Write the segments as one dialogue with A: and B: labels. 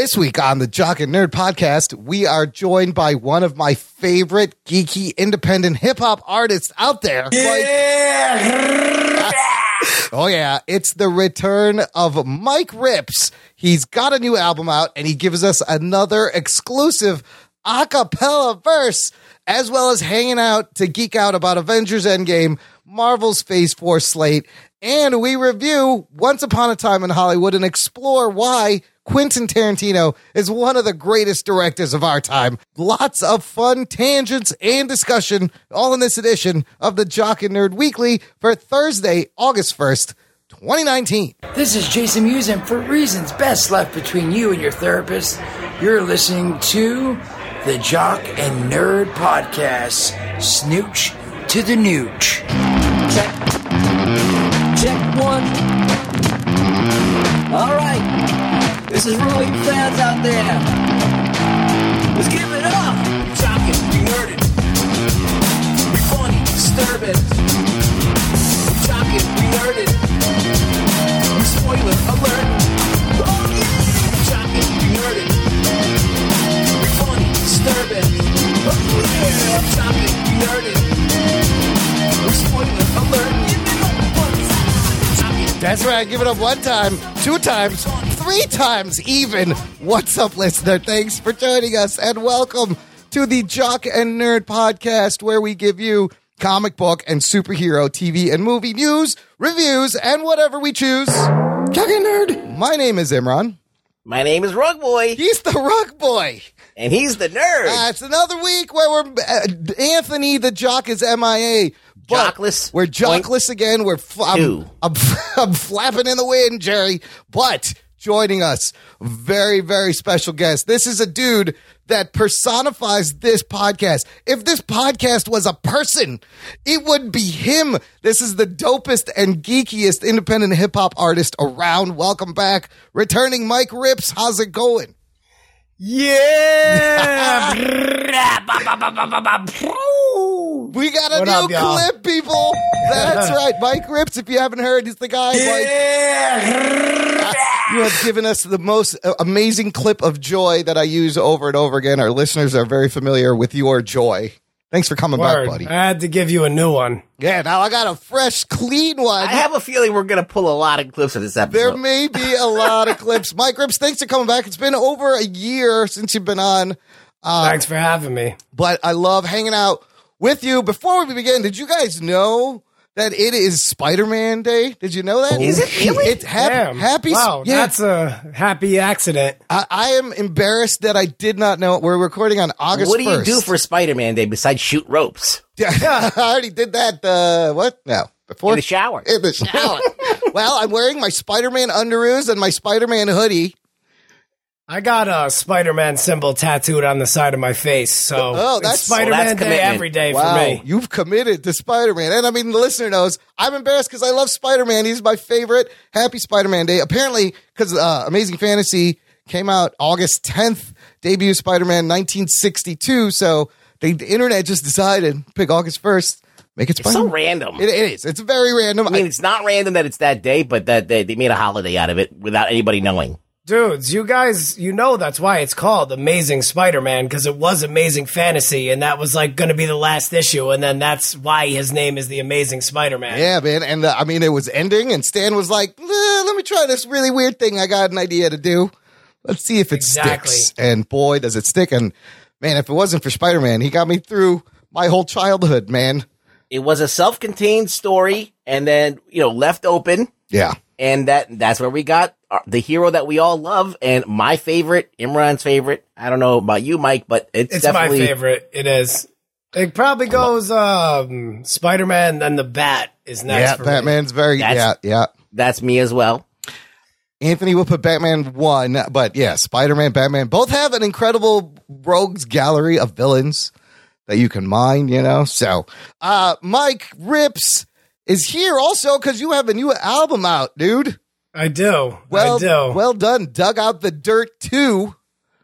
A: This week on the Jock and Nerd podcast, we are joined by one of my favorite geeky independent hip hop artists out there. Yeah. oh yeah, it's the return of Mic Ripz. He's got a new album out and he gives us another exclusive a cappella verse as well as hanging out to geek out about Avengers Endgame, Marvel's Phase 4 slate, and we review Once Upon a Time in Hollywood and explore why Quentin Tarantino is one of the greatest directors of our time. Lots of fun tangents and discussion, all in this edition of the Jock and Nerd Weekly for Thursday, August 1st. 2019.
B: This is Jason Mewes, and for reasons best left between you and your therapist, you're listening to the Jock and Nerd Podcast. Snooch to the nooch.
C: Check. Check one. All right. This is really fans out there. Let's give it up.
D: We talking, nerding. We funny. We talking, nerding. We spoiler alert.
A: That's right. Give it up one time, two times, three times even. What's up, listener? Thanks for joining us and welcome to the Jock and Nerd podcast, where we give you comic book and superhero TV and movie news, reviews, and whatever we choose. Jock and Nerd. My name is Imran.
C: My name is Rug Boy,
A: He's the Rug Boy.
C: and he's the nerd.
A: Uh, it's another week where we're uh, Anthony the Jock is MIA. but
C: Jockless.
A: We're jockless again. We're fl- I'm, I'm, I'm flapping in the wind, Jerry. But joining us, very very special guest. This is a dude that personifies this podcast. If this podcast was a person, it would be him. This is the dopest and geekiest independent hip hop artist around. Welcome back, returning Mic Ripz. How's it going?
E: Yeah.
A: We got a
E: What
A: new
E: up, y'all?
A: clip, people. That's right. Mic Ripz, if you haven't heard, he's the guy. Mike, you have given us the most uh, amazing clip of joy that I use over and over again. Our listeners are very familiar with your joy. Thanks for coming back, buddy.
E: I had to give you a new one.
A: Yeah, now I got a fresh, clean one.
C: I have a feeling we're gonna pull a lot of clips of this episode.
A: there may be a lot of clips. Mic Ripz, thanks for coming back. It's been over a year since you've been on. Uh,
E: Thanks for having me.
A: but I love hanging out with you. Before we begin, did you guys know that it is Spider Man Day? Did you know that?
C: Is it really?
A: It's hap-
E: Damn.
A: happy.
E: Wow,
A: yeah.
E: that's a happy accident.
A: I, I am embarrassed that I did not know. We're recording on August.
C: what do you
A: 1st.
C: do for Spider-Man Day besides shoot ropes
A: Yeah, I already did that. Uh, what? No, before
C: in the shower?
A: In the shower. well, I'm wearing my Spider Man underoos and my Spider Man hoodie.
E: I got a Spider-Man symbol tattooed on the side of my face, so
A: Oh,
E: it's
A: that's-
E: Spider-Man
C: Well, that's
E: Day every day
A: wow,
E: for me.
A: you've committed to Spider Man, and I mean the listener knows I'm embarrassed because I love Spider Man. He's my favorite. Happy Spider Man Day. Apparently, because uh, Amazing Fantasy came out August 10th, debut Spider Man 1962. So the, the internet just decided pick August 1st, make it
C: It's so random.
A: It, it is. It's very random.
C: I mean, it's not random that it's that day, but that they, they made a holiday out of it without anybody knowing.
E: Dudes, you guys, you know that's why it's called Amazing Spider-Man because it was Amazing Fantasy, and that was like going to be the last issue, and then that's why his name is the Amazing Spider-Man.
A: yeah, man. And uh, I mean, it was ending, and Stan was like, "Eh, let me try this really weird thing I got an idea to do. Let's see if it
E: Exactly.
A: sticks. And boy, does it stick. And man, if it wasn't for Spider Man, he got me through my whole childhood, man.
C: It was a self-contained story, and then you know left open,
A: Yeah.
C: and that that's where we got our, the hero that we all love, and my favorite, Imran's favorite. I don't know about you, Mike, but it's,
E: It's my favorite. It is. It probably goes um, Spider Man, then the Bat is next.
A: yeah,
E: for me.
A: Batman's very, yeah, yeah.
C: that's me as well.
A: Anthony will put Batman one, but yeah, Spider Man, Batman both have an incredible rogues gallery of villains that you can mine, you know? So, uh, Mic Ripz is here also because you have a new album out, dude.
E: I do.
A: Well,
E: I do.
A: well done. Dug out the dirt too.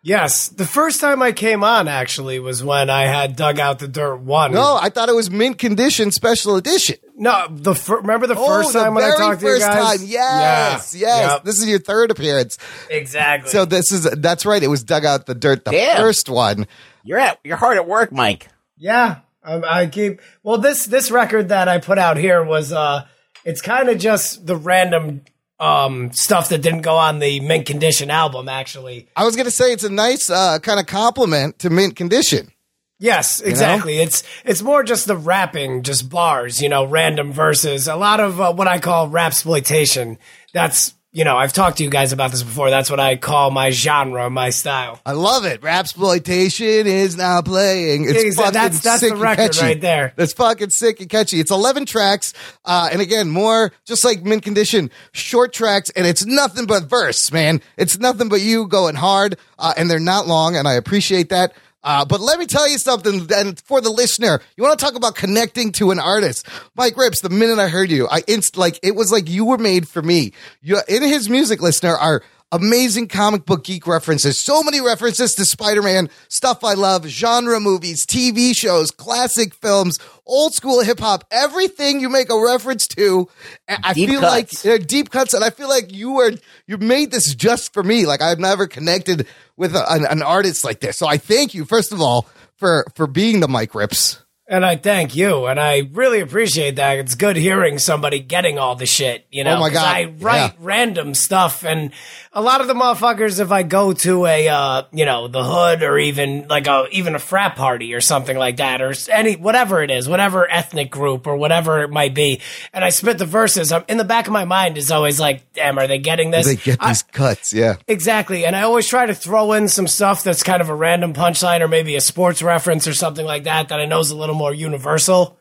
E: Yes, the first time I came on actually was when I had dug out the dirt one.
A: No, I thought it was mint condition special edition.
E: no, the fir- remember the
A: Oh,
E: first
A: the
E: time when I talked to you
A: first
E: guys?
A: time. Yes,
E: Yeah.
A: yes.
E: Yep.
A: This is your third appearance.
E: exactly.
A: So this is that's right. It was dug out the dirt the
C: Damn.
A: first one.
C: You're at you're hard at work, Mike.
E: Yeah, um, I keep. Well, this this record that I put out here was uh, it's kind of just the random um stuff that didn't go on the mint condition album. Actually,
A: I was gonna say it's a nice uh, kind of compliment to mint condition.
E: yes, exactly. It's it's more just the rapping, just bars, you know, random verses. A lot of uh, what I call rap exploitation. That's you know, I've talked to you guys about this before. That's what I call my genre, my style.
A: I love it. Rap exploitation is now playing. It's
E: Exactly.
A: fucking
E: That's- that's
A: sick
E: the
A: and
E: record
A: catchy.
E: right there.
A: That's fucking sick and catchy. It's 11 tracks. Uh, and again, more just like mint condition, short tracks. And it's nothing but verse, man. It's nothing but you going hard. Uh, and they're not long. And I appreciate that. Uh, but let me tell you something, and for the listener, you want to talk about connecting to an artist. Mike Rips, the minute I heard you, I inst like it was like you were made for me. You in his music listener are amazing comic book geek references. So many references to Spider-Man, stuff I love, genre movies, TV shows, classic films, old school hip hop, everything you make a reference to. I
C: Deep
A: feel
C: cuts.
A: like uh, deep cuts, and I feel like you were you made this just for me. Like I've never connected with a, an, an artist like this. So I thank you first of all for for being the Mic Ripz.
E: And I thank you, and I really appreciate that. It's good hearing somebody getting all the shit, you know.
A: Oh my God,
E: I write
A: yeah.
E: random stuff, and a lot of the motherfuckers, if I go to a, uh, you know, the hood or even like a even a frat party or something like that, or any whatever it is, whatever ethnic group or whatever it might be, and I spit the verses, I'm, in the back of my mind is always like, "Damn, are they getting this?"
A: They get
E: I-
A: these cuts, yeah.
E: Exactly. And I always try to throw in some stuff that's kind of a random punchline or maybe a sports reference or something like that that I know is a little more universal.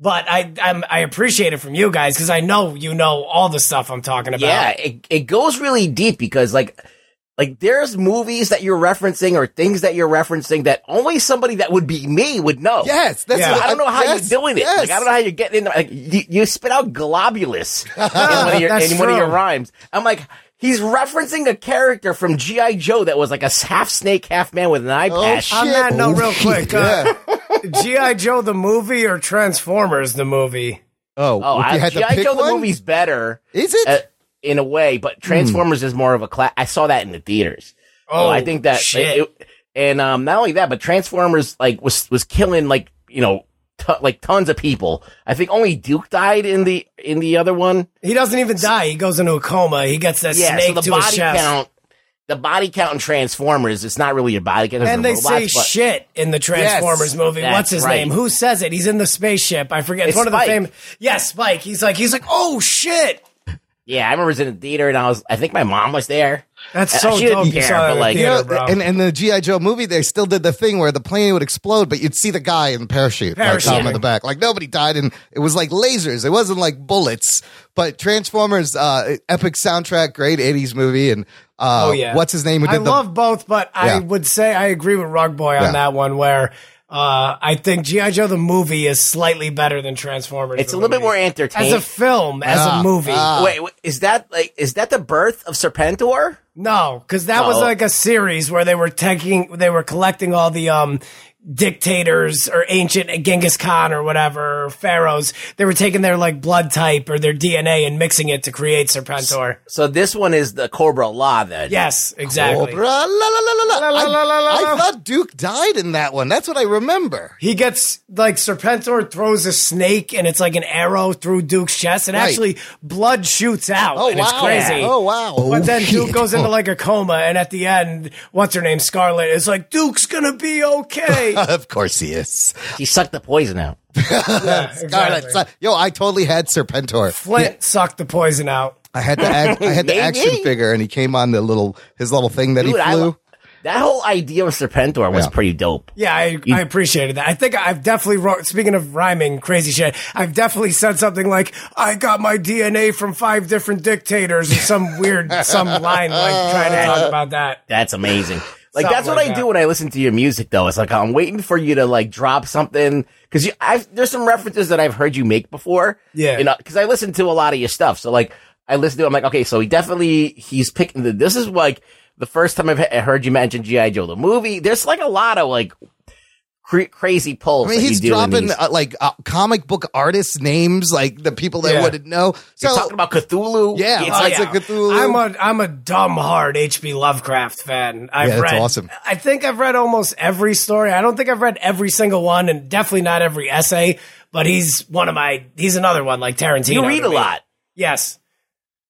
E: But I I'm, I appreciate it from you guys because I know you know all the stuff I'm talking about.
C: Yeah, it, it goes really deep because like like there's movies that you're referencing or things that you're referencing that only somebody that would be me would know.
A: Yes, that's
E: Yeah.
A: what-
C: I don't know how
A: yes,
C: you're doing it.
A: yes.
C: Like I don't know how you're getting in. Like you, you spit out Golobulus in one of your, in one of your rhymes. I'm like, he's referencing a character from GI Joe that was like a half snake, half man with an eye patch.
A: Oh,
C: patch.
A: shit.
E: On that note,
A: Oh,
E: real quick,
A: yeah.
E: GI Joe the movie or Transformers the movie?
A: Oh,
C: oh, I,
A: had to
C: GI
A: pick
C: Joe
A: one?
C: the movie's better.
A: Is it?
C: uh, in a way, but Transformers is more of a class. I saw that in the theaters.
E: Oh,
C: I think that
E: shit.
C: it- and um, not only that, but Transformers like was was killing like you know t- like tons of people. I think only Duke died in the in the other one.
E: he doesn't even die. He goes into a coma. He gets that
C: Yeah,
E: snake
C: so the
E: to his chest.
C: count, the body count in Transformers, it's not really your body count.
E: And they say
C: but-
E: shit in the Transformers movie. What's his
C: right.
E: name? Who says it? He's in the spaceship. I forget. It's,
C: It's
E: one of the famous. Yes, Spike. He's like, he's like, oh shit.
C: Yeah, I remember it was in the theater, and I was I think my mom was there.
E: That's
C: Uh,
E: so
C: she didn't
E: dope.
C: Care,
E: saw
C: but,
E: in the
C: like-
A: You know,
E: bro.
A: and in the GI Joe movie, they still did the thing where the plane would explode, but you'd see the guy in the parachute, like
E: Parachute.
A: Tom in the back. Like nobody died, and it was like lasers. It wasn't like bullets. But Transformers, uh, epic soundtrack, great '80s movie, and uh,
E: Oh yeah.
A: what's his name? Who
E: I
A: the
E: love both, but I would say I agree with Rug Boy on
A: Yeah.
E: that one. Where uh, I think GI Joe the movie is slightly better than Transformers.
C: It's a little bit more entertaining as
E: a film, as
A: Ah,
E: a movie.
A: ah.
C: Wait, wait, is that like is that the birth of Serpentor?
E: No, because that was like a series where they were taking, they were collecting all the um dictators or ancient Genghis Khan or whatever or pharaohs. They were taking their like blood type or their DNA and mixing it to create Serpentor.
C: So this one is the Cobra-La then.
E: Yes, exactly.
A: Cobra, la, la, la, la, la.
E: La, la,
A: I,
E: la, la, la,
A: I thought Duke died in that one. That's what I remember.
E: He gets like Serpentor throws a snake and it's like an arrow through Duke's chest and
A: Right.
E: actually blood shoots out.
A: Oh
E: and
A: wow!
E: It's crazy.
A: Oh wow!
E: But then Duke
A: shit.
E: goes into like a coma, and at the end, what's her name? Scarlett is like, Duke's gonna be okay.
A: of course he is.
C: He sucked the poison out.
E: yeah,
A: Scarlett,
E: exactly.
A: Son- Yo, I totally had Serpentor.
E: Flint sucked the poison out.
A: I had the act, I had the action figure, and he came on the little his little thing that
C: Dude,
A: he
C: I
A: flew.
C: lo- that whole idea of Serpentor was
A: Yeah.
C: pretty dope.
E: Yeah, I, I appreciated that. I think I've definitely wrote, speaking of rhyming crazy shit, I've definitely said something like, I got my DNA from five different dictators or some weird, some line like trying to talk about that.
C: That's amazing. Like
E: Something
C: that's what
E: like
C: I
E: that.
C: do when I listen to your music, though. It's like I'm waiting for you to like drop something because there's some references that I've heard you make before.
E: Yeah.
C: you know, because I listen to a lot of your stuff. So like I listen to, it, I'm like, okay, so he definitely he's picking the. This is like the first time I've he- heard you mention GI Joe the movie. There's like a lot of like cra- crazy pulls.
A: I mean, he's
C: you do in
A: dropping
C: these.
A: uh, like uh, comic book artists' names, like the people that
E: Yeah.
A: wouldn't know. So
C: You're talking about Cthulhu.
A: Yeah,
C: It's
A: oh,
C: like-
A: it's a Cthulhu.
E: I'm a I'm a dumb hard H.P. Lovecraft fan. I've
A: Yeah, that's
E: read
A: awesome.
E: I think I've read almost every story. I don't think I've read every single one, and definitely not every essay. But he's one of my. He's another one like Tarantino.
C: you read a
E: me.
C: lot.
E: Yes,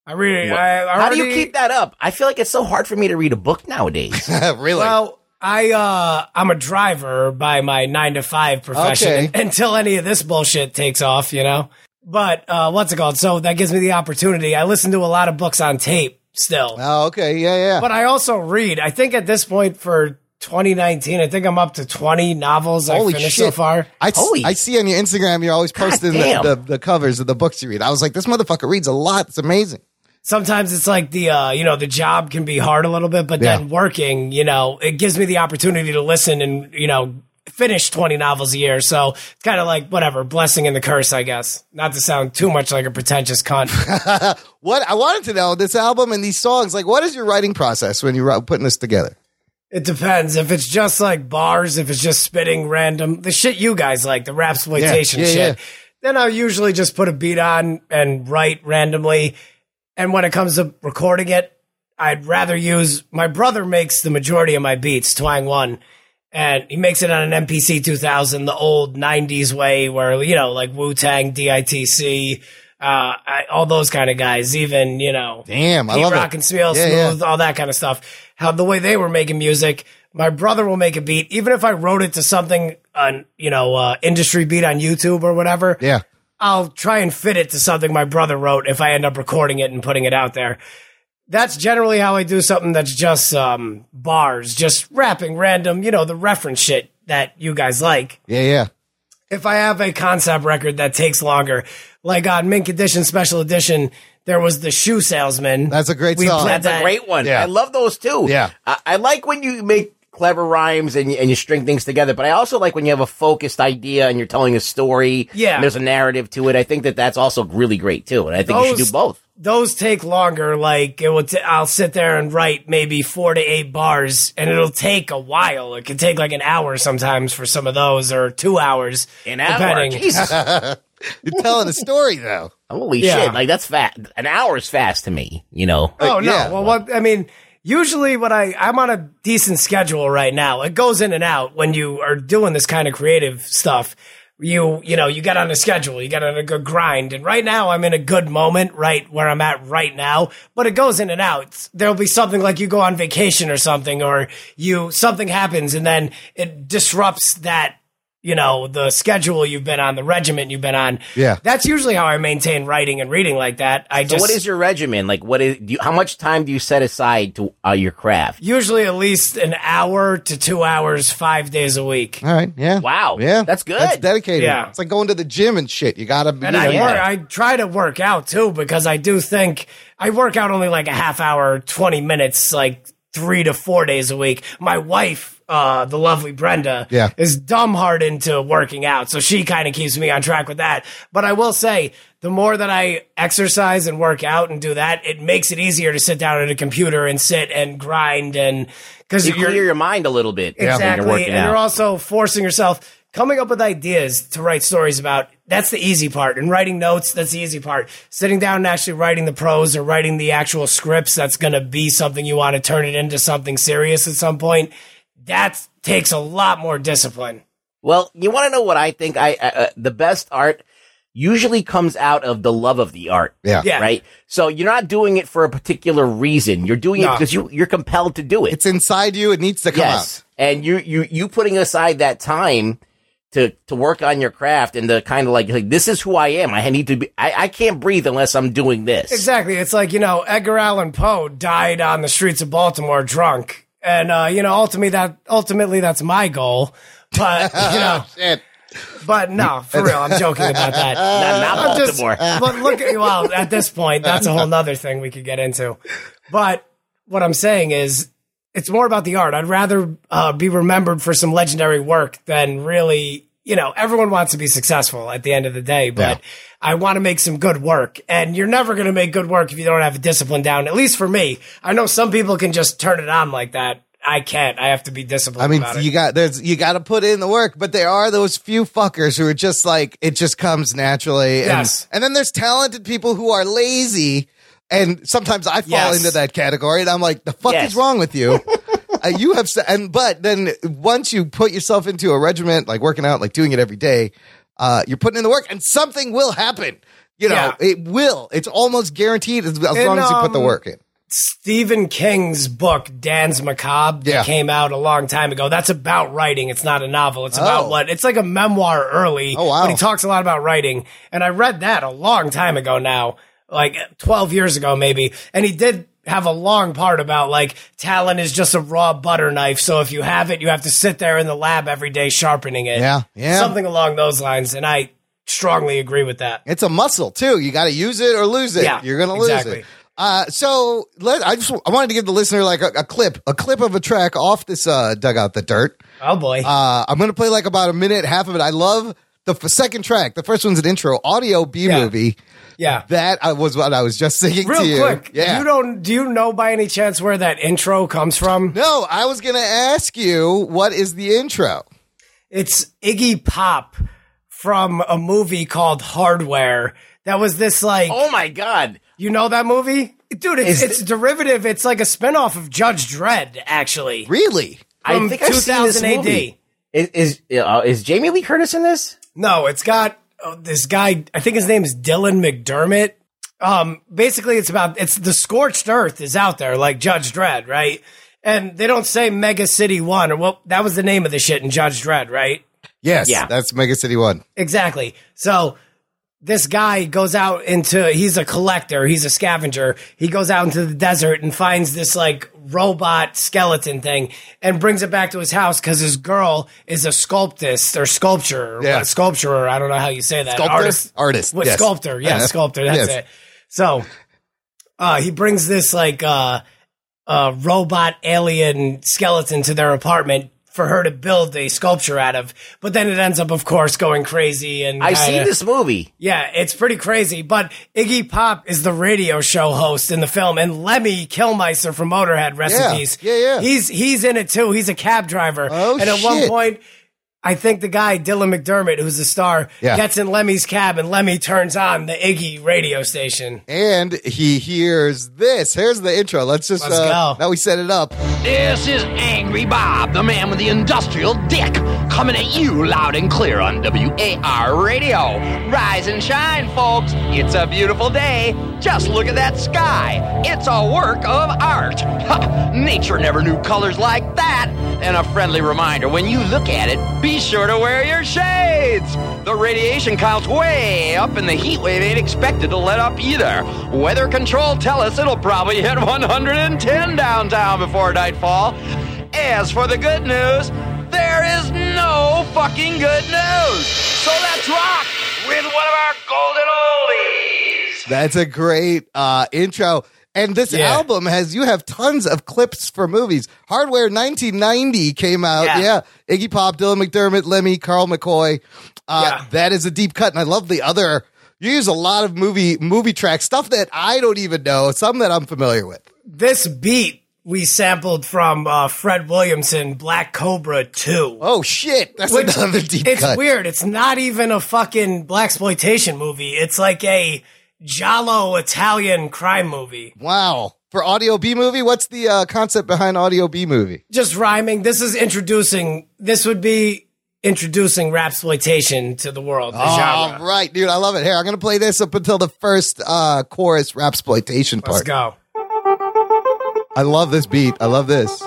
E: I read.
C: What-
E: I, I
C: How do you keep that up? I feel like it's so hard for me to read a book nowadays.
A: really,
E: Well, I uh I'm a driver by my nine to five profession
A: Okay.
E: until any of this bullshit takes off, you know. But uh what's it called? So that gives me the opportunity. I listen to a lot of books on tape still.
A: oh, okay, yeah, yeah.
E: But I also read. I think at this point for 2019, I think I'm up to 20 novels
A: Holy
E: I've finished
A: shit!
E: so far.
A: I,
C: Holy-
A: I see on your Instagram you're always posting the, the, the covers of the books you read. I was like, this motherfucker reads a lot. It's amazing.
E: Sometimes it's like the uh, you know, the job can be hard a little bit, but then working, you know, it gives me the opportunity to listen and, you know, finish 20 novels a year. So it's kind of like whatever, blessing and the curse, I guess. Not to sound too much like a pretentious cunt.
A: What I wanted to know this album and these songs, like, what is your writing process when you're putting this together?
E: It depends. If it's just like bars, if it's just spitting random, the shit you guys like, the rap exploitation
A: Yeah, yeah,
E: shit,
A: yeah.
E: then I'll usually just put a beat on and write randomly. And when it comes to recording it, I'd rather use my brother makes the majority of my beats, Twang One, and he makes it on an MPC 2000, the old 90s way where, you know, like Wu Tang, DITC, uh, I, all those kind of guys, even, you know,
A: Damn, I
E: Pete
A: love
E: Rock
A: it.
E: and Smell
A: Yeah, yeah.
E: All that kind of stuff. How the way they were making music, my brother will make a beat, even if I wrote it to something on, you know, uh, industry beat on YouTube or whatever.
A: Yeah.
E: I'll try and fit it to something my brother wrote if I end up recording it and putting it out there. That's generally how I do something that's just um, bars, just rapping random, you know, the reference shit that you guys like
A: Yeah, yeah.
E: if I have a concept record that takes longer, like on Mint Edition Special Edition, there was the Shoe Salesman.
A: That's a great
E: We
A: song.
E: played
C: That's a great one.
A: Yeah.
C: I love those too.
A: Yeah.
C: I, I like when you make clever rhymes and you, and you string things together, but I also like when you have a focused idea and you're telling a story.
E: Yeah.
C: And there's a narrative to it. I think that that's also really great too. And I think you should do both.
E: Those take longer. Like it would. T- I'll sit there and write maybe four to eight bars, and it'll take a while. It can take like an hour sometimes for some of those, or two hours.
C: An hour.
E: depending.
C: Jesus.
A: You're telling a story though.
C: Holy
E: Yeah.
C: shit. Like that's fast. An hour is fast to me, you know?
E: Oh no!
A: yeah.
E: Well, what I mean, usually when I I'm on a decent schedule right now, it goes in and out when you are doing this kind of creative stuff. You you know you get on a schedule, you get on a good grind, and right now I'm in a good moment, right where I'm at right now. But it goes in and out. There'll be something like you go on vacation or something, or you something happens, and then it disrupts that. You know the schedule you've been on, the regiment you've been on.
A: Yeah.
E: that's usually how I maintain writing and reading like that. I
C: So
E: just
C: what is your regimen? Like what is, do you, how much time do you set aside to uh, your craft?
E: Usually at least an hour to two hours, five days a week.
A: All right. Yeah.
C: Wow.
A: Yeah.
C: That's good.
A: That's dedicated.
E: Yeah.
A: It's like going to the gym and shit. You gotta be.
E: And
A: you
E: I
A: know,
E: work,
C: yeah.
E: I try to work out too because I do think I work out only like a half hour, 20 minutes, like three to four days a week. My wife, uh, the lovely Brenda,
A: Yeah.
E: is dumb hard into working out. So she kind of keeps me on track with that. But I will say, the more that I exercise and work out and do that, it makes it easier to sit down at a computer and sit and grind and because
C: You clear your mind a little bit. when
E: Exactly.
C: You're working
E: and
C: out.
E: you're also forcing yourself coming up with ideas to write stories about. That's the easy part. And writing notes, that's the easy part. Sitting down and actually writing the prose or writing the actual scripts, that's going to be something you want to turn it into something serious at some point. That takes a lot more discipline.
C: Well, you want to know what I think? I uh, uh, the best art usually comes out of the love of the art.
A: Yeah.
E: Yeah.
C: Right. So you're not doing it for a particular reason. You're doing
E: No.
C: it because you you're compelled to do it.
A: It's inside you. It needs to come
C: yes. And you you you putting aside that time to to work on your craft and to kind of like like this is who I am. I need to be. I, I can't breathe unless I'm doing this.
E: Exactly. It's like, you know, Edgar Allan Poe died on the streets of Baltimore drunk. And, uh, you know, ultimately that, ultimately that's my goal. But, you know.
A: Shit.
E: but no, for real, I'm joking about that.
C: Not, not
E: just,
C: Baltimore.
E: but look at well, at this point, that's a whole nother thing we could get into. But what I'm saying is, it's more about the art. I'd rather uh, be remembered for some legendary work than really, you know, everyone wants to be successful at the end of the day, but
A: Yeah.
E: I want to make some good work. And you're never going to make good work if you don't have a discipline down. At least for me, I know some people can just turn it on like that. I can't. I have to be disciplined.
A: I mean, you got there's you got to put in the work, but there are those few fuckers who are just like it just comes naturally. And,
E: Yes.
A: and then there's talented people who are lazy, and sometimes I fall
E: Yes.
A: into that category, and I'm like, the fuck
C: Yes.
A: is wrong with you? uh, you have, and but then once you put yourself into a regiment, like working out, like doing it every day, uh, you're putting in the work, and something will happen. You know,
E: Yeah.
A: it will. It's almost guaranteed as, as
E: And,
A: long as you put the
E: um,
A: work in.
E: Stephen King's book, Danse Macabre, that
A: Yeah.
E: came out a long time ago. That's about writing. It's not a novel. It's about
A: Oh.
E: what? It's like a memoir early.
A: Oh, wow.
E: But he talks a lot about writing. And I read that a long time ago now, like 12 years ago maybe. And he did have a long part about like talent is just a raw butter knife. So if you have it, you have to sit there in the lab every day sharpening it.
A: Yeah, yeah.
E: Something along those lines. And I strongly agree with that.
A: It's a muscle too. You got to use it or lose it.
E: Yeah,
A: You're gonna lose
E: exactly.
A: it. Uh, so let I just I wanted to give the listener like a, a clip, a clip of a track off this uh, dugout the dirt.
E: Oh boy.
A: Uh, I'm gonna play like about a minute, half of it. I love the f- second track. The first one's an intro, audio B movie.
E: yeah.
A: That uh, was what I was just singing
E: Real
A: to you.
E: quick,
A: yeah.
E: you don't do you know by any chance where that intro comes from?
A: no, I was gonna ask you what is the intro.
E: It's Iggy Pop from a movie called Hardware. That was this like
C: Oh my god.
E: you know that movie? Dude, it's
C: Is
E: it's derivative. It's like a spinoff of Judge Dredd, actually.
A: Really?
E: From
C: I think I've seen this
E: 2000 AD.
C: movie. Is is, uh, is Jamie Lee Curtis in this?
E: No, it's got oh, this guy. I think his name is Dylan McDermott. Um, basically, it's about it's the scorched earth is out there, like Judge Dredd, right? And they don't say Mega City One, or well, that was the name of the shit in Judge Dredd, right?
A: Yes.
C: Yeah.
A: That's Mega City One.
E: Exactly. So this guy goes out into he's a collector, he's a scavenger. He goes out into the desert and finds this like robot skeleton thing and brings it back to his house because his girl is a sculptist or sculpture,
A: Yeah.
E: sculptor. I don't know how you say that.
A: Sculptor?
E: Artist,
A: Artist,
E: What,
A: yes.
E: sculptor? Yeah,
A: Uh,
E: sculptor. That's
A: yes.
E: it. So uh, he brings this like uh, uh, robot alien skeleton to their apartment for her to build a sculpture out of. But then it ends up, of course, going crazy. And
C: I've
E: kinda-
C: seen this movie.
E: Yeah, it's pretty crazy. But Iggy Pop is the radio show host in the film, and Lemmy Kilmister from Motorhead, recipes.
A: Yeah, yeah, yeah.
E: He's he's in it too. He's a cab driver.
A: Oh,
E: and at one point. I think the guy Dylan McDermott, who's the star,
A: Yeah.
E: gets in Lemmy's cab, and Lemmy turns on the Iggy radio station.
A: And he hears this. Here's the intro. Let's just
E: Let's
A: uh,
E: go.
A: now we set it up.
F: This is Angry Bob, the man with the industrial dick, coming at you loud and clear on WAR Radio. Rise and shine, folks. It's a beautiful day. Just look at that sky. It's a work of art. Ha, nature never knew colors like that. And a friendly reminder when you look at it, be sure to wear your shades. The radiation count's way up, and the heat wave ain't expected to let up either. Weather control tell us it'll probably hit 110 downtown before nightfall. As for the good news, there is no fucking good news. So let's rock with one of our golden oldies.
A: That's a great uh, intro. And this
E: Yeah.
A: album has you have tons of clips for movies. Hardware 1990 came out. Yeah.
E: Yeah.
A: Iggy Pop, Dylan McDermott, Lemmy, Carl McCoy. Uh,
E: Yeah.
A: That is a deep cut, and I love the other. You use a lot of movie movie track stuff that I don't even know. Some that I'm familiar with.
E: This beat we sampled from uh, Fred Williamson, Black Cobra 2.
A: Oh shit, that's
E: Which-
A: another deep
E: it's
A: cut.
E: It's weird. It's not even a fucking black exploitation movie. It's like a Giallo Italian crime movie.
A: Wow. For audio B movie, what's the uh, concept behind audio B movie?
E: Just rhyming. This is introducing. This would be introducing rap exploitation to the world. The
A: All
E: genre.
A: right, dude, I love it. Here, I'm gonna play this up until the first uh, chorus rap exploitation part.
E: Let's go.
A: I love this beat. I love this.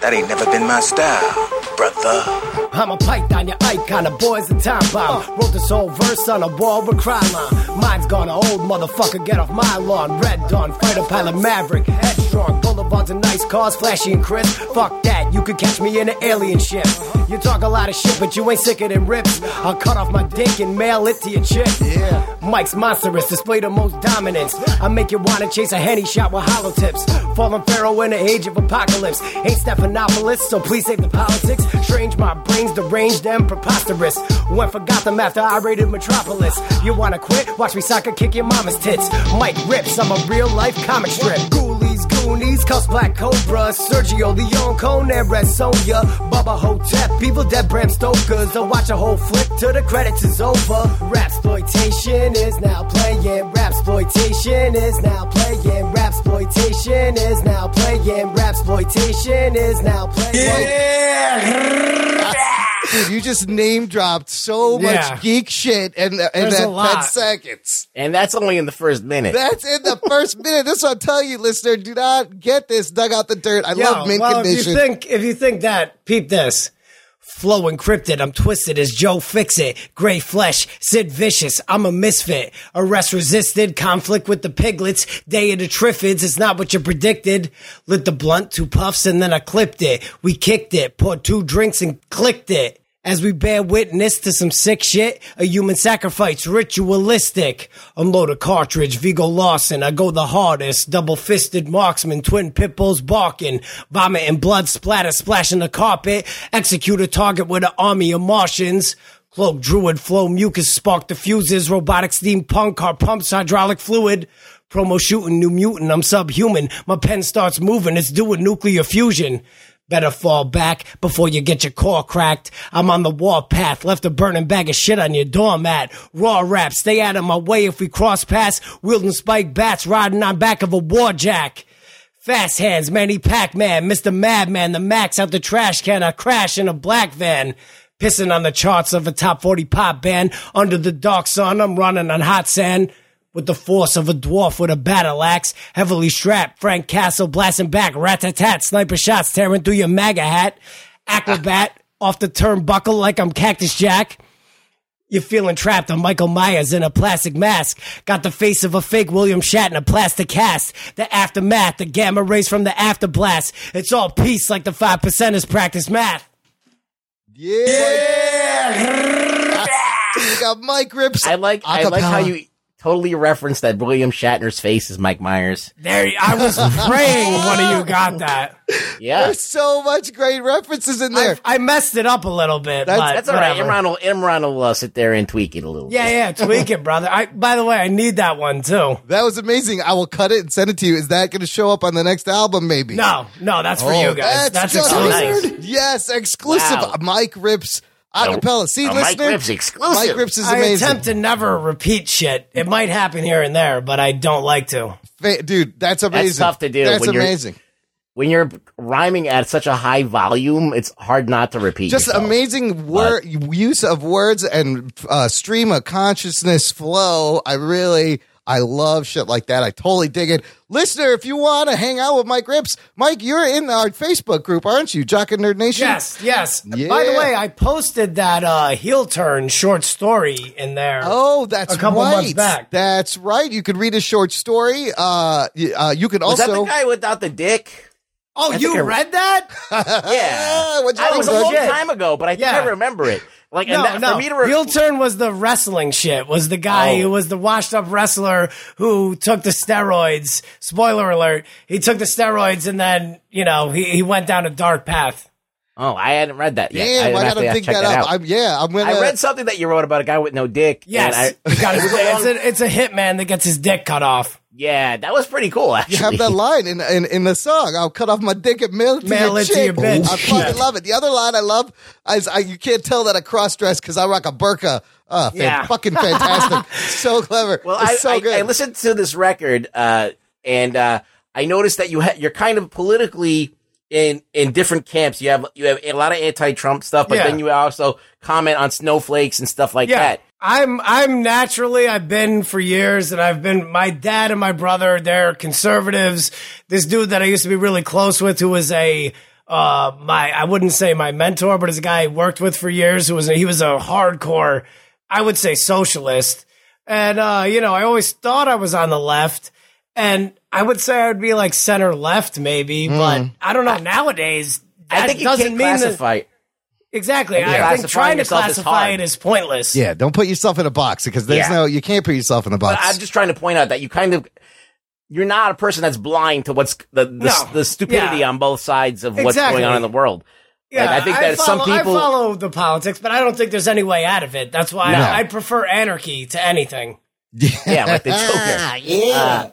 G: That ain't never been my style, brother.
E: I'm a python, your icon, a boy's a time bomb. Wrote this whole verse on a wall with crime line. Mine's gone, old motherfucker, get off my lawn. Red Dawn, fighter pilot Maverick, headstrong. Boulevards and nice cars, flashy and crisp. Fuck that, you could catch me in an alien ship. You talk a lot of shit, but you ain't sicker than rips. I'll cut off my dick and mail it to your chick.
A: Yeah.
E: Mike's monstrous, display the most dominance. I make you wanna chase a henny shot with hollow tips. Falling pharaoh in the age of apocalypse. Ain't Stephanopoulos, so please save the politics. Strange, my brain's deranged and preposterous. Went for Gotham after I raided Metropolis. You wanna quit? Watch me soccer kick your mama's tits. Mike rips, I'm a real life comic strip. Goonies, Cuss Black Cobra, Sergio Leone, Conan, Red Sonja, Bubba Ho-Tep, Evil Dead, Bram Stoker's. I'll watch a whole flick till the credits is over. Rapsploitation is now playing. Rapsploitation is now playing. Rapsploitation is now playing. Rapsploitation is now playing.
A: Dude, you just name dropped so much
E: Yeah.
A: geek shit in, in that
E: a
A: 10 seconds.
C: And that's only in the first minute.
A: That's in the first minute. This is what I'm telling you, listener. Do not get this dug out the dirt. I
E: Yo,
A: love mint
E: well,
A: condition.
E: If you think if you think that, peep this. Flow encrypted, I'm twisted as Joe Fix It. Gray flesh, Sid Vicious, I'm a misfit. Arrest resisted, conflict with the piglets. Day of the Triffids, it's not what you predicted. Lit the blunt, two puffs, and then I clipped it. We kicked it, poured two drinks and clicked it. As we bear witness to some sick shit, a human sacrifice, ritualistic. Unload a cartridge, Vigo Lawson, I go the hardest. Double fisted marksman, twin pit bulls barking. Vomit and blood splatter, splashing the carpet. Execute a target with an army of Martians. Cloak, druid, flow, mucus, spark diffuses, robotic steam punk, car pumps, hydraulic fluid. Promo shooting, new mutant, I'm subhuman. My pen starts moving, it's doing nuclear fusion. Better fall back before you get your core cracked. I'm on the warpath, left a burning bag of shit on your doormat. Raw rap, stay out of my way if we cross paths. Wielding spike bats, riding on back of a warjack. Fast hands, Manny Pac-Man, Mr. Madman, the max out the trash can. I crash in a black van. Pissing on the charts of a top 40 pop band. Under the dark sun, I'm running on hot sand. With the force of a dwarf with a battle axe, heavily strapped, Frank Castle blasting back, rat-tat-tat, sniper shots tearing through your MAGA hat, acrobat ah. off the turnbuckle like I'm Cactus Jack. You're feeling trapped on Michael Myers in a plastic mask. Got the face of a fake William Shatner in a plastic cast. The aftermath, the gamma rays from the afterblast. It's all peace like the five percenters practice math.
A: yeah. you got Mic Ripz.
C: I like I like how
A: acapella.
C: you totally referenced that William Shatner's face is Mike Myers.
E: There, I was praying one of you got that.
C: Yeah.
A: There's so much great references in there.
E: I, I messed it up a little bit.
A: That's-
E: but
C: That's all right.
E: whatever.
C: Imran will, Imran will uh, sit there and tweak it a little.
E: Yeah,
C: bit.
E: yeah, tweak it, brother. I, by the way, I need that one too.
A: that was amazing. I will cut it and send it to you. Is that going to show up on the next album? Maybe.
E: No, no, that's for
A: Oh,
E: you guys. That's,
A: just
E: exclusive.
C: nice.
A: Yes, exclusive.
C: Wow.
A: Mic Ripz acapella. See,
C: a Mike
A: listener,
C: Rips exclusive.
A: Mic Ripz is
E: I attempt to never repeat shit. It might happen here and there, but I don't like to.
A: Fa- dude. That's amazing.
C: That's tough to do
A: That's
C: when you're-
A: amazing.
C: When you're rhyming at such a high volume, it's hard not to repeat.
A: Just
C: yourself.
A: amazing word use of words and uh, stream of consciousness flow. I really, I love shit like that. I totally dig it. Listener, if you want to hang out with Mic Ripz, Mike, you're in our Facebook group, aren't you? Jock and Nerd Nation.
E: Yes, yes.
A: Yeah.
E: By the way, I posted that uh, heel turn short story in there.
A: Oh, that's
E: A couple
A: right.
E: months back.
A: That's right. You could read a short story. Uh, uh, you can
C: Was that
A: also.
C: the guy without the dick?
E: oh,
C: think
E: you
C: I-
E: read that?
C: Yeah.
A: what'd
C: I
A: think,
C: was a long time ago, but I think
E: Yeah.
C: I remember it. Like, and
E: No,
C: that,
E: no.
C: for me to re-
E: heel turn was the wrestling shit. Was the guy
C: Oh.
E: who was the washed up wrestler who took the steroids. Spoiler alert: he took the steroids and then you know he, he went down a dark path.
C: Oh, I hadn't read that yet.
A: Damn, I,
C: didn't
A: gotta
C: to
A: dig that,
C: that
A: up.
C: out.
A: I'm, yeah, I'm gonna.
C: I read something that you wrote about a guy with no dick. and
E: Yes,
C: I-
E: you gotta-
C: it was a
E: it's, a, it's a hitman that gets his dick cut off.
C: Yeah, that was pretty cool. Actually,
A: you have that line in, in in the song. I'll cut off my dick and mail it to
E: Mail
A: your
E: it to your bitch.
A: I fucking love it. The other line I love is I, you can't tell that I cross dress because I rock a burqa. Uh, fan-
E: Yeah.
A: fucking fantastic. so clever.
C: Well,
A: It's
C: I,
A: so
C: I,
A: good.
C: I listened to this record, uh, and uh, I noticed that you ha- you're kind of politically in in different camps. You have you have a lot of anti-Trump stuff, but
E: Yeah.
C: then you also comment on snowflakes and stuff like
E: Yeah.
C: that.
E: I'm I'm naturally I've been for years and I've been my dad and my brother they're conservatives. This dude that I used to be really close with who was a uh my I wouldn't say my mentor but is a guy I worked with for years who was a, he was a hardcore I would say socialist. And uh you know I always thought I was on the left and I would say I would be like center left maybe but I don't know nowadays that
C: I think you
E: doesn't
C: can't
E: mean that
C: classify.
E: Exactly.
C: And
E: I think
C: classifying
E: trying to
C: yourself is
E: classify
C: hard.
E: it is pointless.
A: Yeah, don't put yourself in a box because there's
C: Yeah.
A: no, you can't put yourself in a
C: But
A: box.
C: I'm just trying to point out that you kind of you're not a person that's blind to what's the the,
E: No.
C: the stupidity
E: Yeah.
C: on both sides of what's
E: Exactly.
C: going on in the world.
E: Yeah,
C: Like, I think that some
E: follow,
C: people-
E: I follow the politics, but I don't think there's any way out of it. That's why
A: No.
E: I, I prefer anarchy to anything.
C: Yeah, like the Joker. yeah.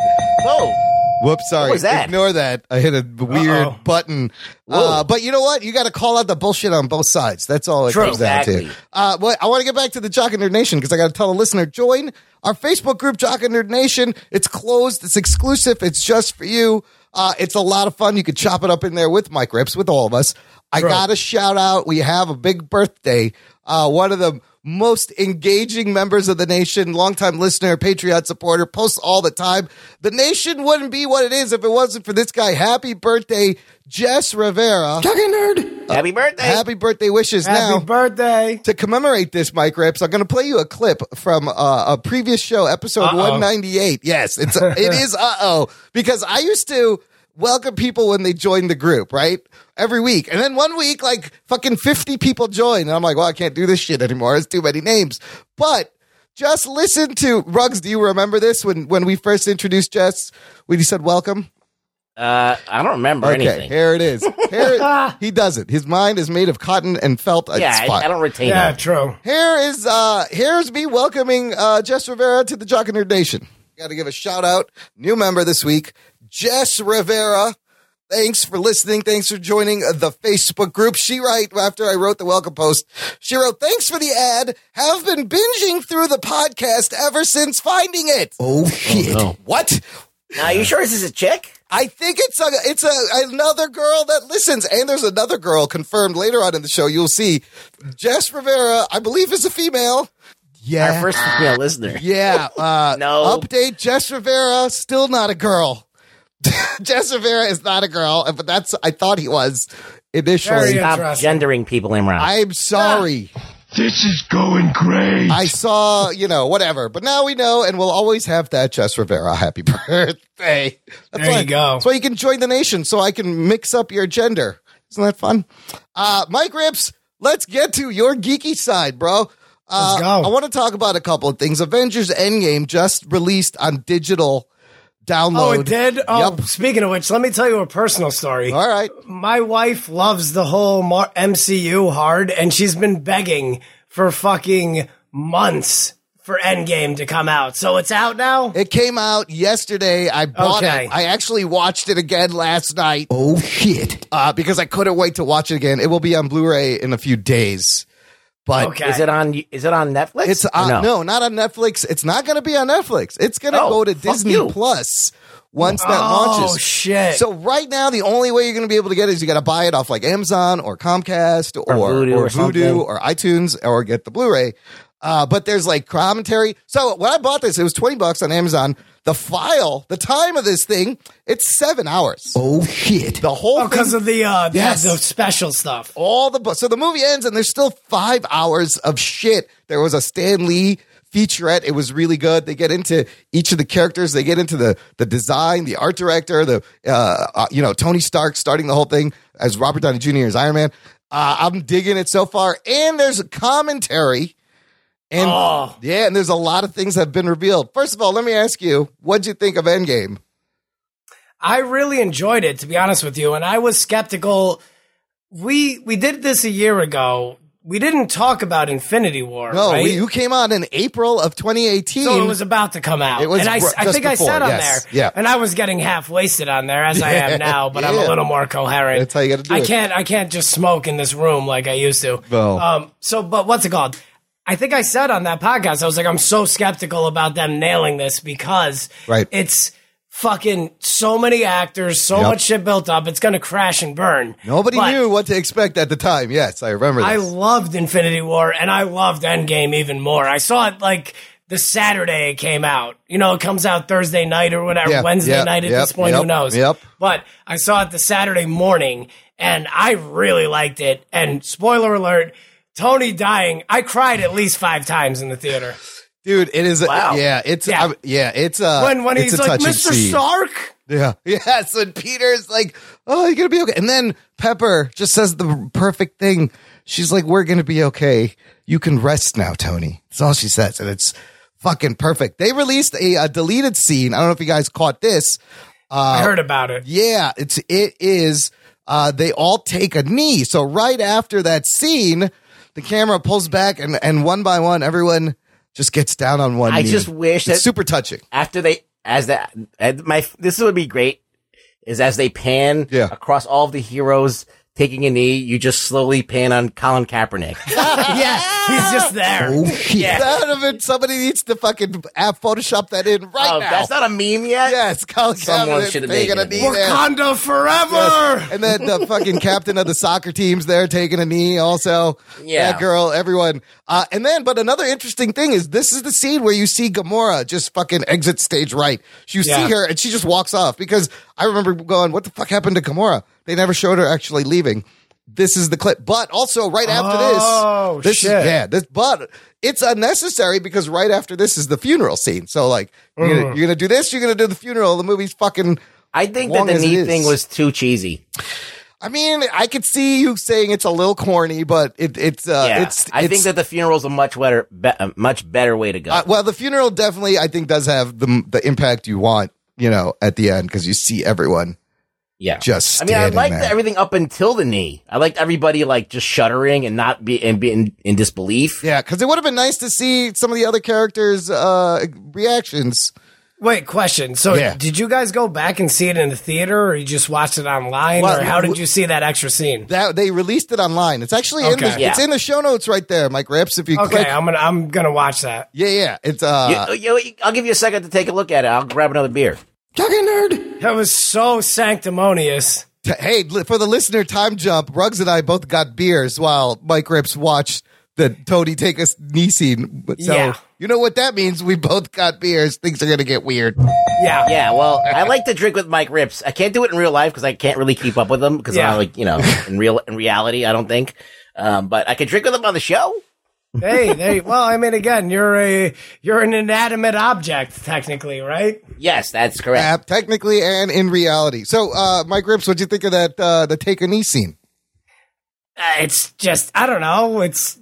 C: Uh, whoa.
A: Whoops, sorry.
C: What was that?
A: Ignore that. I hit a weird
E: Uh-oh.
A: button. Uh, but you know what? You got to call out the bullshit on both sides. That's all it
E: True.
A: comes down to. Uh, but I want to get back to the Jock and Nerd Nation because I got to tell the listener join our Facebook group, Jock and Nerd Nation. It's closed. It's exclusive. It's just for you. Uh, it's a lot of fun. You can chop it up in there with Mic Ripz, with all of us. I got to shout out. We have a big birthday. Uh, one of the most engaging members of the nation, longtime listener, Patreon supporter, posts all the time. The nation wouldn't be what it is if it wasn't for this guy. Happy birthday, Jess Rivera. Tucking nerd.
C: Happy birthday.
A: Happy birthday wishes
E: Happy
A: now
E: birthday.
A: to commemorate this, Mic Ripz, I'm going to play you a clip from uh, a previous show, episode
E: Uh-oh.
A: 198. Yes, it's it is uh oh because I used to welcome people when they join the group, right? Every week, and then one week, like fucking 50 people join, and I'm like, well, I can't do this shit anymore. It's too many names, but. Just listen to Rugs. Do you remember this when when we first introduced Jess? When he said welcome.
C: Uh, I don't remember
A: Okay,
C: anything.
A: here it is. Here, he does it. His mind is made of cotton and felt.
C: yeah,
A: it's
C: I. I don't retain
E: Yeah,
C: that.
E: true.
A: Here is uh here's me welcoming uh Jess Rivera to the Jock and Nerd Nation. Got to give a shout out, new member this week, Jess Rivera. Thanks for listening. Thanks for joining the Facebook group. She wrote after I wrote the welcome post. She wrote, "Thanks for the ad. Have been binging through the podcast ever since finding it." Oh shit!
C: no.
A: What?
C: Now, are you sure this is a chick?
A: I think it's a it's a another girl that listens, and there's another girl confirmed later on in the show. You'll see Jess Rivera, I believe, is a female. Yeah,
C: Our first female listener.
A: yeah. Uh,
C: No.
A: update: Jess Rivera still not a girl. Jess Rivera is not a girl, but that's I thought he was initially.
C: Stop gendering people, Imran.
A: I'm sorry.
H: This is going great.
A: I saw, you know, whatever. But now we know, and we'll always have that. Jess Rivera, happy birthday. That's
E: There
A: why,
E: you go.
A: That's why you can join the nation, so I can mix up your gender. Isn't that fun? Uh, Mic Ripz, let's get to your geeky side, bro. Uh,
E: Let's go.
A: I want to talk about a couple of things. Avengers Endgame just released on digital download.
E: Oh, it did? Oh,
A: Yep.
E: speaking of which, let me tell you a personal story.
A: All right.
E: My wife loves the whole Mar- MCU hard, and she's been begging for fucking months for Endgame to come out. So it's out now?
A: It came out yesterday. I bought
E: Okay.
A: it. I actually watched it again last night. Oh shit! Uh, because I couldn't wait to watch it again. It will be on Blu-ray in a few days. But
E: Okay.
C: Is it on? Is it on Netflix?
A: it's
C: Or
A: uh, no. not on Netflix. It's not going to be on Netflix. It's going to
C: Oh,
A: go to Disney
C: you.
A: Plus once that launches.
E: Oh,
A: launches.
E: shit.
A: So right now, the only way you're going to be able to get it is you got to buy it off like Amazon or Comcast or
C: Vudu or
A: Vudu
C: something.
A: or iTunes or get the Blu-ray. Uh, but there's like commentary. So when I bought this, it was 20 bucks on Amazon. The file, the time of this thing, it's seven hours. Oh shit. The whole
E: Oh, because
A: thing-
E: of the, uh,
A: Yes.
E: the special stuff.
A: all the bu- so the movie ends and there's still five hours of shit. There was a Stan Lee featurette. It was really good. They get into each of the characters. They get into the the design, the art director, the uh, uh you know Tony Stark starting the whole thing as Robert Downey Jr. as Iron Man. Uh, I'm digging it so far, and there's a commentary. And
E: Oh.
A: yeah, and there's a lot of things that have been revealed. First of all, let me ask you, what'd you think of Endgame?
E: I really enjoyed it, to be honest with you, and I was skeptical. We we did this a year ago. We didn't talk about Infinity War.
A: No,
E: right?
A: we, you came out in April of 2018.
E: So it was about to come out.
A: It was
E: and I, I think I
A: before,
E: said on
A: yes.
E: there.
A: Yeah.
E: And I was getting half wasted on there as I am now, but I'm a little more coherent.
A: That's how you gotta do
E: I
A: it.
E: can't I can't just smoke in this room like I used to.
A: No.
E: Um so but what's it called? I think I said on that podcast, I was like, I'm so skeptical about them nailing this because
A: Right.
E: it's fucking so many actors, so
A: Yep.
E: much shit built up, it's gonna crash and burn.
A: Nobody
E: But-
A: knew what to expect at the time. Yes, I remember. This.
E: I loved Infinity War and I loved Endgame even more. I saw it like the Saturday it came out. You know, it comes out Thursday night or whatever,
A: Yeah,
E: Wednesday
A: yeah,
E: night at
A: yep,
E: this point, who knows?
A: yep.
E: But I saw it the Saturday morning and I really liked it. And spoiler alert, Tony dying, I cried at least five times in the theater.
A: dude. It is.
C: Wow.
A: Yeah, it's.
E: Yeah.
A: Yeah, yeah it's. Uh,
E: When when
A: it's
E: he's
A: a
E: like, Mr.
A: scene.
E: Stark?
A: Yeah. Yes. And Peter's like, oh, you're going to be okay. And then Pepper just says the perfect thing. She's like, we're going to be okay. You can rest now, Tony. That's all she says. And it's fucking perfect. They released a, a deleted scene. I don't know if you guys caught this.
E: I heard about it.
A: Yeah, it's it is. Uh, they all take a knee. So right after that scene, the camera pulls back, and and one by one, everyone just gets down on one.
C: I
A: knee.
C: just wish
A: it's
C: that-
A: super touching.
C: After they, as that, my, this would be great, is as they pan
A: Yeah.
C: across all of the heroes taking a knee, you just slowly pan on Colin Kaepernick.
E: yeah, he's just there.
A: Yeah, that would have been somebody needs to fucking app Photoshop that in right
C: oh,
A: now.
C: that's not a meme yet?
A: yes, Colin
C: Someone
A: Kaepernick
C: should have
A: taking a knee
C: it.
A: there.
E: Forever.
A: Yes. And then the fucking captain of the soccer team's there taking a knee also.
C: Yeah.
A: That girl, everyone. Uh, and then, but another interesting thing is this is the scene where you see Gamora just fucking exit stage right. You
E: Yeah.
A: see her and she just walks off because I remember going, what the fuck happened to Gamora? They never showed her actually leaving. This is the clip. But also right after
E: Oh,
A: this, this
E: shit.
A: is, yeah, this, but it's unnecessary because right after this is the funeral scene. So like, you're,
E: Mm.
A: gonna, you're gonna do this, you're gonna do the funeral. The movie's fucking
C: I think that the
A: as
C: knee thing was too cheesy.
A: I mean, I could see you saying it's a little corny, but it, it's uh,
C: yeah,
A: it's.
C: I
A: it's-
C: think that the funeral's a much better, be, a much better way to go.
A: uh, well, the funeral definitely, I think, does have the the impact you want, you know, at the end because you see everyone
C: yeah,
A: just.
C: I mean, I liked
A: there.
C: everything up until the knee. I liked everybody like just shuddering and not be and be in, in disbelief.
A: Yeah, because it would have been nice to see some of the other characters' uh, reactions.
E: Wait, question. So,
A: Yeah.
E: did you guys go back and see it in the theater, or you just watched it online,
A: Well,
E: or how did you see that extra scene?
A: That they released it online. It's actually in the
C: Yeah.
A: it's in the show notes right there, Mic Ripz. If you
E: Okay,
A: click,
E: I'm gonna I'm gonna watch that.
A: yeah, yeah, it's uh,
C: You- you- I'll give you a second to take a look at it. I'll grab another beer.
A: Talking nerd.
E: That was so sanctimonious.
A: Hey, for the listener time jump, Ruggs and I both got beers while Mic Ripz watched the Tony take a knee scene. So
E: Yeah.
A: you know what that means? We both got beers. Things are gonna get weird.
E: Yeah,
C: Yeah, well, I like to drink with Mic Ripz. I can't do it in real life because I can't really keep up with him because
E: Yeah.
C: I'm like, you know, in real in reality, I don't think. Um, but I can drink with him on the show.
E: Hey, they. Well, I mean, again, you're a you're an inanimate object, technically, right?
C: Yes, that's correct.
A: Uh, technically and in reality. So, uh, Mic Ripz, what'd you think of that uh, the take a knee scene?
E: Uh, it's just I don't know. It's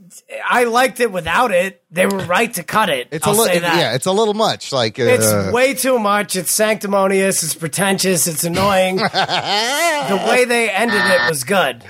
E: I liked it without it. They were right to cut it.
A: It's
E: I'll
A: a little,
E: say that.
A: yeah, it's a little much. Like, uh,
E: It's way too much. It's sanctimonious. It's pretentious. It's annoying. the way they ended it was good.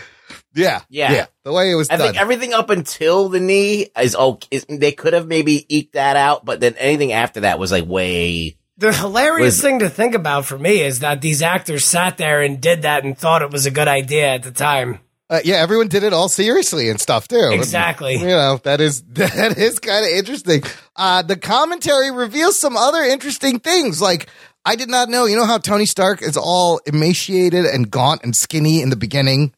A: yeah,
C: Yeah.
A: yeah. The way it was
C: I
A: done.
C: think everything up until the knee is okay. Is, they could have maybe eked that out, but then anything after that was like way.
E: The hilarious
C: Was-
E: thing to think about for me is that these actors sat there and did that and thought it was a good idea at the time.
A: Uh, yeah, everyone did it all seriously and stuff too.
E: Exactly.
A: You know that is that is kind of interesting. Uh, the commentary reveals some other interesting things. Like I did not know. You know how Tony Stark is all emaciated and gaunt and skinny in the beginning.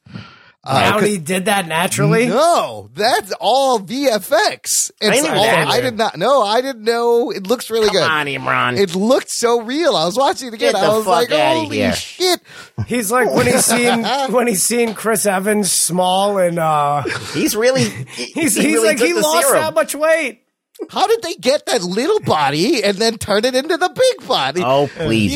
A: Uh,
E: Downey did that naturally.
A: no, that's all VFX. It's
C: knew
A: all,
C: that.
A: I did not know. I didn't know. It looks really
C: Come
A: good.
C: on, Imran.
A: It looked so real. I was watching it again.
C: Get
A: I was like, "Holy
C: here."
A: shit!"
E: He's like when he's seen when he's seen Chris Evans small and uh
C: he's really. he-
E: he's
C: he
E: he's
C: really
E: like he lost
C: serum.
E: that much weight.
A: How did they get that little body and then turn it into the big body?
C: Oh, please,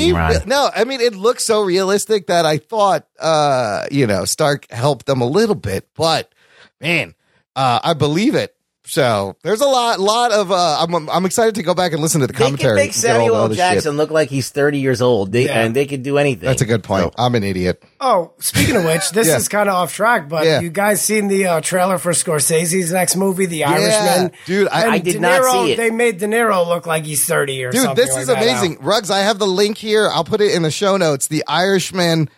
A: no, I mean it looks so realistic that I thought, uh, you know, Stark helped them a little bit, but man, uh, I believe it. So there's a lot, lot of. Uh, I'm, I'm excited to go back and listen to the commentary.
C: They can
A: commentary.
C: make
A: and get all the
C: Samuel L.
A: other shit.
C: Jackson look like he's 30 years old, they,
E: Yeah.
C: and they could do anything.
A: That's a good point. I'm an idiot.
E: Oh, speaking of which, this
A: Yeah.
E: is kind of off track, but
A: Yeah.
E: you guys seen the uh, trailer for Scorsese's next movie, The Irishman?
A: dude, I-
E: And
C: I did
E: De
C: not see it.
E: They made De Niro look like he's thirty or
A: Dude,
E: something.
A: this is
E: that
A: amazing.
E: now.
A: Rugs, I have the link here. I'll put it in the show notes. The Irishman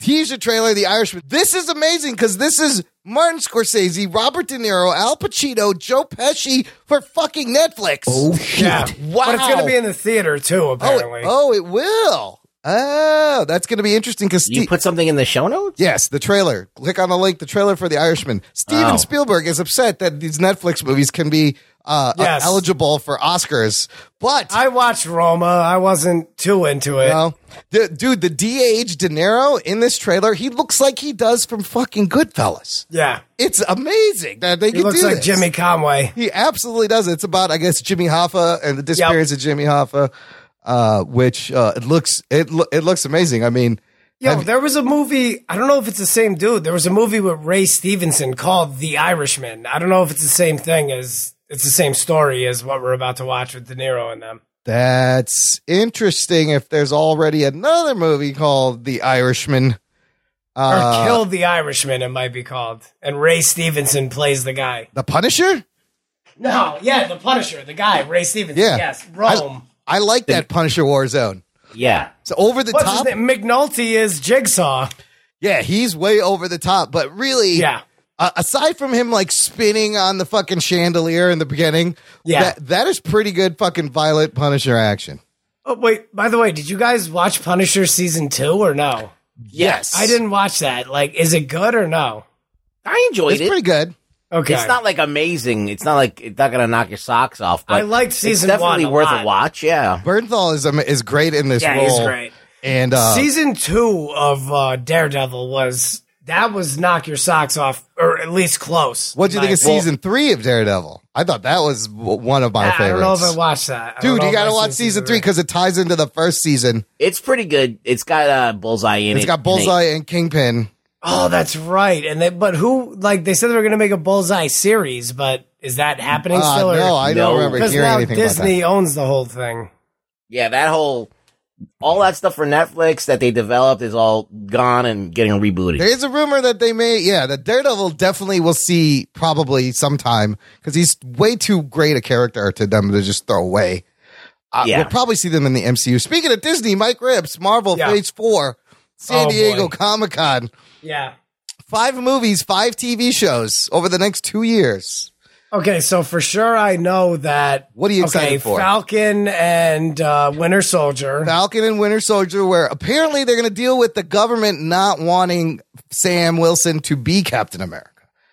A: teaser trailer, The Irishman. This is amazing because this is Martin Scorsese, Robert De Niro, Al Pacino, Joe Pesci for fucking Netflix. Oh,
E: Yeah,
A: Wow.
E: but it's going to be in the theater too.
A: Oh,
E: Apparently,
A: it, oh, it will. Oh, that's going to be interesting because
C: you put something in the show notes?
A: Yes, the trailer. Click on the link, the trailer for The Irishman. Steven
C: Oh.
A: Spielberg is upset that these Netflix movies can be uh,
E: Yes.
A: eligible for Oscars, but
E: I watched Roma. I wasn't too into it.
A: No. The, dude, the DH De Niro in this trailer, he looks like he does from fucking Goodfellas.
E: Yeah,
A: It's amazing that they
E: he
A: can
E: looks like
A: this.
E: Jimmy Conway.
A: He absolutely does. It's about, I guess, Jimmy Hoffa and the disappearance of Jimmy Hoffa. uh, which uh, it looks it lo- it looks amazing. I mean,
E: Yo,
A: have-
E: there was a movie. I don't know if it's the same dude. There was a movie with Ray Stevenson called The Irishman. I don't know if it's the same thing as it's the same story as what we're about to watch with De Niro and them.
A: that's interesting. If there's already another movie called The Irishman,
E: Or
A: uh,
E: Killed the Irishman, it might be called. And Ray Stevenson plays the guy.
A: The Punisher.
E: No, yeah, the Punisher, the guy, Ray Stevenson.
A: Yeah.
E: Yes, Rome.
A: I like that Punisher War Zone.
C: Yeah.
A: So over the
E: What's
A: top,
E: his name? McNulty is Jigsaw.
A: yeah, he's way over the top. But really,
E: Yeah.
A: Uh, aside from him like spinning on the fucking chandelier in the beginning,
E: Yeah.
A: that, that is pretty good fucking violent Punisher action.
E: Oh wait, by the way, did you guys watch Punisher season two or no?
C: Yes.
E: I didn't watch that. Like, is it good or no?
C: I enjoyed
A: It's
C: it.
A: It's pretty good.
E: Okay.
C: It's not like amazing. It's not like it's not gonna knock your socks off. But
E: I liked season
C: it's definitely
E: one a
C: worth
E: lot.
C: a watch. Yeah.
A: Bernthal is um, is great in this
E: Yeah,
A: role.
E: he's great.
A: And uh,
E: season two of uh, Daredevil was that was knock your socks off, or at least close.
A: what do you think of season three of Daredevil? I thought that was w- one of my
E: I, I don't know if I watched that, I don't
A: Dude,
E: know
A: you
E: if
A: got to
E: I've
A: watch
E: seen
A: season three because it ties into the first season.
C: It's pretty good. It's got uh, bullseye in it.
A: It's got Bullseye and Kingpin.
E: Oh, that's right. And they, but who like they said they were going to make a Bullseye series, but is that happening
A: Uh,
E: still?
A: no, I don't
C: No.
A: remember
E: because
A: hearing
E: now
A: anything
E: Disney owns the whole thing.
C: Yeah, that whole all that stuff for Netflix that they developed is all gone and getting rebooted.
A: There is a rumor that they may, yeah, that Daredevil definitely will see probably sometime because he's way too great a character to them to just throw away. Uh,
C: Yeah.
A: We'll probably see them in the MCU. Speaking of Disney, Mic Ripz, Marvel
E: Yeah.
A: Phase 4, San
E: Oh,
A: Diego. Comic Con.
E: Yeah.
A: Five movies, five TV shows over the next two years.
E: Okay, so for sure I know that.
A: What are you
E: okay,
A: excited for?
E: Falcon and uh, Winter Soldier.
A: Falcon and Winter Soldier, where apparently they're going to deal with the government not wanting Sam Wilson to be Captain America.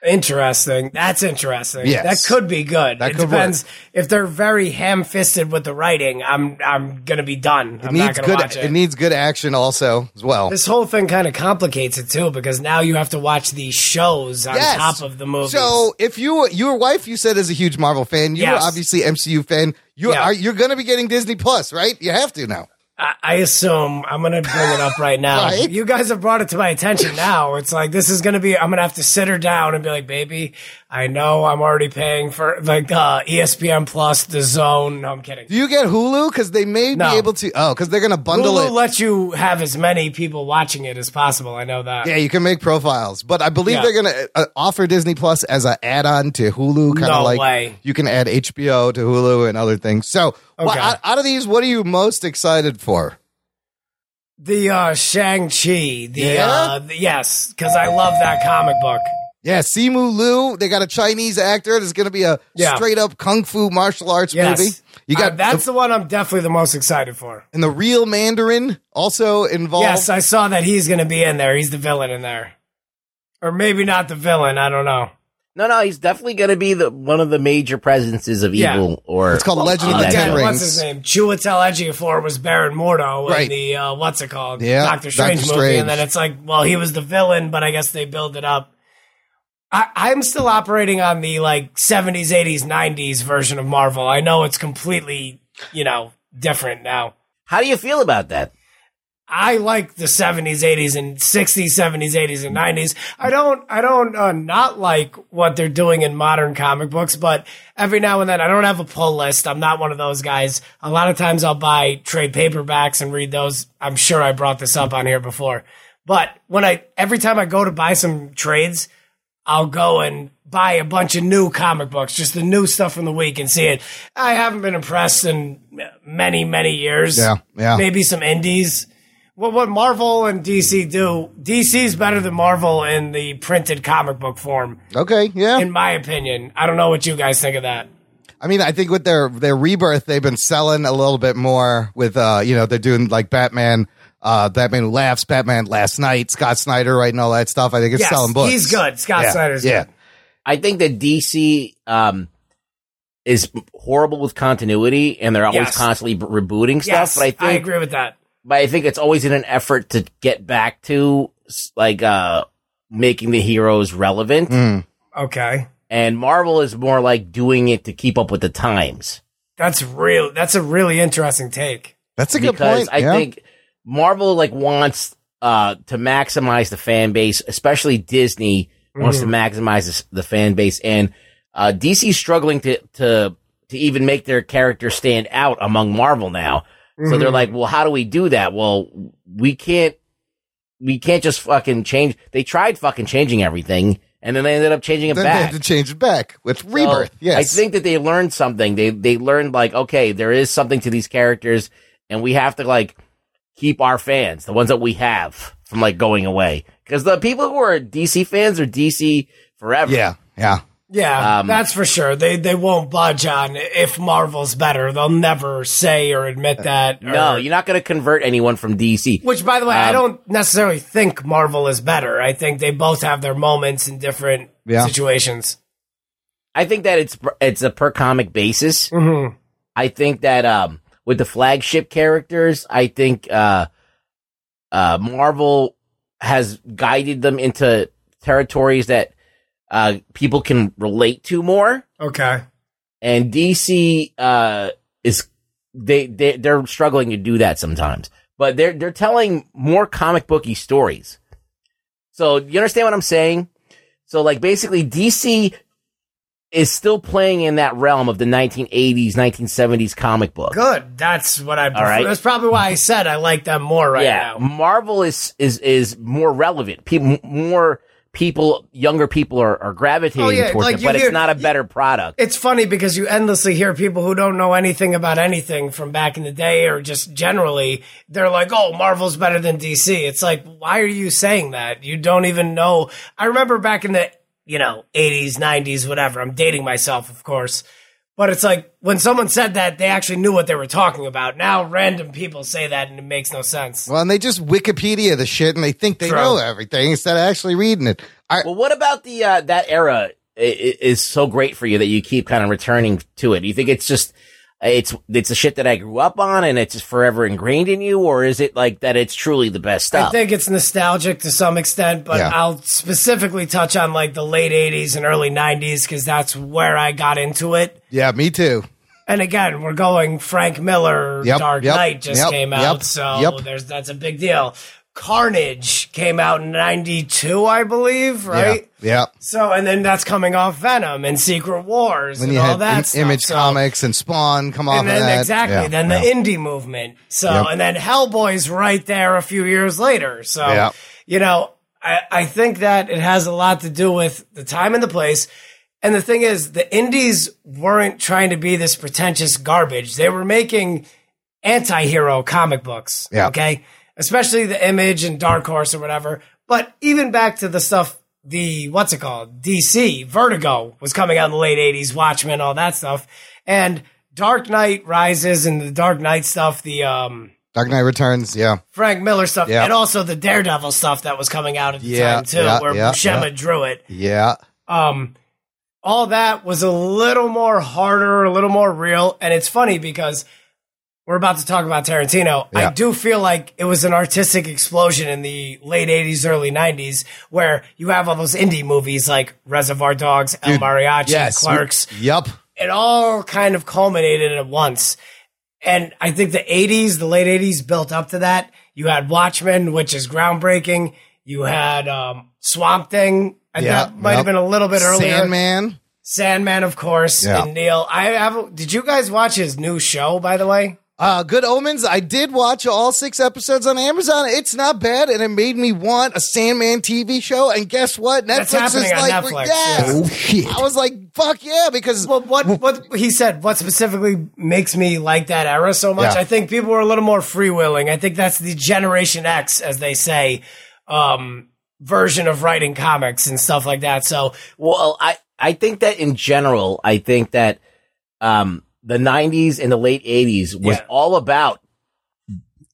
E: Interesting. That's interesting.
A: Yes.
E: That could be good.
A: That
E: it depends if they're very ham-fisted with the writing. I'm I'm gonna be done.
A: It
E: I'm not
A: needs
E: gonna
A: good.
E: watch
A: It.
E: it.
A: needs good action also as well.
E: this whole thing kind of complicates it too because now you have to watch these shows on
A: Yes.
E: top of the movie.
A: So if you your wife you said is a huge Marvel fan, you're
E: Yes.
A: obviously MCU fan. You are you're going to be getting Disney Plus, right? You have to now.
E: I, assume I'm gonna bring it up right now.
A: Right.
E: You guys have brought it to my attention now. It's like this is gonna be. I'm gonna have to sit her down and be like, "Baby, I know I'm already paying for like uh, ESPN Plus, The Zone." No, I'm kidding.
A: Do you get Hulu because they may
E: No.
A: be able to? Oh, because they're going to bundle
E: Hulu
A: it.
E: lets you have as many people watching it as possible. I know that.
A: yeah, you can make profiles, but I believe
E: Yeah.
A: they're going to uh, offer Disney Plus as an add-on to Hulu, kind of
E: No
A: like
E: way.
A: you can add HBO to Hulu and other things. So,
E: Okay.
A: out, out of these, what are you most excited for?
E: The uh, Shang Chi. The
A: Yeah?
E: uh, the- yes, because I love that comic book.
A: Yeah, Simu Liu. They got a Chinese actor. There's going to be a
E: Yeah.
A: straight up kung fu martial arts
E: Yes,
A: movie. You got
E: Uh, that's the one I'm definitely the most excited for.
A: and the real Mandarin also involved.
E: Yes, I saw that he's going to be in there. He's the villain in there, or maybe not the villain. I don't know.
C: No, no, he's definitely going to be the one of the major presences of
E: Yeah.
C: evil. Or
A: It's called Legend of the
C: that
A: Ten
E: Again,
C: show.
A: Rings.
E: what's his name? Chiwetel Ejiofor was Baron Mordo
A: Right.
E: in the uh, what's it called?
A: Yeah,
E: Doctor Strange
A: Doctor
E: movie,
A: Strange.
E: and then it's like, well, he was the villain, but I guess they build it up. I, I'm still operating on the like 70s, 80s, 90s version of Marvel. I know it's completely, you know, different now.
C: How do you feel about that?
E: I like the 70s, 80s, and 60s, 70s, 80s, and 90s. I don't, I don't uh, not like what they're doing in modern comic books, but every now and then I don't have a pull list. I'm not one of those guys. A lot of times I'll buy trade paperbacks and read those. I'm sure I brought this up on here before, but when I, every time I go to buy some trades, I'll go and buy a bunch of new comic books, just the new stuff from the week and see it. I haven't been impressed in many, many years.
A: Yeah, yeah.
E: Maybe some indies. Well, what Marvel and DC do, DC's better than Marvel in the printed comic book form,
A: Okay, yeah.
E: in my opinion. I don't know what you guys think of that.
A: I mean, I think with their their rebirth, they've been selling a little bit more. With uh, you know, they're doing like Batman, uh, Batman Who Laughs, Batman Last Knight, Scott Snyder writing all that stuff. I think it's
E: Yes,
A: selling books.
E: he's good. Scott
A: Yeah,
E: Snyder's
A: yeah.
E: good.
C: I think that DC um, is horrible with continuity, and they're always
E: Yes.
C: constantly b- rebooting stuff.
E: Yes,
C: but I think, I
E: agree with that.
C: but I think it's always in an effort to get back to like uh, making the heroes relevant.
A: Mm.
E: Okay.
C: And Marvel is more like doing it to keep up with the times.
E: That's real. That's a really interesting take.
A: That's a good
C: because
A: point.
C: I
A: yeah.
C: think Marvel like wants uh to maximize the fan base, especially Disney wants to
A: Mm-hmm.
C: maximize this, the fan base, and uh DC's struggling to to to even make their character stand out among Marvel now. So
A: Mm-hmm.
C: they're like, well, how do we do that? Well, we can't we can't just fucking change. They tried fucking changing everything, and then they ended up changing it
A: then they
C: back.
A: had to change it back with
C: So,
A: rebirth. yes,
C: I think that they learned something. They they learned like, okay, there is something to these characters, and we have to like keep our fans, the ones that we have, from like going away. Because the people who are DC fans are DC forever.
A: Yeah, yeah.
E: Yeah,
C: Um,
E: that's for sure. They they won't budge on if Marvel's better. They'll never say or admit that.
C: No, you're not going to convert anyone from DC.
E: Which, by the way, I
C: Um,
E: don't necessarily think Marvel is better. I think they both have their moments in different
A: Yeah.
E: situations.
C: I think that it's it's a per comic basis.
E: Mm-hmm.
C: I think that um with the flagship characters, I think uh uh Marvel has guided them into territories that uh people can relate to more
E: Okay.
C: and DC uh is they they they're struggling to do that sometimes. But they're they're telling more comic booky stories. So you understand what I'm saying? So like basically DC is still playing in that realm of the 1980s, 1970s comic book.
E: Good. That's what I prefer.
C: right.
E: That's probably why I said I like them more right
C: yeah,
E: now.
C: Marvel is is is more relevant. People more people younger people are, are gravitating
E: Oh, yeah,
C: towards
E: like
C: it, but
E: hear-
C: it's not a better product.
E: It's funny because you endlessly hear people who don't know anything about anything from back in the day or just generally, they're like, oh, Marvel's better than DC. It's like, why are you saying that? You don't even know. I remember back in the, you know, 80s, 90s, whatever. I'm dating myself, of course. But it's like when someone said that, they actually knew what they were talking about. Now random people say that and it makes no sense.
A: Well, and they just Wikipedia the shit and they think they
E: True.
A: know everything instead of actually reading it. I,
C: Well, what about the uh, that era i- i- is so great for you that you keep kind of returning to it? Do you think it's just it's it's the shit that I grew up on and it's forever ingrained in you, or is it like that? It's truly the best stuff?
E: I think it's nostalgic to some extent, but
A: Yeah.
E: I'll specifically touch on like the late 80s and early 90s because that's where I got into it.
A: yeah, me too.
E: And again, we're going Frank Miller,
A: Yep,
E: Dark
A: yep,
E: Knight just
A: yep,
E: came out,
A: yep,
E: so
A: yep.
E: there's that's a big deal. Carnage came out in 92, I believe, right?
A: Yeah, yeah.
E: So, and then that's coming off Venom and Secret Wars and all that stuff.
A: Image
E: So-
A: Comics and Spawn come off
E: and
A: of
E: then
A: that.
E: exactly,
A: Yeah,
E: then
A: yeah.
E: the indie movement. So,
A: Yep.
E: and then Hellboy's right there a few years later. So,
A: Yep.
E: you know, I, I think that it has a lot to do with the time and the place. And the thing is, the indies weren't trying to be this pretentious garbage. They were making anti-hero comic books.
A: Yeah.
E: Okay. Especially the image and Dark Horse or whatever. But even back to the stuff, the, what's it called? DC, Vertigo was coming out in the late 80s, Watchmen, all that stuff. And Dark Knight Rises and the Dark Knight stuff, the, um,
A: Dark Knight Returns. Yeah,
E: Frank Miller stuff,
A: Yeah.
E: and also the Daredevil stuff that was coming out at the
A: Yeah,
E: time too,
A: yeah,
E: where
A: yeah,
E: Buscema drew it.
A: yeah.
E: Um, all that was a little more harder, a little more real, and it's funny because we're about to talk about Tarantino. I do feel like it was an artistic explosion in the late '80s, early '90s, where you have all those indie movies like Reservoir Dogs, El Mariachi,
A: Yes.
E: Clerks
A: Yep.
E: it all kind of culminated at once. And I think the 80s, the late 80s built up to that. You had Watchmen, which is groundbreaking. You had um, Swamp Thing. And
A: Yeah,
E: that might
A: yep.
E: have been a little bit earlier.
A: Sandman.
E: Sandman, of course.
A: Yeah.
E: And Neil. I have. Did you guys watch his new show, by the way?
A: Uh, Good Omens. I did watch all six episodes on Amazon. It's not bad, and it made me want a Sandman TV show. And guess what?
E: That's
A: Netflix is
E: happening on
A: like,
E: Netflix,
A: yes.
E: yeah.
A: Oh shit! I was like, fuck yeah, because
E: Well, what what he said, what specifically makes me like that era so much?
A: Yeah.
E: I think people were a little more freewheeling. I think that's the Generation X, as they say, um, version of writing comics and stuff like that. So
C: Well, I I think that in general, I think that um the 90s and the late 80s was
E: Yeah.
C: all about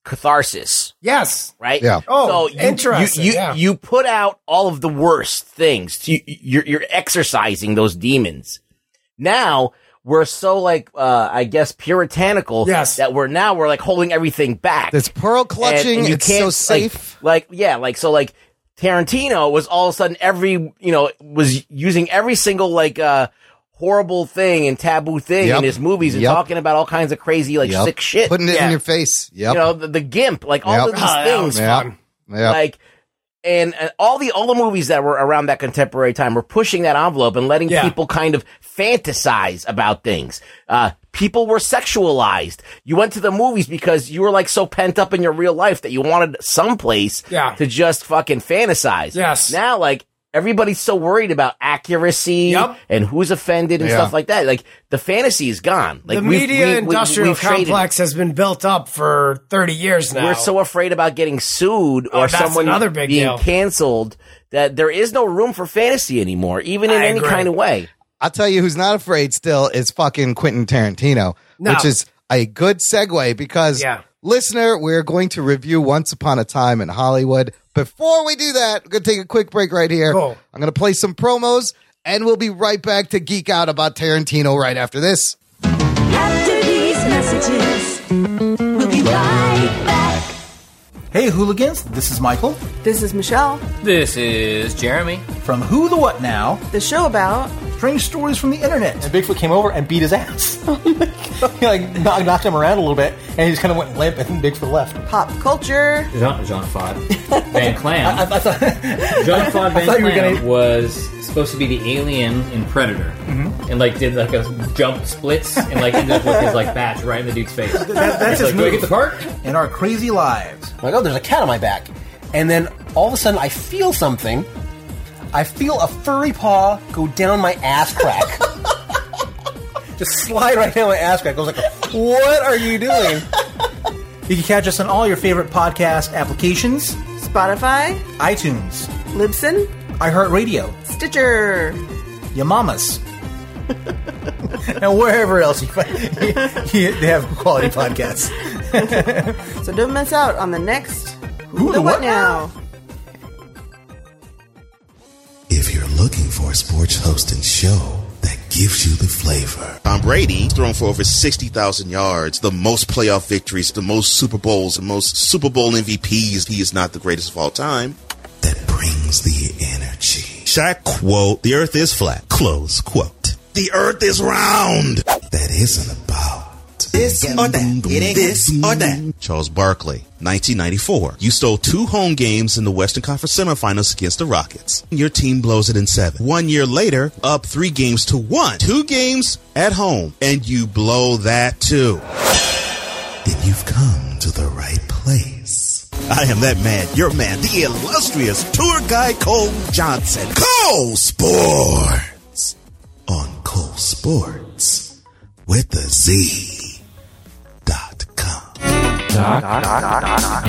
C: catharsis,
E: yes,
C: right?
A: Yeah.
E: Oh,
C: you,
E: interesting,
C: You, you,
E: yeah.
C: you put out all of the worst things. You, you're you're exercising those demons. Now we're so like uh I guess puritanical
E: Yes.
C: that we're now we're like holding everything back.
A: it's pearl clutching.
C: and you
A: it's
C: can't,
A: so
C: like-
A: safe.
C: Like, yeah, like so like Tarantino was all of a sudden every you know was using every single like uh horrible thing and taboo thing
A: Yep.
C: in his movies and
A: Yep.
C: talking about all kinds of crazy like
A: Yep.
C: sick shit.
A: Putting it
E: Yeah.
A: in your face. Yep.
C: You know, the, the gimp, like all
A: Yep.
C: of these
E: Oh,
C: things.
E: was
A: Yep.
E: fun.
A: Yep.
C: Like, and, and all the all the movies that were around that contemporary time were pushing that envelope and letting
E: Yeah.
C: people kind of fantasize about things. Uh, people were sexualized. You went to the movies because you were like so pent up in your real life that you wanted someplace
E: Yeah.
C: to just fucking fantasize.
E: Yes.
C: Now, like. Everybody's so worried about accuracy
E: Yep.
C: and who's offended and
A: Yeah.
C: stuff like that. Like the fantasy is gone. Like
E: the
C: we've-
E: media
C: we- we-
E: industrial
C: we've traded
E: complex has been built up for 30 years now.
C: We're so afraid about getting sued
E: Oh,
C: or
E: that's
C: someone
E: another big
C: being
E: deal.
C: canceled that there is no room for fantasy anymore, even in
E: I
C: any
E: agree.
C: kind of way.
A: I'll tell you who's not afraid still is fucking Quentin Tarantino,
E: No.
A: which is a good segue because,
E: Yeah.
A: Listener, we're going to review Once Upon a Time in Hollywood. Before we do that, we're going to take a quick break right here.
E: Cool.
A: I'm going to play some promos and we'll be right back to geek out about Tarantino right after this.
I: After these messages, we'll be right back.
J: Hey, hooligans, this is Michael
K: This is Michelle.
L: This is Jeremy.
J: from Who the What Now.
K: The show about
J: Strange stories from the internet. And Bigfoot came over and beat his ass. he like knocked, knocked him around a little bit, and he just kind of went limp, and Bigfoot left.
K: pop culture.
L: Jean Jean Claude Van Clam.
J: I, I thought
L: Jean Claude Van
J: thought you were
L: Clam
J: gonna-
L: was supposed to be the alien in Predator,
J: Mm-hmm.
L: and like did like a jump splits and like ended up with his like batch right in the dude's face.
J: that, that's
L: He's
J: his
L: like, do I
J: move.
L: get the part?
J: In our crazy lives.
M: I'm like, oh, there's a cat on my back. And then all of a sudden, I feel something. I feel a furry paw go down my ass crack. Just slide right down my ass crack. I was like, what are you doing?
J: You can catch us on all your favorite podcast applications,
K: Spotify,
J: iTunes,
K: Libsyn,
J: iHeartRadio,
K: Stitcher.
J: your mamas, and wherever else you find they have quality podcasts.
K: So don't miss out on the next
J: Who
K: the What Now.
N: If you're looking for a sports hosting show that gives you the flavor,
O: Tom Brady thrown for over 60,000 yards, the most playoff victories, the most Super Bowls, the most Super Bowl MVPs. He is not the greatest of all time.
N: that brings the energy. Shaq quote, the earth is flat. Close quote. The earth is round. That isn't about
O: This or that. It ain't this or that. Charles Barkley, 1994. You stole two home games in the Western Conference semifinals against the Rockets. Your team blows it in seven. One year later, up three games to one. Two games at home, and you blow that too.
N: Then you've come to the right place.
O: I am that man, your man, the illustrious tour guide Cole Johnson.
N: Cole Sports on Cole Sports with the Z dot com.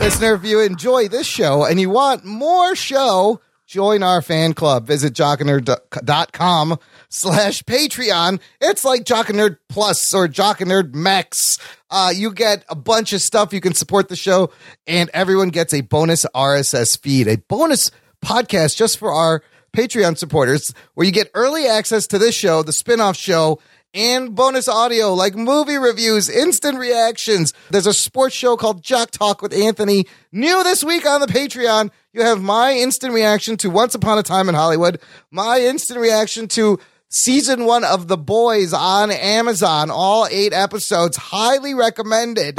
A: Listener, if you enjoy this show and you want more show, join our fan club. Visit jockandnerd.com slash Patreon. It's like Jock and Nerd Plus or Jock and Nerd Max. Uh, you get a bunch of stuff. You can support the show and everyone gets a bonus RSS feed, a bonus podcast just for our Patreon supporters where you get early access to this show, the spin-off show, and bonus audio like movie reviews, instant reactions. There's a sports show called Jock Talk with Anthony. New this week on the Patreon, you have my instant reaction to Once Upon a Time in Hollywood, my instant reaction to season one of The Boys on Amazon, all eight episodes, highly recommended.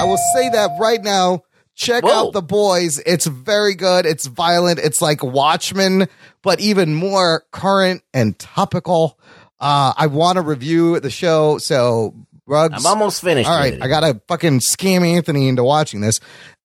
A: I will say that right now. Check out The Boys. It's very good. It's violent. It's like Watchmen, but even more current and topical. Uh, I want to review the show, so Rugs.
C: I'm almost finished
A: All right. I gotta fucking scam Anthony into watching this.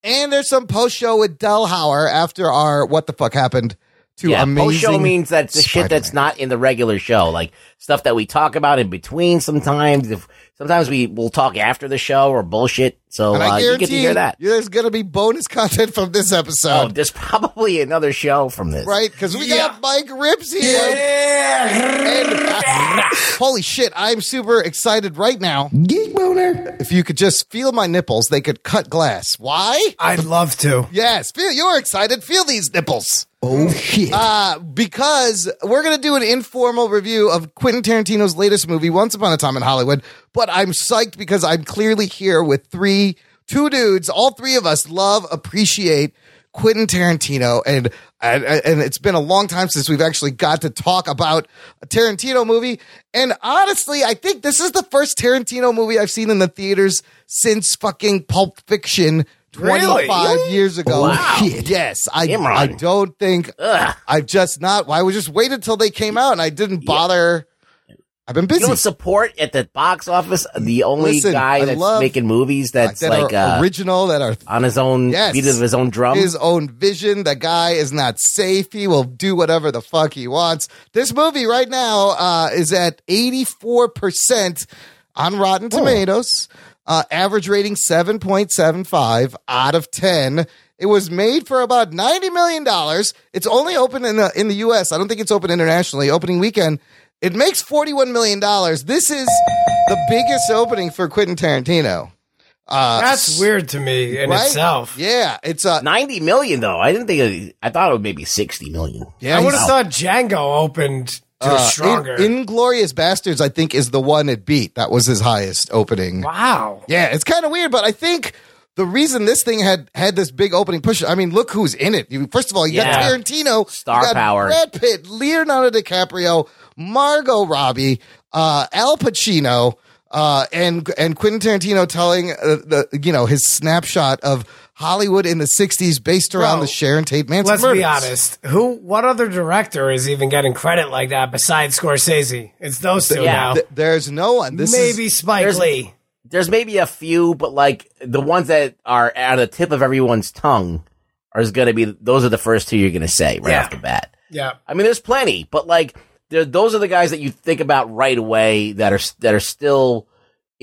A: And there's some post show with Del Hauer after our what the fuck happened to
C: yeah,
A: amazing.
C: post show means that the shit that's not in the regular show, like stuff that we talk about in between. Sometimes, if sometimes we will talk after the show or bullshit. So
A: and I
C: uh, you get to hear that.
A: there's gonna be bonus content from this episode.
C: Oh, there's probably another show from this.
A: Right, because we got Mic Ripz here. And, uh, holy shit, I'm super excited right now. Geek boner. If you could just feel my nipples, they could cut glass. Why?
E: I'd love to.
A: Yes, feel you're excited. Feel these nipples.
N: Oh shit.
A: Uh, because we're to do an informal review of Quentin Tarantino's latest movie, Once Upon a Time in Hollywood. But I'm psyched because I'm clearly here with three, two dudes. All three of us love, appreciate Quentin Tarantino, and, and and it's been a long time since we've actually got to talk about a Tarantino movie. And honestly, I think this is the first Tarantino movie I've seen in the theaters since fucking Pulp Fiction. 25
E: Really?
A: years ago.
C: Wow.
A: Yes. I,
C: Imran.
A: I don't think
C: Ugh.
A: I've just not. I was just waited until they came out and I didn't bother. I've been
C: You
A: busy.
C: don't support at the box office the only
A: Listen,
C: guy
A: I
C: that's making movies that's
A: that
C: like uh,
A: original, that are
C: on his own
A: Yes.
C: beat of his own drum.
A: his own vision. The guy is not safe. He will do whatever the fuck he wants. This movie right now uh, is at 84% on Rotten Tomatoes. Uh, average rating 7.75 out of 10. It was made for about $90 million. It's only open in the, in the US. I don't think it's open internationally. Opening weekend, it makes $41 million. This is the biggest opening for Quentin Tarantino. Uh,
E: That's weird to me in
A: right?
E: itself.
A: Yeah, it's uh,
C: 90 million though. I didn't think it, I thought it was maybe 60 million.
A: yeah.
E: I would have thought Django opened to
A: Uh,
E: stronger.
A: In, Inglorious Bastards, I think, is the one it beat. That was his highest opening.
E: wow.
A: Yeah, it's kind of weird, but I think the reason this thing had had this big opening push. I mean, look who's in it. You, first of all, you
C: Yeah.
A: got Tarantino,
C: Star
A: you got
C: power.
A: Brad Pitt, Leonardo DiCaprio, Margot Robbie, uh, Al Pacino, uh, and and Quentin Tarantino telling uh, the you know his snapshot of Hollywood in the '60s based around
E: Bro,
A: the Sharon Tate Manson
E: Let's
A: murders.
E: be honest. Who? What other director is even getting credit like that besides Scorsese? It's those two
C: Yeah.
E: now.
A: Th- there's no one. This
E: Maybe
A: is,
E: Spike
C: there's-
E: Lee.
C: There's maybe a few, but like the ones that are at the tip of everyone's tongue are going to be, those are the first two you're going to say right
E: Yeah.
C: off the bat.
E: Yeah.
C: I mean, there's plenty, but like, those are the guys that you think about right away that are that are still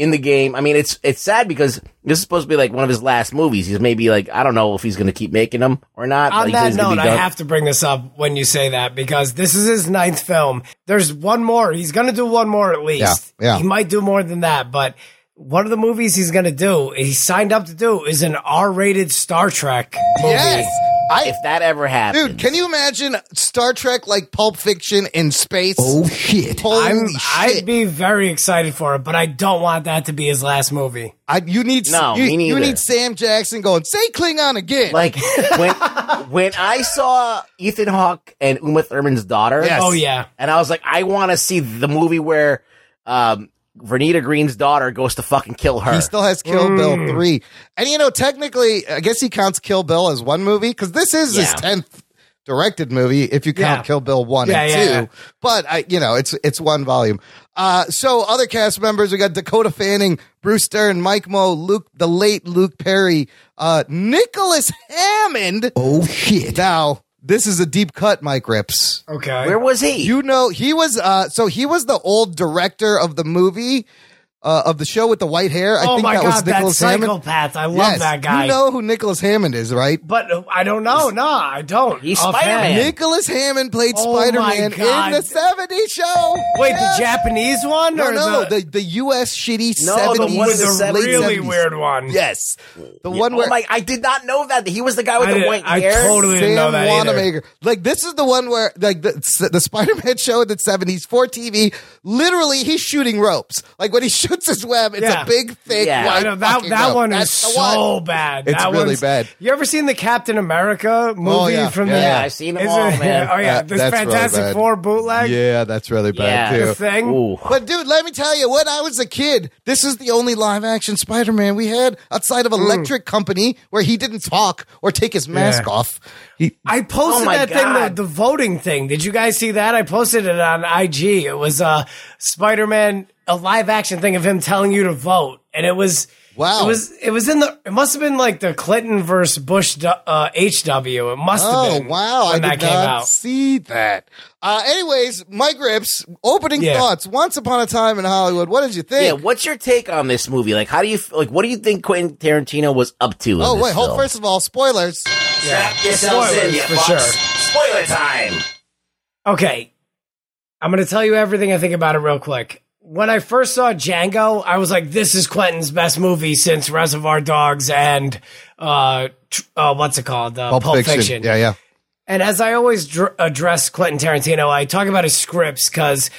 C: in the game. I mean, it's it's sad because this is supposed to be like one of his last movies. He's maybe like I don't know if he's going to keep making them or not.
E: On
C: Like,
E: that note, I have to bring this up when you say that because this is his ninth film. There's one more. He's going to do one more at least.
A: Yeah, yeah.
E: He might do more than that, but one of the movies he's going to do, he signed up to do, is an R-rated Star Trek movie.
A: yes. I,
C: if that ever happens,
A: Dude, can you imagine Star Trek like Pulp Fiction in space? Oh shit! Holy
E: I'm,
A: shit!
E: I'd be very excited for it, but I don't want that to be his last movie.
A: I, you need
C: No,
A: you,
C: me
A: you need Sam Jackson going say Klingon again.
C: Like when when I saw Ethan Hawke and Uma Thurman's daughter,
A: Yes.
E: Oh yeah.
C: and I was like, I want to see the movie where um, Vernita Green's daughter goes to fucking kill her.
A: he still has Kill Bill three, and you know technically, I guess he counts Kill Bill as one movie because this is his tenth directed movie if you count
E: Yeah.
A: Kill Bill one
E: Yeah,
A: and
E: yeah,
A: two.
E: yeah.
A: But I, you know, it's it's one volume. Uh, so other cast members we got Dakota Fanning, Bruce Dern, Mike Moh, Luke, the late Luke Perry, uh, Nicholas Hammond. Oh shit! Now this is a deep cut, Mic Ripz.
E: Okay.
C: Where was he?
A: You know, he was uh so he was the old director of the movie uh, of the show with the white hair. I
E: oh
A: think
E: my
A: that
E: god,
A: was
E: that
A: Nicholas Hammond.
E: psychopath! I love
A: Yes,
E: that guy.
A: You know who Nicholas Hammond is, right?
E: but uh, I don't know. No, I don't.
C: He's
E: Offhand.
C: Spider-Man.
A: Nicholas Hammond played
E: Oh
A: Spider-Man in the 70s show.
E: Wait,
A: Yes.
E: the Japanese one
A: No,
E: or
A: no,
E: the,
A: the, the U.S. shitty
C: No,
A: 70s,
C: the one
E: with the
A: late
E: really
A: 70s.
E: weird one?
A: Yes. The
C: Yeah,
A: one
C: oh
A: where
C: my, I did not know that he was the guy with
E: I
C: the
E: did-
C: white
E: I
C: hair.
E: totally didn't know
A: Sam
E: that either.
A: Wanamaker. Like this is the one where like the the Spider-Man show in the 70s for TV, literally he's shooting ropes. Like when he shoots his web, it's
E: Yeah.
A: a big thick
C: Yeah.
A: white
E: I know that
A: fucking
E: that
A: rope.
E: one is
A: That's the
E: so
A: one.
E: bad.
A: It's
E: that
A: really
E: one's-
A: bad.
E: You ever seen the Captain America movie
A: Oh, yeah.
E: from
A: Yeah,
E: the?
C: yeah, I've seen 'em
E: Is
C: all,
E: it-
C: man.
E: Oh yeah,
A: Uh,
E: this
A: that's really
E: Fantastic
A: bad.
E: Four bootleg.
A: Yeah, that's really bad
C: Yeah.
A: too.
E: Thing.
C: Ooh.
A: But dude, let me tell you, when I was a kid, this is the only live action Spider Man we had outside of Electric Company where he didn't talk or take his mask
E: Yeah.
A: off. He,
E: I posted
C: Oh my
E: that thing,
C: God.
E: the, the voting thing. Did you guys see that? I posted it on IG. It was uh, Spider Man, a live action thing of him telling you to vote, and it was
A: Wow.
E: It was it was in the. It must have been like the Clinton versus Bush uh, HW. It must have
A: oh
E: been.
A: wow,
E: when
A: I
E: that
A: did
E: came
A: not
E: out.
A: see that. Uh, anyways, Mic Ripz, opening
E: Yeah.
A: thoughts. Once upon a time in Hollywood. What did you think?
C: Yeah, what's your take on this movie? Like, how do you like? What do you think Quentin Tarantino was up to? in
A: oh
C: this
A: wait, hold.
C: film?
A: First of all, spoilers.
C: Strap yourselves in,
E: Spoilers,
C: you
E: for
C: fucks.
E: sure.
C: Spoiler time.
E: Okay. I'm going to tell you everything I think about it real quick. When I first saw Django, I was like, this is Quentin's best movie since Reservoir Dogs and, uh, uh what's it called? Uh, Pulp, Fiction.
A: Yeah, yeah.
E: And as I always dr- address Quentin Tarantino, I talk about his scripts because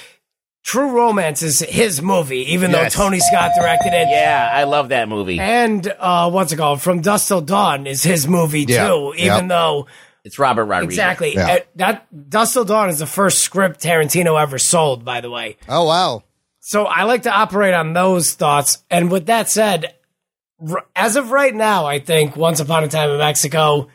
E: True Romance is his movie, even
C: Yes.
E: though Tony Scott directed it.
C: Yeah, I love that movie.
E: And uh, what's it called? From Dusk Till Dawn is his movie
C: Yeah.
E: too, even
C: Yep.
E: though
C: It's Robert Rodriguez.
E: exactly uh, that Dusk Till Dawn is the first script Tarantino ever sold. By the way,
A: Oh wow.
E: So I like to operate on those thoughts. And with that said, r- as of right now, I think Once Upon a Time in Mexico,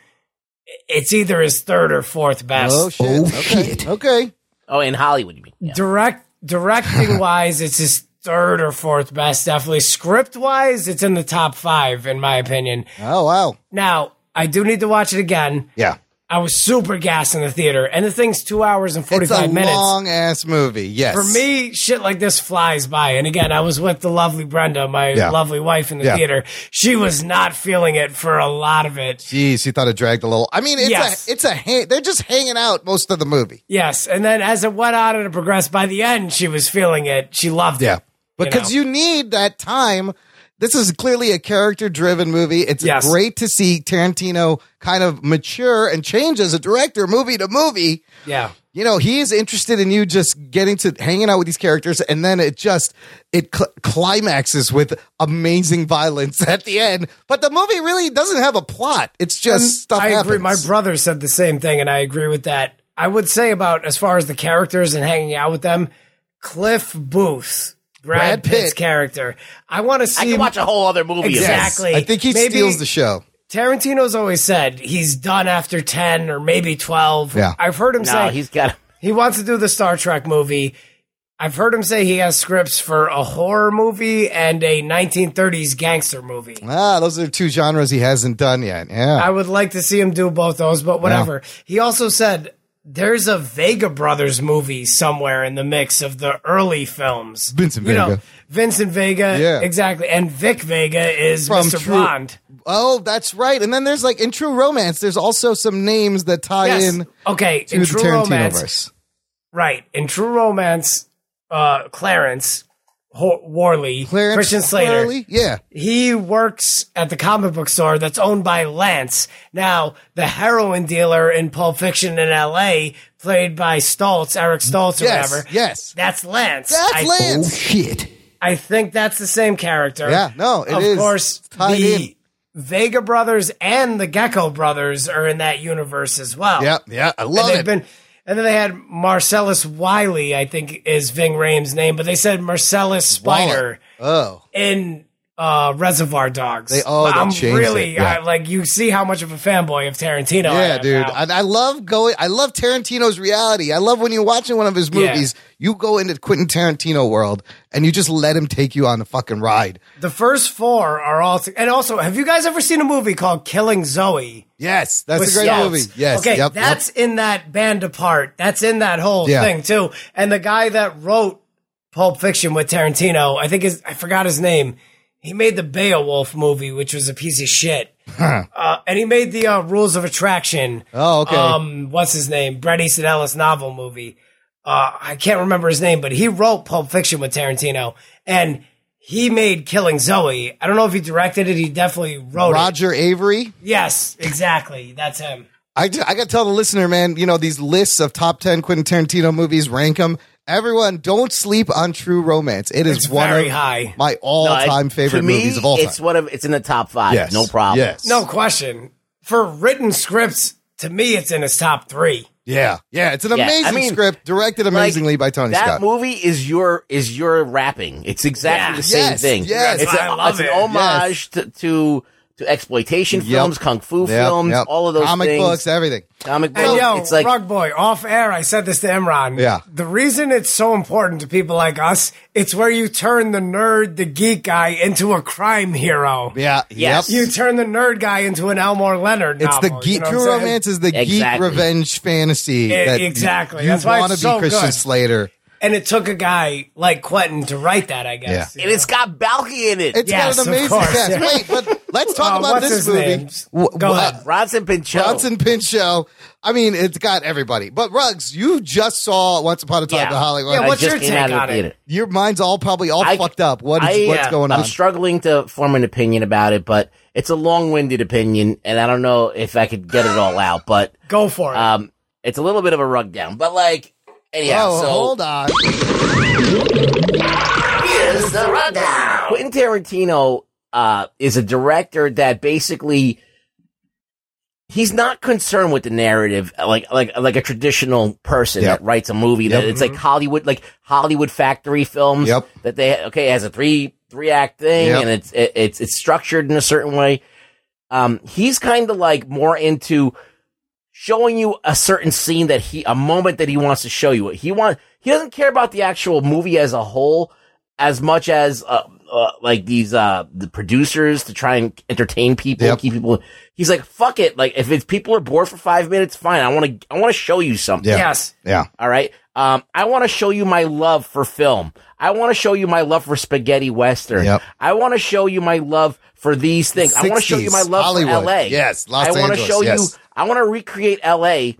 E: it's either his third or fourth best.
A: Oh shit. Oh, okay. Okay.
C: Oh, in Hollywood, you mean?
E: Direct directing wise, it's his third or fourth best. Definitely script wise, it's in the top five in my opinion.
A: Oh wow.
E: Now I do need to watch it again.
A: Yeah.
E: I was super gassed in the theater, and the thing's two hours and forty five minutes.
A: long ass movie. Yes.
E: For me, shit like this flies by. And again, I was with the lovely Brenda, my
A: Yeah.
E: lovely wife in the
A: Yeah.
E: theater. She was not feeling it for a lot of it.
A: Jeez, she thought it dragged a little. I mean, it's
E: Yes.
A: a it's a hang, they're just hanging out most of the movie.
E: Yes. And then as it went on and it progressed, by the end, she was feeling it. She loved
A: Yeah.
E: it.
A: Because you, need that time. This is clearly a character driven movie. It's
E: Yes.
A: great to see Tarantino kind of mature and change as a director, movie to movie.
E: Yeah.
A: You know, he is interested in you just getting to hanging out with these characters, and then it just it cl- climaxes with amazing violence at the end. But the movie really doesn't have a plot. It's just
E: And
A: stuff.
E: I agree. My brother said the same thing, and I agree with that. I would say about as far as the characters and hanging out with them, Cliff Booth, Brad,
A: Brad Pitt.
E: Pitt's character. I want to see.
C: I could watch a whole other movie. of this.
E: Exactly.
A: I think he
E: Maybe-
A: steals the show.
E: Tarantino's always said he's done after 10 or maybe 12.
A: Yeah.
E: I've heard him
C: No,
E: say
C: he's got.
E: he wants to do the Star Trek movie. I've heard him say he has scripts for a horror movie and a 1930s gangster movie.
A: Ah, those are two genres he hasn't done yet. Yeah.
E: I would like to see him do both those, but whatever. He also said there's a Vega Brothers movie somewhere in the mix of the early films.
A: Vincent
E: You know,
A: Vega.
E: Vincent Vega,
A: Yeah.
E: exactly. And Vic Vega is
A: From
E: Mr.
A: True-
E: Blonde.
A: Oh, that's right. And then there's like in True Romance, there's also some names that tie
E: Yes.
A: in
E: Okay, in
A: the
E: True Romance,
A: verse.
E: Right. In True Romance, uh, Clarence Ho- Worley,
A: Clarence
E: Christian Slater,
A: Worley? Yeah.
E: he works at the comic book store that's owned by Lance. Now, the heroin dealer in Pulp Fiction in L.A., played by Stoltz, Eric Stoltz or
A: Yes,
E: whatever.
A: yes.
E: That's Lance.
A: That's
E: I,
A: Lance.
J: Oh, shit.
E: I think that's the same character.
A: Yeah, no, it
E: of
A: is.
E: course,
A: tied
E: the
A: in.
E: Vega brothers and the Gecko brothers are in that universe as well.
A: Yeah, yeah. I
E: And
A: love
E: they've
A: it.
E: been, and then they had Marcellus Wiley, I think is Ving Rhames' name, but they said Marcellus Spider
A: oh.
E: in uh, Reservoir Dogs.
A: They- oh,
E: I'm really
A: yeah.
E: I, like you see how much of a fanboy of Tarantino. I
A: yeah, dude. And I love going. I love Tarantino's reality. I love when you're watching one of his
E: Yeah.
A: movies, you go into Quentin Tarantino world and you just let him take you on a fucking ride.
E: the first four are all, and also, have you guys ever seen a movie called Killing Zoe?
A: Yes, that's a great movie. Yes.
E: Okay,
A: yep, yep.
E: that's in that band apart. That's in that whole
A: Yeah.
E: thing too. And the guy that wrote Pulp Fiction with Tarantino, I think is I forgot his name. He made the Beowulf movie, which was a piece of shit. Uh, and he made the uh, Rules of Attraction.
A: Oh, okay.
E: Um, what's his name? Bret Easton Ellis novel movie. Uh, I can't remember his name, but he wrote Pulp Fiction with Tarantino, and he made Killing Zoe. I don't know if he directed it. He definitely wrote it.
A: Roger Avary.
E: Yes, exactly. That's him.
A: I, I got to tell the listener, man, you know, these lists of top 10 Quentin Tarantino movies, rank them. Everyone, don't sleep on True Romance. It is
E: It's
A: one
E: very
A: of
E: high.
A: my all time
C: it-
A: favorite
C: to me,
A: movies of all time.
C: It's one of it's in the top five.
A: Yes.
C: No problem.
A: Yes.
E: No question. For written scripts, to me, it's in his top three.
A: Yeah. Yeah. It's an
C: Yeah, I
A: amazing
C: mean,
A: script, directed
C: Like,
A: amazingly by Tony
C: that
A: Scott.
C: movie is your is your rapping. It's exactly
E: Yeah.
C: the same
A: Yes,
C: thing.
A: yes.
C: it's,
E: That's
C: a,
E: why I love
C: it's an
E: it.
C: homage to, to to exploitation
A: Yep.
C: films, kung fu
A: Yep,
C: films,
A: yep.
C: all of those
A: comic
C: things.
A: books, everything.
C: Comic books.
E: And yo,
C: it's like
E: Rug Boy, off air, I said this to Imran.
A: Yeah.
E: The reason it's so important to people like us, it's where you turn the nerd, the geek guy into a crime hero.
A: Yeah.
C: Yes.
A: Yep.
E: You turn the nerd guy into an Elmore Leonard
A: It's the geek.
E: you know
A: True Romance is the geek revenge fantasy.
E: E-
A: that
E: exactly.
A: You
E: That's why
A: want to
E: it's
A: be
E: so
A: Christian
E: good.
A: Slater.
E: And it took a guy like Quentin to write that, I guess.
A: Yeah.
C: and it's got Balki in it.
A: It's
E: Yes,
A: got an
E: of
A: amazing
E: course,
A: cast.
E: yeah.
A: Wait, but let's talk
E: Uh,
A: about
E: what's
A: this
E: his
A: movie.
E: name?
A: W-
E: Go
A: w-
E: ahead.
C: Bronson Pinchot.
A: Bronson Pinchot. I mean, it's got everybody. But Ruggs, you just saw Once Upon a Time
C: Yeah.
A: in Hollywood.
E: Yeah,
C: I
E: what's
C: just
E: your
C: came
E: take
C: out of the
E: on it?
C: theater.
A: Your mind's all probably all
C: I-
A: fucked up. What is,
C: I,
A: what's
C: uh,
A: going on?
C: I'm struggling to form an opinion about it, but it's a long-winded opinion, and I don't know if I could get it all out. But
E: Go for it.
C: um, it's a little bit of a rug down. But like, Anyhow,
A: oh,
C: so
A: hold on.
C: Here's the rundown. Quentin Tarantino uh, is a director that basically he's not concerned with the narrative like like like a traditional person
A: Yep.
C: that writes a movie that
A: Yep.
C: it's like Hollywood like Hollywood factory films
A: Yep.
C: that they okay it has a three three act thing
A: Yep.
C: and it's it, it's it's structured in a certain way. Um, he's kind of like more into showing you a certain scene that he a moment that he wants to show you. He want he doesn't care about the actual movie as a whole as much as uh, uh, like these uh the producers to try and entertain people,
A: Yep.
C: keep people. He's like, fuck it. Like if it's people are bored for five minutes, fine. I want to I want to show you something.
A: Yeah.
E: Yes.
A: Yeah.
C: All right. Um, I want to show you my love for film. I want to show you my love for spaghetti western.
A: Yep.
C: I want to show you my love for these things. I want to show you
A: 60s,
C: my love
A: Hollywood.
C: for LA.
A: Yes, Los
C: I want to
A: Angeles,
C: show
A: yes.
C: you. I want to recreate LA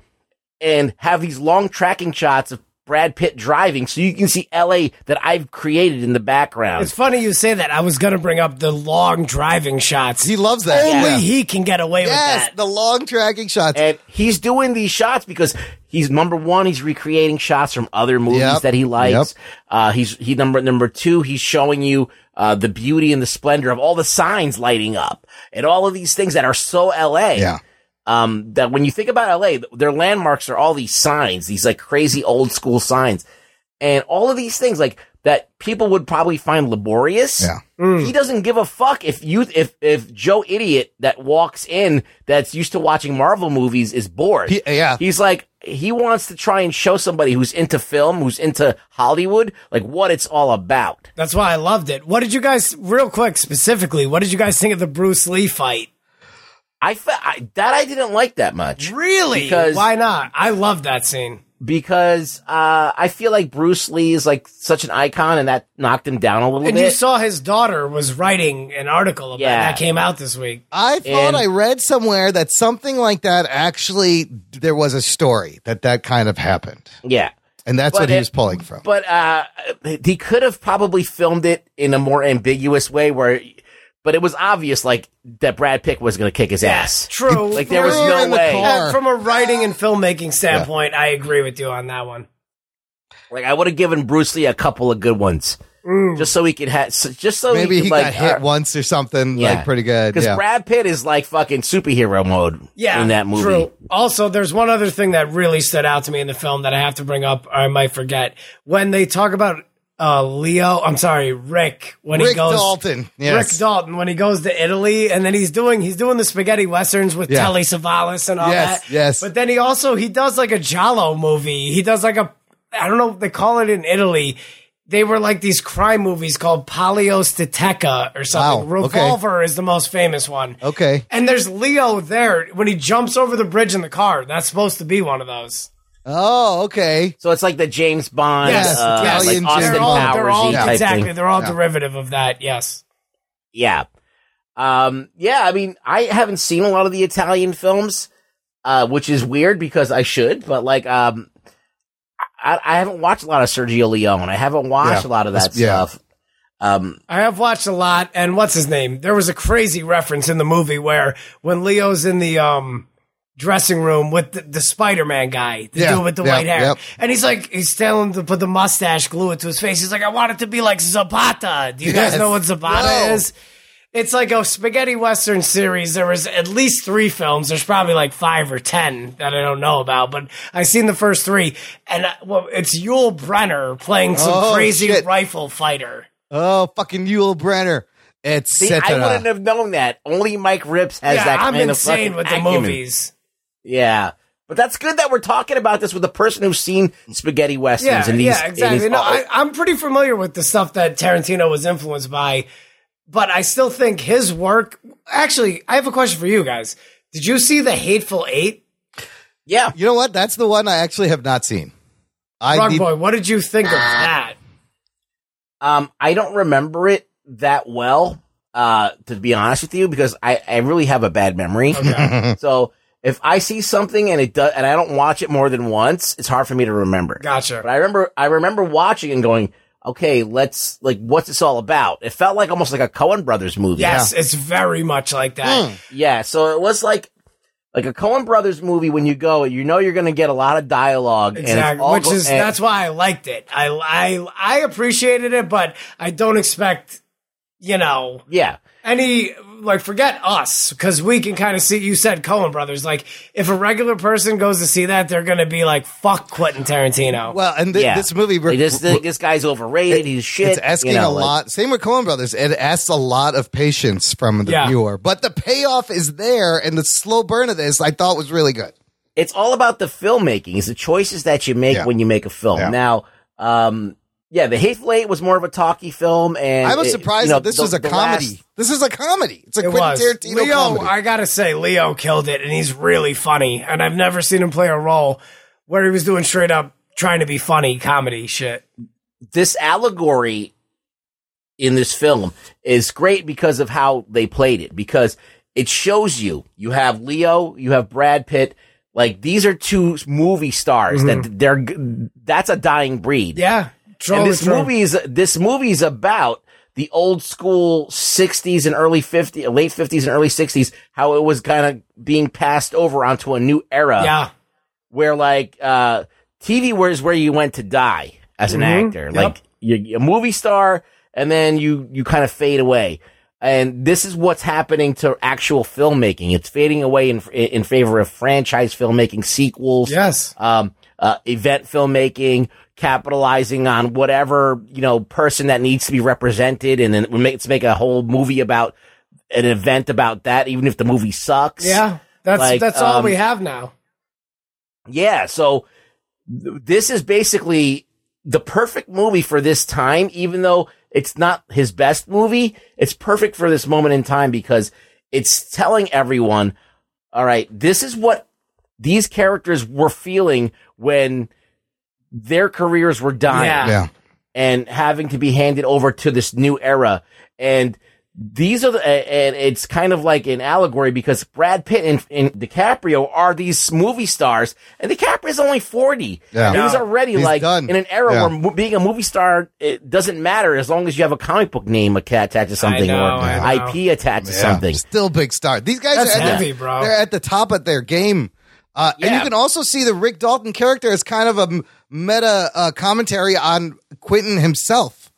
C: and have these long tracking shots of Brad Pitt driving, so you can see LA that I've created in the background.
E: It's funny you say that. I was going to bring up the long driving shots.
A: He loves that.
E: Only
A: Yeah.
E: he can get away with that.
A: the long tracking shots.
C: and he's doing these shots because he's number one. He's recreating shots from other movies
A: Yep.
C: that he likes.
A: Yep.
C: Uh, he's he number number two. He's showing you uh, the beauty and the splendor of all the signs lighting up and all of these things that are so L.A.
A: Yeah.
C: Um, that when you think about L.A., their landmarks are all these signs, these like crazy old school signs, and all of these things like that people would probably find laborious.
A: Yeah.
C: He doesn't give a fuck if you if if Joe Idiot that walks in that's used to watching Marvel movies is bored.
A: He- yeah.
C: He's like he wants to try and show somebody who's into film, who's into Hollywood, like what it's all about.
E: That's why I loved it. What did you guys, real quick, specifically, what did you guys think of the Bruce Lee fight?
C: I, fe- I that I didn't like that much.
E: Really?
C: Because
E: why not? I love that scene.
C: because uh, I feel like Bruce Lee is like such an icon, and that knocked him down a little
E: And
C: bit.
E: And you saw his daughter was writing an article about
C: Yeah.
E: that came out this week.
A: I thought
C: And-
A: I read somewhere that something like that actually there was a story that that kind of happened,
C: yeah.
A: and that's
C: But
A: what he was pulling from.
C: But uh, he could have probably filmed it in a more ambiguous way, where, but it was obvious like that Brad Pitt was going to kick his ass.
E: True.
C: Like there was no
A: the
C: way.
E: And from a writing and filmmaking standpoint, I agree with you on that one.
C: Like I would have given Bruce Lee a couple of good ones, just so he could have, just so
A: Maybe
C: he,
A: he
C: could, like,
A: got hit
C: uh,
A: once or something like pretty good.
C: Because
A: Yeah.
C: Brad Pitt is like fucking superhero mode
E: Yeah,
C: in that movie.
E: True. Also, there's one other thing that really stood out to me in the film that I have to bring up, or I might forget. When they talk about uh, Leo, I'm sorry, Rick, when he
A: Rick
E: goes
A: Dalton, yes.
E: Rick Dalton, when he goes to Italy, and then he's doing he's doing the spaghetti westerns with
A: Yeah.
E: Telly Savalas and all
A: Yes,
E: that.
A: yes.
E: But then he also he does like a Giallo movie. He does like a I don't know they call it in Italy. They were like these crime movies called Palios de or something.
A: Wow, okay.
E: Revolver is the most famous one.
A: Okay.
E: And there's Leo there when he jumps over the bridge in the car. That's supposed to be one of those.
A: Oh, okay.
C: So it's like the James Bond,
E: Yes,
C: uh,
E: yes.
C: like
A: Italian
C: Austin
E: They're all,
A: Bond.
E: they're all
C: Powers type
E: exactly.
C: thing.
E: They're all
A: Yeah.
E: derivative of that. Yes.
C: Yeah. Um, yeah, I mean, I haven't seen a lot of the Italian films, uh, which is weird because I should, but like, um, I, I haven't watched a lot of Sergio Leone. I haven't watched
A: Yeah.
C: a lot of that
A: yeah.
C: stuff. Um,
E: I have watched a lot, and what's his name? There was a crazy reference in the movie where when Leo's in the um dressing room with the, the Spider-Man guy, the
A: Yeah,
E: dude with the
A: yeah,
E: white hair,
A: yep.
E: and he's like, he's telling him to put the mustache, glue it to his face. He's like, I want it to be like Zapata. Do you guys know what Zapata
A: No.
E: is? It's like a spaghetti western series. There was at least three films. There's probably like five or ten that I don't know about, but I seen the first three, and uh, well, it's Yul Brynner playing some
A: Oh,
E: crazy
A: shit.
E: rifle fighter.
A: Oh, fucking Yul Brynner. It's
C: see, I wouldn't have known that. Only Mic Ripz has
E: yeah,
C: that
E: I'm
C: kind
E: insane
C: of
E: with the
C: acumen.
E: movies.
C: Yeah. But that's good that we're talking about this with a person who's seen spaghetti westerns
E: Yeah,
C: and these.
E: yeah,
C: and
E: exactly.
C: these-
E: No, I, I'm pretty familiar with the stuff that Tarantino was influenced by, but I still think his work. Actually, I have a question for you guys. Did you see the Hateful Eight?
C: yeah.
A: You know what? That's the one I actually have not seen. I
E: Rug
A: need-
E: Boy, what did you think of that?
C: Um, I don't remember it that well, uh, to be honest with you, because I, I really have a bad memory. so if I see something and it does, and I don't watch it more than once, it's hard for me to remember.
E: Gotcha.
C: But I remember, I remember watching and going, okay, let's, like, what's this all about? It felt like almost like a Coen Brothers movie.
E: Yes, it's very much like that. Hmm.
C: Yeah. So it was like, like a Coen Brothers movie. When you go, you know you're going to get a lot of dialogue,
E: Exactly,
C: all
E: which
C: go-
E: is
C: and-
E: that's why I liked it. I I I appreciated it, but I don't expect you know
C: yeah.
E: any like forget us because we can kind of see. You said Coen Brothers. Like if a regular person goes to see that, they're gonna be like, "Fuck Quentin Tarantino."
A: Well, and th-
C: Yeah.
A: this movie,
C: Like, this this guy's overrated. He's shit.
A: It's asking
C: you know,
A: a
C: like-
A: lot. Same with Coen Brothers. It asks a lot of patience from the
C: Yeah.
A: viewer, but the payoff is there, and the slow burn of this I thought was really good.
C: it's all about the filmmaking. It's the choices that you make
A: Yeah.
C: when you make a film.
A: Yeah.
C: Now, um, yeah, the Hateful Eight was more of a talky film, and
A: I was
C: it-
A: surprised
C: you know,
A: that this
C: the-
A: was a comedy.
C: last-
A: this is a comedy. It's a
E: It
A: Quentin
E: was.
A: Tarantino
E: Leo,
A: comedy.
E: I gotta say, Leo killed it, and he's really funny. And I've never seen him play a role where he was doing straight up trying to be funny comedy shit.
C: this allegory in this film is great because of how they played it because it shows you you have Leo, you have Brad Pitt, like these are two movie stars that they're that's a dying breed.
E: Mm-hmm.
C: And this
E: true.
C: movie is this movie is about the old school 60s and early 50s, late 50s and early 60s, how it was kind of being passed over onto a new era.
E: Yeah.
C: Where like, uh, TV was where you went to die as an
E: Mhm.
C: actor.
E: Yep.
C: Like you're a movie star and then you, you kind of fade away. And this is what's happening to actual filmmaking. It's fading away in, in favor of franchise filmmaking, sequels.
E: Yes.
C: Um, uh, event filmmaking, capitalizing on whatever, you know, person that needs to be represented. And then we make, let's make a whole movie about an event about that, even if the movie sucks.
E: Yeah, that's
C: Like,
E: that's all
C: um,
E: we have now.
C: Yeah. So th- this is basically the perfect movie for this time, even though it's not his best movie. It's perfect for this moment in time because it's telling everyone, all right, this is what these characters were feeling when their careers were dying
E: Yeah. Yeah.
C: and having to be handed over to this new era. And these are the, and it's kind of like an allegory because Brad Pitt and, and DiCaprio are these movie stars and DiCaprio's only 40.
A: Yeah.
C: And he's already
A: He's
C: like
A: done.
C: in an era
A: Yeah.
C: where mo- being a movie star, it doesn't matter as long as you have a comic book name attached to something
A: know,
C: or
A: I know.
C: IP attached to
A: Yeah.
C: something.
A: Still big star. These guys
C: That's
A: are at
C: heavy,
A: the,
C: bro.
A: They're at the top of their game. Uh, And you can also see the Rick Dalton character as kind of a m- meta uh, commentary on Quentin himself.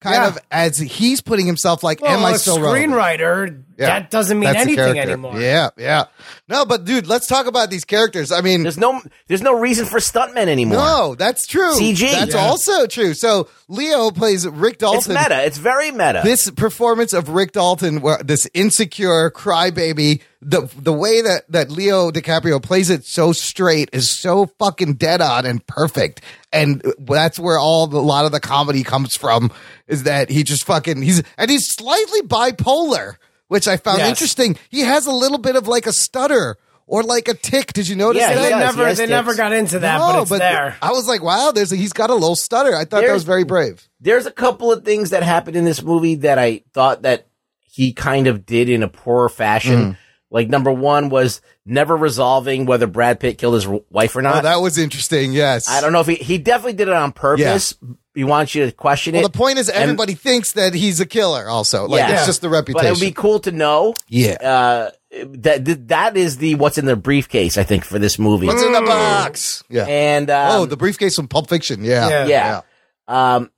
A: Kind
E: Yeah.
A: of as he's putting himself like,
E: Well,
A: am I still
E: screenwriter,
A: Yeah.
E: that doesn't mean
A: That's
E: anything anymore.
A: Yeah, yeah. No, but dude, let's talk about these characters. I mean,
C: there's no there's no reason for stuntmen anymore.
A: No, that's true.
C: CG.
A: That's
C: Yeah.
A: also true. So Leo plays Rick Dalton.
C: It's meta. It's very meta.
A: This performance of Rick Dalton, where this insecure crybaby, the the way that that Leo DiCaprio plays it so straight is so fucking dead on and perfect. And that's where all the, a lot of the comedy comes from. Is that he just fucking he's and he's slightly bipolar, which I found
E: Yes.
A: interesting. He has a little bit of like a stutter. Or like a tick. Did you notice
E: Yeah,
A: that?
E: they never they never got into that, no, but it's there.
A: I was like, wow, there's a, he's got a little stutter. I thought that was very brave.
C: There's a couple of things that happened in this movie that I thought that he kind of did in a poor fashion.
A: Mm.
C: Like number one was never resolving whether Brad Pitt killed his wife or
A: Oh,
C: not.
A: that was interesting. Yes.
C: I don't know if he he definitely did it on purpose. He wants you to question
A: Well,
C: it.
A: the point is,
C: And-
A: everybody thinks that he's a killer. Also, like it's just the reputation.
C: But it would be cool to know.
A: Yeah.
C: Uh, that that is the what's in the briefcase. I think for this movie.
A: What's in the box? Yeah.
C: And um,
A: oh, the briefcase from Pulp Fiction. Yeah.
C: yeah. Um,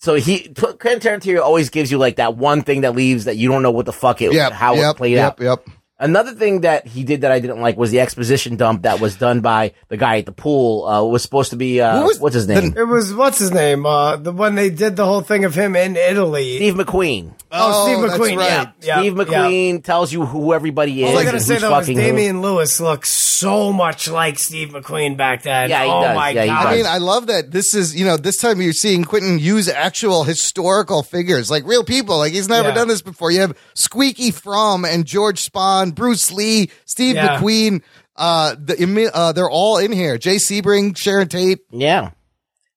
C: so he T- Quentin Tarantino always gives you like that one thing that leaves that you don't know what the fuck it
A: Yep,
C: how
A: yep,
C: it played
A: yep,
C: out.
A: Yep.
C: Another thing that he did that I didn't like was the exposition dump that was done by the guy at the pool. Uh, was supposed to be uh,
E: Who was
C: what's his name?
E: It was what's his name? Uh, the one they did the whole thing of him in Italy.
C: Steve McQueen.
E: Oh, Steve
A: that's
E: McQueen.
A: right.
E: Yeah, yeah,
C: Steve
E: yeah.
C: McQueen tells you who everybody is.
E: All I gotta
C: and
E: say
C: who's
E: though is
C: fucking who.
E: Damian Lewis looks so much like Steve McQueen back then.
C: Yeah, he
E: oh
C: does.
E: my
C: Yeah, he
E: god!
A: I mean, I love that this is, you know, this time you're seeing Quentin use actual historical figures, like real people. Like he's never
E: Yeah.
A: done this before. You have Squeaky Fromme and George Spahn, Bruce Lee, Steve
E: Yeah.
A: McQueen. Uh, the, uh, they're all in here. Jay Sebring, Sharon Tate.
C: Yeah.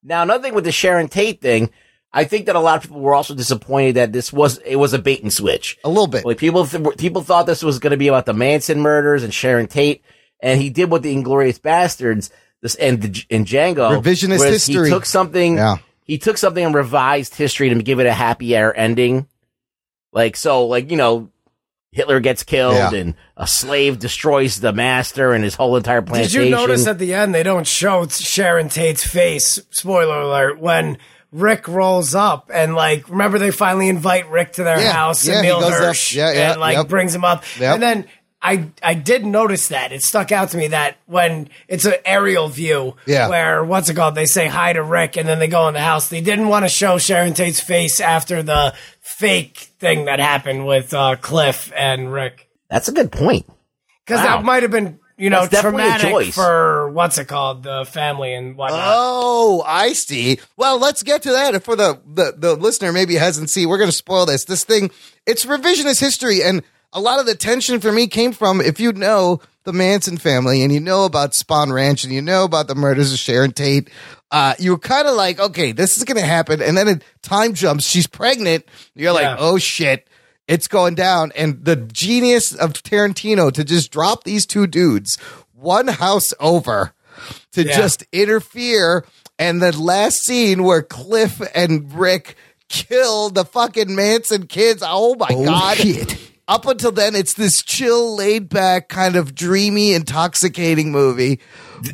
C: Now another thing with the Sharon Tate thing, I think that a lot of people were also disappointed that this was it was a bait and switch.
A: A little bit.
C: Like people th- people thought this was going to be about the Manson murders and Sharon Tate, and he did what the Inglourious Basterds this and the, and Django
A: Revisionist history.
C: He took something.
A: Yeah.
C: He took something and revised history to give it a happy air ending. Like so, like you know, Hitler gets killed
A: Yeah.
C: and a slave destroys the master and his whole entire plantation.
E: Did you notice at the end they don't show Sharon Tate's face? Spoiler alert! When Rick rolls up and like, remember they finally invite Rick to their
A: Yeah,
E: house,
A: yeah, he
E: Emil
A: goes up.
E: Hirsch,
A: Yeah, yeah,
E: and like
A: yep.
E: brings him up,
A: Yep.
E: and then. I, I did notice that it stuck out to me that when it's an aerial view
A: Yeah.
E: where what's it called they say hi to Rick and then they go in the house they didn't want to show Sharon Tate's face after the fake thing that happened with uh, Cliff and Rick
C: That's a good point.
E: because
C: Wow.
E: that might have been you know
C: That's definitely a
E: traumatic for what's it called the family and whatnot.
A: Oh, I see. Well, let's get to that. For the, the, the listener maybe hasn't seen, we're going to spoil this. This thing, it's revisionist history. And a lot of the tension for me came from if you know the Manson family and you know about Spahn Ranch and you know about the murders of Sharon Tate, uh, you were kind of like, okay, this is going to happen. And then it time jumps. She's pregnant. You're like, oh shit. It's going down. And the genius of Tarantino to just drop these two dudes one house over to
E: Yeah.
A: just interfere. And the last scene where Cliff and Rick kill the fucking Manson kids. Oh my god. Up until then, it's this chill, laid back, kind of dreamy, intoxicating movie.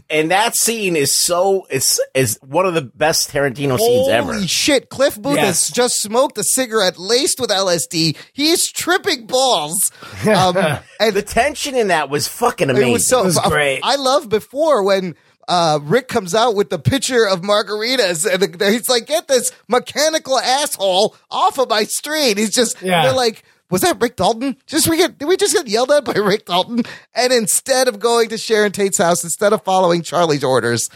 C: And that scene is so is is one of the best Tarantino scenes ever.
A: Holy shit! Cliff Booth
E: Yes.
A: has just smoked a cigarette laced with LSD. He is tripping balls. Um, and
C: The tension in that was fucking amazing.
A: It was so
E: It was great.
A: I love before when uh, Rick comes out with the picture of margaritas, and he's like, "Get this mechanical asshole off of my street." He's just
E: Yeah.
A: they're like. Was that Rick Dalton? Just we get did we just get yelled at by Rick Dalton? And instead of going to Sharon Tate's house, instead of following Charlie's orders,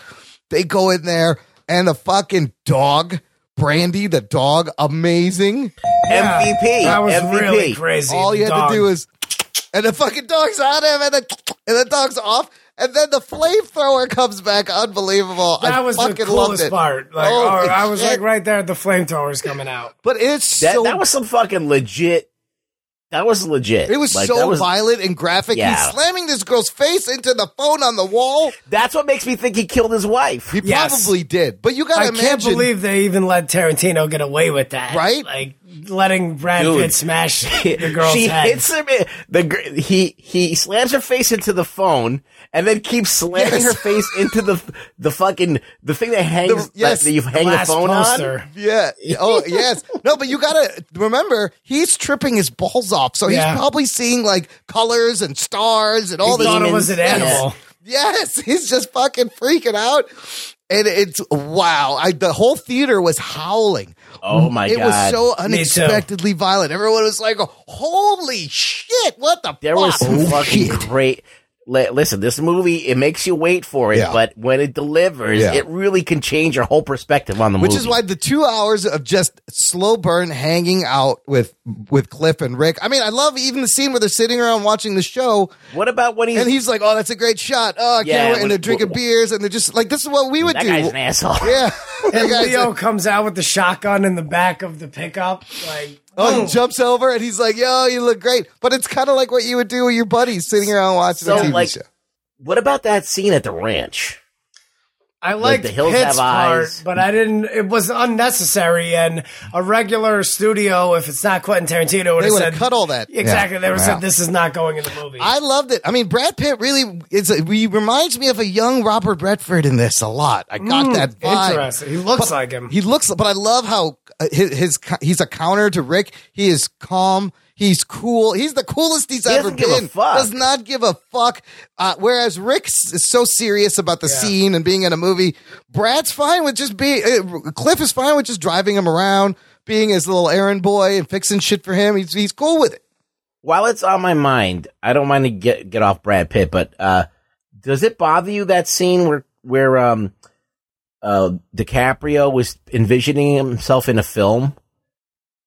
A: they go in there and the fucking dog, Brandy, the dog, amazing.
E: Yeah,
C: MVP.
E: That was
C: MVP.
E: really crazy.
A: All you had
E: Dog.
A: to do is, and the fucking dog's on him, and the and the dog's off, and then the flamethrower comes back. Unbelievable!
E: That
A: I
E: was the
A: fucking loved
E: coolest
A: it.
E: part. Like, oh, I was
A: shit.
E: like right there, the flamethrowers coming out.
A: but it's
C: that,
A: so
C: that was some fucking legit. That was legit.
A: it was
C: Like,
A: so
C: was-
A: violent and graphic.
C: Yeah.
A: He's slamming this girl's face into the phone on the wall.
C: That's what makes me think he killed his wife.
A: He
E: Yes.
A: probably did, but you gotta
E: I
A: imagine.
E: can't believe they even let Tarantino get away with that.
A: Right?
E: Like letting Brad
C: Dude.
E: Pitt smash the girl's
C: she
E: head.
C: hits him. in- The gr- he he slams her face into the phone and then keeps slamming
A: Yes.
C: her face into the the fucking the thing that hangs
A: The- yes,
C: that, that you hang the,
E: Glass
C: phone
E: poster.
C: on.
A: Yeah. Oh, yes. No, but you gotta remember, he's tripping his balls off, so
E: Yeah.
A: he's probably seeing like colors and stars and all
E: He
A: this.
E: thought it was an animal.
A: Yes, he's just fucking freaking out. And it's wow. I the whole theater was howling.
C: Oh my
A: it
C: god!
A: It was so unexpectedly violent. Everyone was like, "Holy shit! What the
C: there
A: fuck?"
C: was some fucking great. Li- listen, this movie it makes you wait for it,
A: Yeah.
C: but when it delivers,
A: Yeah.
C: it really can change your whole perspective on the
A: Which
C: movie.
A: Which is why the two hours of just slow burn hanging out with with Cliff and Rick. I mean, I love even the scene where they're sitting around watching the show.
C: What about when he's
A: and he's like, "Oh, that's a great shot." Oh, I
C: Yeah,
A: can't wait.
C: when-
A: And they're drinking beers and they're just like, "This is what we would
C: that
A: do."
C: guy's an asshole.
A: Yeah.
E: And
A: That guy's
E: Leo
A: a-
E: comes out with the shotgun in the back of the pickup. Like,
A: Oh, he jumps over and he's like, "Yo, you look great." But it's kind of like what you would do with your buddies sitting around watching
C: So
A: a TV
C: like,
A: show.
C: what about that scene at the ranch?
E: I
C: Like
E: liked
C: the hills
E: Pitt's
C: have
E: part,
C: eyes.
E: but I didn't. It was unnecessary, and a regular studio, if it's not Quentin Tarantino, would
A: They would have cut all that.
E: Exactly, they would have
A: Yeah.
E: said this is not going in the movie.
A: I loved it. I mean, Brad Pitt really is. A, he reminds me of a young Robert Redford in this a lot. I got
E: Mm,
A: that vibe.
E: interesting. He looks
A: But
E: like him.
A: He looks, but I love how his, his he's a counter to Rick. He is calm. He's cool. He's the coolest he's
C: He
A: ever
C: doesn't give a
A: been.
C: fuck.
A: Does not give a fuck. Uh, whereas Rick is so serious about the scene and being in a movie. Brad's fine with just being. Uh, Cliff is fine with just driving him around, being his little errand boy and fixing shit for him. He's he's cool with it.
C: While it's on my mind, I don't mind to get get off Brad Pitt, but uh, does it bother you that scene where where um uh DiCaprio was envisioning himself in a film?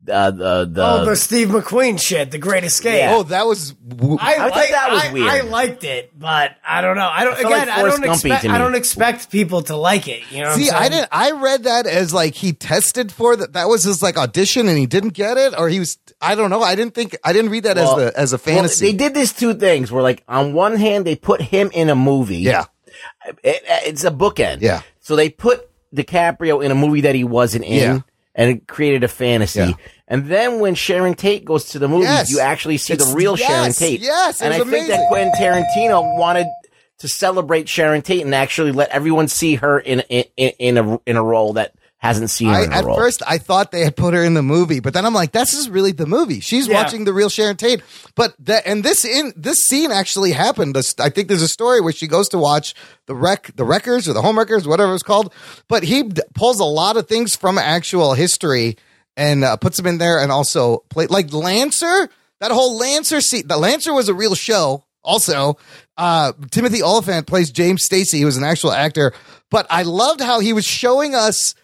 C: Uh, the the
E: oh, the Steve McQueen shit, The Great Escape.
C: Yeah.
A: Oh, that was.
E: I,
C: I thought
E: like-
C: that was
E: I-
C: weird.
E: I liked it, but I don't know. I don't.
C: I
E: again,
C: like
E: I don't
C: Gumpy
E: expect. I don't expect people to like it. You know. what
A: See,
E: I'm
A: I didn't. I read that as like he tested for that. That was his like audition, and he didn't get it, or he was. I don't know. I didn't think. I didn't read that
C: Well-
A: as the as a
C: well,
A: fantasy.
C: they did these two things where, like, on one hand, they put him in a movie.
A: yeah,
C: It- it's a bookend.
A: Yeah.
C: So they put DiCaprio in a movie that he wasn't in.
A: Yeah.
C: and it created a fantasy.
A: Yeah.
C: And then when Sharon Tate goes to the movies,
A: Yes.
C: you actually see
A: It's-
C: the real Sharon Tate.
A: yes,
C: and I
A: was
C: think that. Quentin Tarantino wanted to celebrate Sharon Tate and actually let everyone see her in in, in, in a in a role that hasn't seen her
A: I,
C: in a
A: at
C: role.
A: first, I thought they had put her in the movie, but then I'm like, "This is really the movie." She's
E: Yeah.
A: watching the real Sharon Tate. But that and this in this scene actually happened. This- I think there's a story where she goes to watch the wreck, the wreckers or the home wreckers, whatever it's called. But he d- pulls a lot of things from actual history and uh, puts them in there, and also play like Lancer. That whole Lancer scene. The Lancer was a real show. Also, uh, Timothy Olyphant plays James Stacy, who was an actual actor. But I loved how he was showing us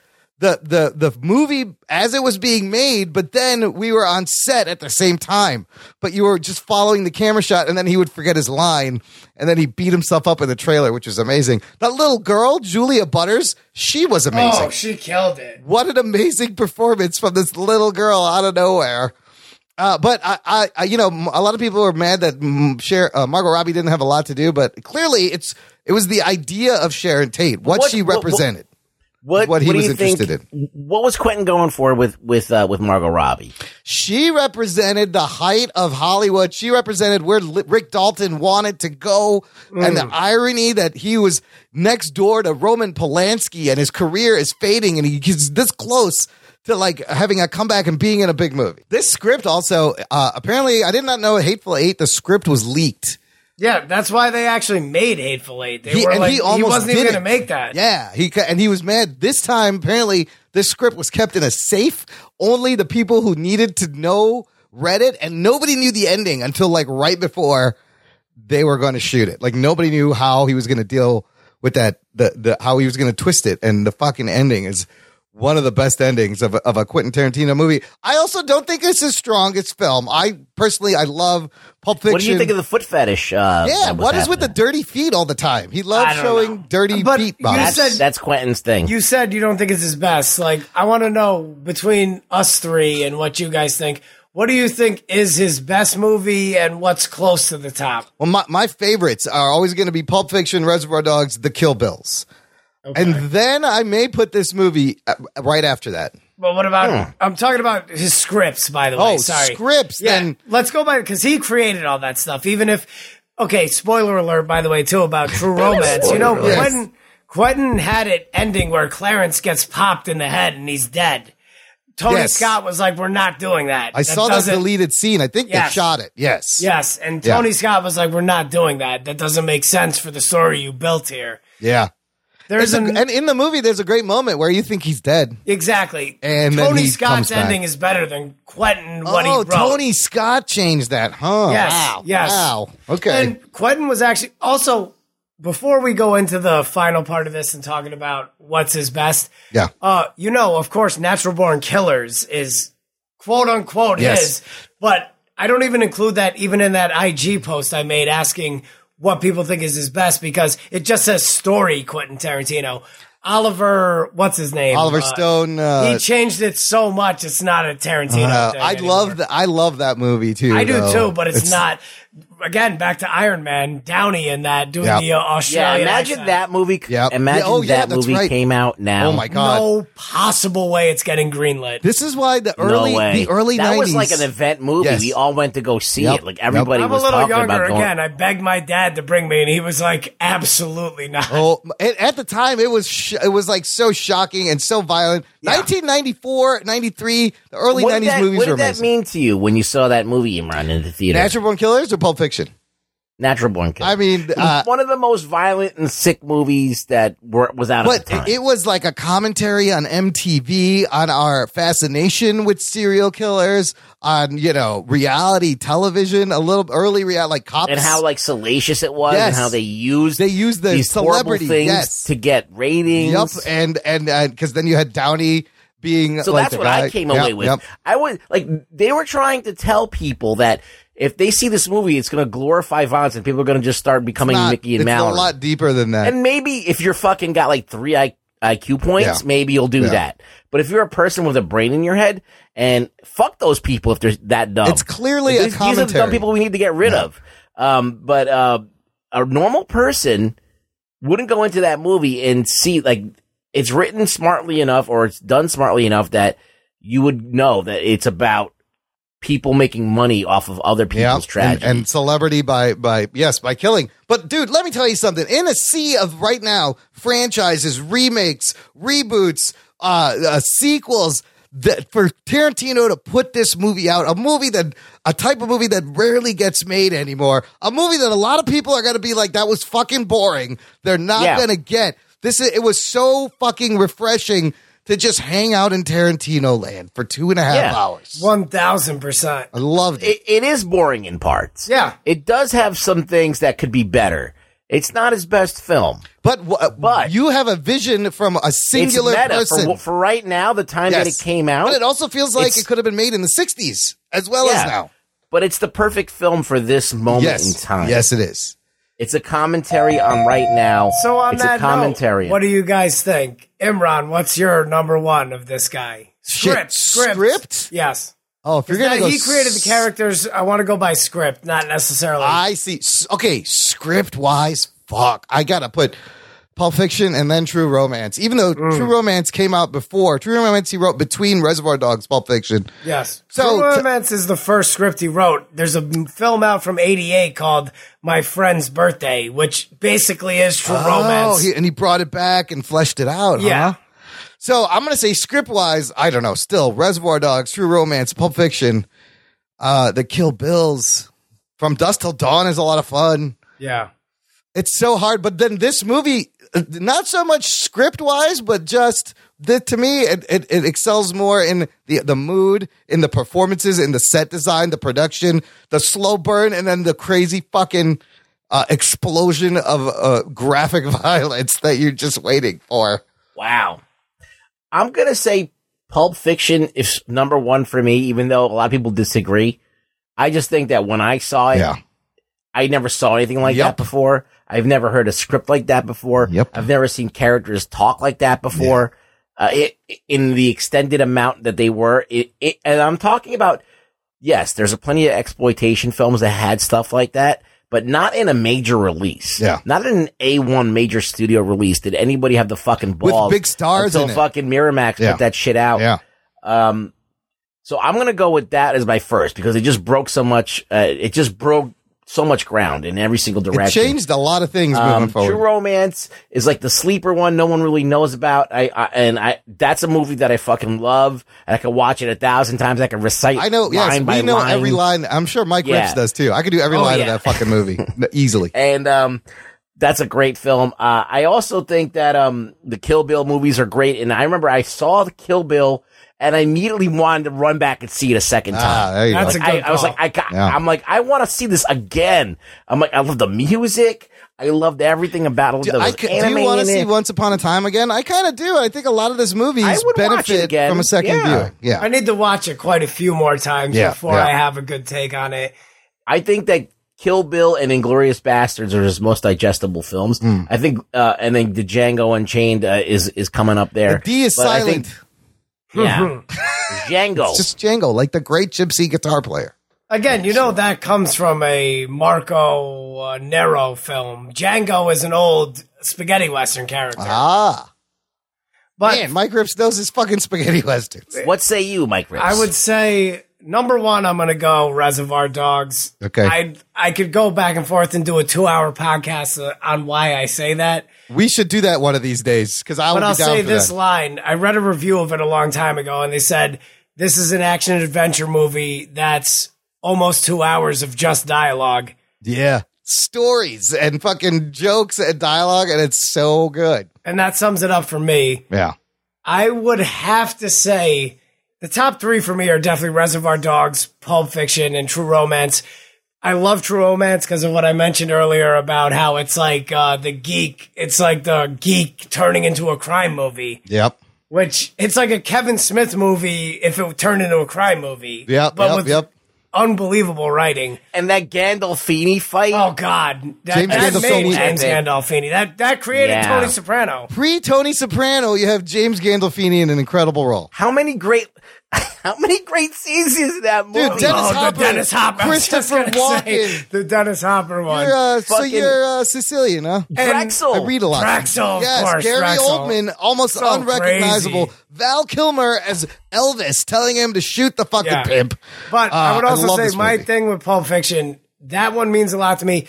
A: the the the movie as it was being made, but then we were on set at the same time. But you were just following the camera shot, and then he would forget his line, and then he beat himself up in the trailer, which was amazing. That little girl, Julia Butters, she was amazing.
E: Oh, she killed it.
A: What an amazing performance from this little girl out of nowhere. Uh, but I, I, I, you know, a lot of people are mad that mm, Cher, uh, Margot Robbie didn't have a lot to do, but clearly it's it was the idea of Sharon Tate, what,
C: What-
A: she
C: what- what-
A: represented,
C: what
A: what he
C: what
A: was
C: you think-
A: interested in.
C: What was Quentin going for with with uh, with Margot Robbie?
A: She represented the height of Hollywood. She represented where Rick Dalton wanted to go, and the irony that he was next door to Roman Polanski, and his career is fading, and he- he's this close to like having a comeback and being in a big movie. This script also, uh, apparently, I did not know Hateful Eight. The script was leaked.
E: Yeah, that's why they actually made Hateful Eight. They
A: He-
E: were
A: and
E: like,
A: he almost
E: wasn't even going to make that.
A: Yeah, he and he was mad this time. Apparently, this script was kept in a safe. Only the people who needed to know read it, and nobody knew the ending until like right before they were going to shoot it. Like nobody knew how he was going to deal with that. The the how he was going to twist it, and the fucking ending is one of the best endings of a, of a Quentin Tarantino movie. I also don't think it's his strongest film. I personally, I love Pulp Fiction.
C: What do you think of the foot fetish? Uh,
A: yeah,
C: that was
A: what is with the dirty feet all the time? He loves showing
E: know.
A: dirty
E: But
A: feet.
E: you
C: That's,
E: said-
C: that's Quentin's thing.
E: You said you don't think it's his best. Like, I want to know between us three and what you guys think. What do you think is his best movie and what's close to the top?
A: Well, my, my favorites are always going to be Pulp Fiction, Reservoir Dogs, The Kill Bills. And then I may put this movie uh, right after that.
E: But what about? I'm talking about his scripts, by the way.
A: Hmm. Oh,
E: Sorry,
A: scripts,
E: Yeah,
A: then-
E: let's go by because he created all that stuff. Even if, okay, spoiler alert, by the way, too about True Romance. you know,
A: alert.
E: Quentin Quentin had it ending where Clarence gets popped in the head and he's dead. Tony
A: Yes.
E: Scott was like, "We're not doing that."
A: I saw that deleted scene. I think
E: Yes.
A: they shot it. Yes.
E: Yes, and
A: Yeah.
E: Tony Scott was like, "We're not doing that. That doesn't make sense for the story you built here."
A: Yeah.
E: There's
A: There's a,
E: an,
A: and in the movie, there's a great moment where you think he's dead.
E: exactly.
A: And
E: Tony
A: he
E: Scott's
A: comes back.
E: ending is better than Quentin what he
A: oh,
E: wrote.
A: Tony Scott changed that, huh?
E: Yes,
A: Wow.
E: yes.
A: Wow. Okay.
E: And Quentin was actually also before we go into the final part of this and talking about what's his best.
A: yeah.
E: Uh, you know, of course, Natural Born Killers is quote unquote
A: Yes.
E: his, but I don't even include that even in that IG post I made asking what people think is his best because it just says story Quentin Tarantino. Oliver, what's his name?
A: Oliver
E: Uh,
A: Stone. Uh,
E: he changed it so much it's not a Tarantino.
A: uh, I
E: anymore.
A: love that. I love that movie too.
E: I do
A: though.
E: too, but it's, not. Again, back to Iron Man, Downey in that doing
A: Yep.
E: the uh,
C: yeah, imagine
E: accent.
C: that movie.
A: Yep.
C: Imagine
A: Yeah, oh, yeah,
C: that
A: that's
C: movie
A: right.
C: came out now.
A: Oh my god.
E: No possible way it's getting greenlit.
A: This is why the
C: No
A: early,
C: way.
A: the early
C: that
A: 90s.
C: was like an event movie.
A: Yes.
C: We all went to go see
A: Yep.
C: it. Like everybody
E: I'm a
C: was
E: little
C: talking
E: younger
C: about going.
E: again. I begged my dad to bring me, and he was like, "Absolutely not."
A: Oh, at, at the time it was sh- it was like so shocking and so violent. 1994, 93, the early
C: what
A: 90s
C: that,
A: movies
C: what
A: were
C: did that
A: amazing.
C: mean to you when you saw that movie, Imran, in the theater?
A: Natural Born Killers or Pulp Fiction?
C: Natural Born Killer.
A: I mean, uh,
C: one of the most violent and sick movies that were, was out
A: but
C: the time.
A: it, it was like a commentary on MTV, on our fascination with serial killers, on you know reality television, a little early reality, like cops,
C: and how like salacious it was,
A: Yes.
C: and how they used
A: they used the celebrity
C: things
A: yes.
C: to get ratings.
A: Yep, and and because then you had Downey being
C: So
A: like
C: that's what
A: guy.
C: I came
A: Yep,
C: away with.
A: yep.
C: I was like, they were trying to tell people that if they see this movie, it's going to glorify violence, and people are going to just start becoming
A: Not-
C: Mickey and
A: it's
C: Mallory.
A: a lot deeper than that.
C: And maybe if you're fucking got like three I- IQ points,
A: Yeah.
C: maybe you'll do
A: Yeah.
C: that. But if you're a person with a brain in your head, and fuck those people if they're that dumb.
A: It's clearly a
C: These- These are the dumb people we need to get rid of. Um, but uh, a normal person wouldn't go into that movie and see like it's written smartly enough or it's done smartly enough that you would know that it's about people making money off of other people's
A: and,
C: tragedy.
A: and celebrity by by yes by killing. But dude, let me tell you something. In a sea of right now franchises, remakes, reboots, uh, uh sequels. That for Tarantino to put this movie out, a movie that a type of movie that rarely gets made anymore, a movie that a lot of people are going to be like, that was fucking boring. They're not
C: Yeah.
A: going to get this. Is, it was so fucking refreshing to just hang out in Tarantino land for two and a half
C: Yeah.
A: hours.
E: One thousand percent.
A: I loved it.
C: it, it is boring in parts.
E: Yeah.
C: It does have some things that could be better. It's not his best film.
A: But but you have a vision from a singular
C: it's meta
A: person.
C: For, for right now, the time that it came out.
A: But it also feels like it could have been made in the '60s as well
C: Yeah.
A: as now.
C: But it's the perfect film for this moment
A: Yes.
C: in time.
A: Yes, it is.
C: It's a commentary on right now.
E: So on
C: it's
E: that
C: a commentary.
E: note, what do you guys think, Imran? What's your number one of this guy? Script, script,
A: script?
E: Yes.
A: Oh, if you're gonna
E: that-
A: go,
E: he created the characters. I want to go by script, not necessarily.
A: I see. S- Okay, script wise, fuck. I gotta put Pulp Fiction and then True Romance. Even though
E: Mm.
A: True Romance came out before True Romance, he wrote between Reservoir Dogs, Pulp Fiction.
E: Yes.
A: So,
E: True
A: t-
E: Romance is the first script he wrote. There's a film out from '88 called My Friend's Birthday, which basically is True Romance.
A: Oh, he, and he brought it back and fleshed it out.
E: Yeah.
A: huh? So I'm gonna say script wise, I don't know. Still, Reservoir Dogs, True Romance, Pulp Fiction, uh, the Kill Bills, From Dusk Till Dawn is a lot of fun.
E: yeah.
A: It's so hard, but then this movie, not so much script wise, but just the, to me, it, it, it excels more in the the mood, in the performances, in the set design, the production, the slow burn, and then the crazy fucking uh, explosion of uh, graphic violence that you're just waiting for.
C: Wow. I'm gonna say Pulp Fiction is number one for me, even though a lot of people disagree. I just think that when I saw it,
A: Yeah.
C: I never saw anything like
A: Yep.
C: that before. I've never heard a script like that before.
A: Yep.
C: I've never seen characters talk like that before. Uh, it, in the extended amount that they were, it, it, and I'm talking about, yes, there's a plenty of exploitation films that had stuff like that, but not in a major release.
A: Yeah.
C: Not in an A1 major studio release. Did anybody have the fucking
A: With big stars
C: until
A: in it.
C: fucking Miramax
A: Yeah.
C: put that shit out?
A: Yeah.
C: Um, so I'm gonna go with that as my first because it just broke so much. Uh, it just broke so much ground in every single direction.
A: It changed a lot of things
C: Um,
A: moving forward.
C: True Romance is like the sleeper one no one really knows about. I, I and I that's a movie that I fucking love. And I can watch it a thousand times. I can recite.
A: I know, yes,
C: line
A: we know
C: line.
A: every line. I'm sure Mike
C: Yeah.
A: Rips does too. I could do every
C: Oh,
A: line
C: yeah.
A: of that fucking movie easily.
C: and um, that's a great film. Uh, I also think that um, the Kill Bill movies are great. And I remember I saw the Kill Bill. And I immediately wanted to run back and see it a second time.
A: Ah, there you
E: That's
A: go.
E: a
C: I,
E: good
C: I was
E: call.
C: like, I got,
A: Yeah.
C: I'm like, I want to see this again. I'm like, I love the music. I loved everything about it.
A: Do,
C: There
A: I
C: was
A: could, do
C: anime
A: you want to
C: in
A: see
C: it.
A: Once Upon a Time again? I kind of do. I think a lot of this movies
C: I would watch it
A: benefit
C: again.
A: from a second
C: Yeah.
A: viewing. Yeah.
E: I need to watch it quite a few more times
A: Yeah,
E: before
A: yeah.
E: I have a good take on it.
C: I think that Kill Bill and Inglourious Basterds are his most digestible films.
A: Hmm.
C: I think, uh, and then the Django Unchained uh, is is coming up there.
A: The D is
C: But I
A: silent.
C: Think- yeah, Django.
A: It's just Django, like the great gypsy guitar player.
E: Again, you know that comes from a Marco uh, Nero film. Django is an old spaghetti western character.
A: Ah.
E: but
A: Man, Mic Ripz knows his fucking spaghetti westerns.
C: what say you, Mic Ripz?
E: I would say number one, I'm gonna go Reservoir Dogs.
A: Okay.
E: I I could go back and forth and do a two hour podcast on why I say that.
A: We should do that one of these days because I would
E: But I'll say this
A: that.
E: line. I read a review of it a long time ago, and they said this is an action adventure movie that's almost two hours of just dialogue.
A: Yeah. Stories and fucking jokes and dialogue, and it's so good.
E: And that sums it up for me.
A: Yeah.
E: I would have to say the top three for me are definitely Reservoir Dogs, Pulp Fiction, and True Romance. I love True Romance because of what I mentioned earlier about how it's like uh, the geek. It's like the geek turning into a crime movie,
A: Yep.
E: which it's like a Kevin Smith movie if it turned into a crime movie.
A: Yep.
E: but
A: yep.
E: with
A: yep.
E: Unbelievable writing.
C: and that Gandolfini fight.
E: Oh God, that,
A: James
E: that
A: Gandolfini.
E: made James Gandolfini. That that created
C: Yeah.
E: Tony Soprano.
A: Pre Tony Soprano, you have James Gandolfini in an incredible role.
C: How many great, how many great scenes is that movie?
A: Dude, Dennis
E: oh,
A: Hopper,
E: the Dennis Hopper. Was
A: Christopher
E: gonna say,
A: Walken.
E: the Dennis Hopper one.
A: You're, uh, so you're uh, Sicilian, huh?
C: Drexel.
A: I read a lot.
E: Drexel, of
A: yes,
E: course,
A: Gary
E: Drexel.
A: Oldman, almost
E: So
A: unrecognizable.
E: crazy.
A: Val Kilmer as Elvis, telling him to shoot the fucking
E: Yeah.
A: pimp.
E: But
A: Uh,
E: I would also
A: love
E: say my
A: movie.
E: thing with Pulp Fiction, that one means a lot to me.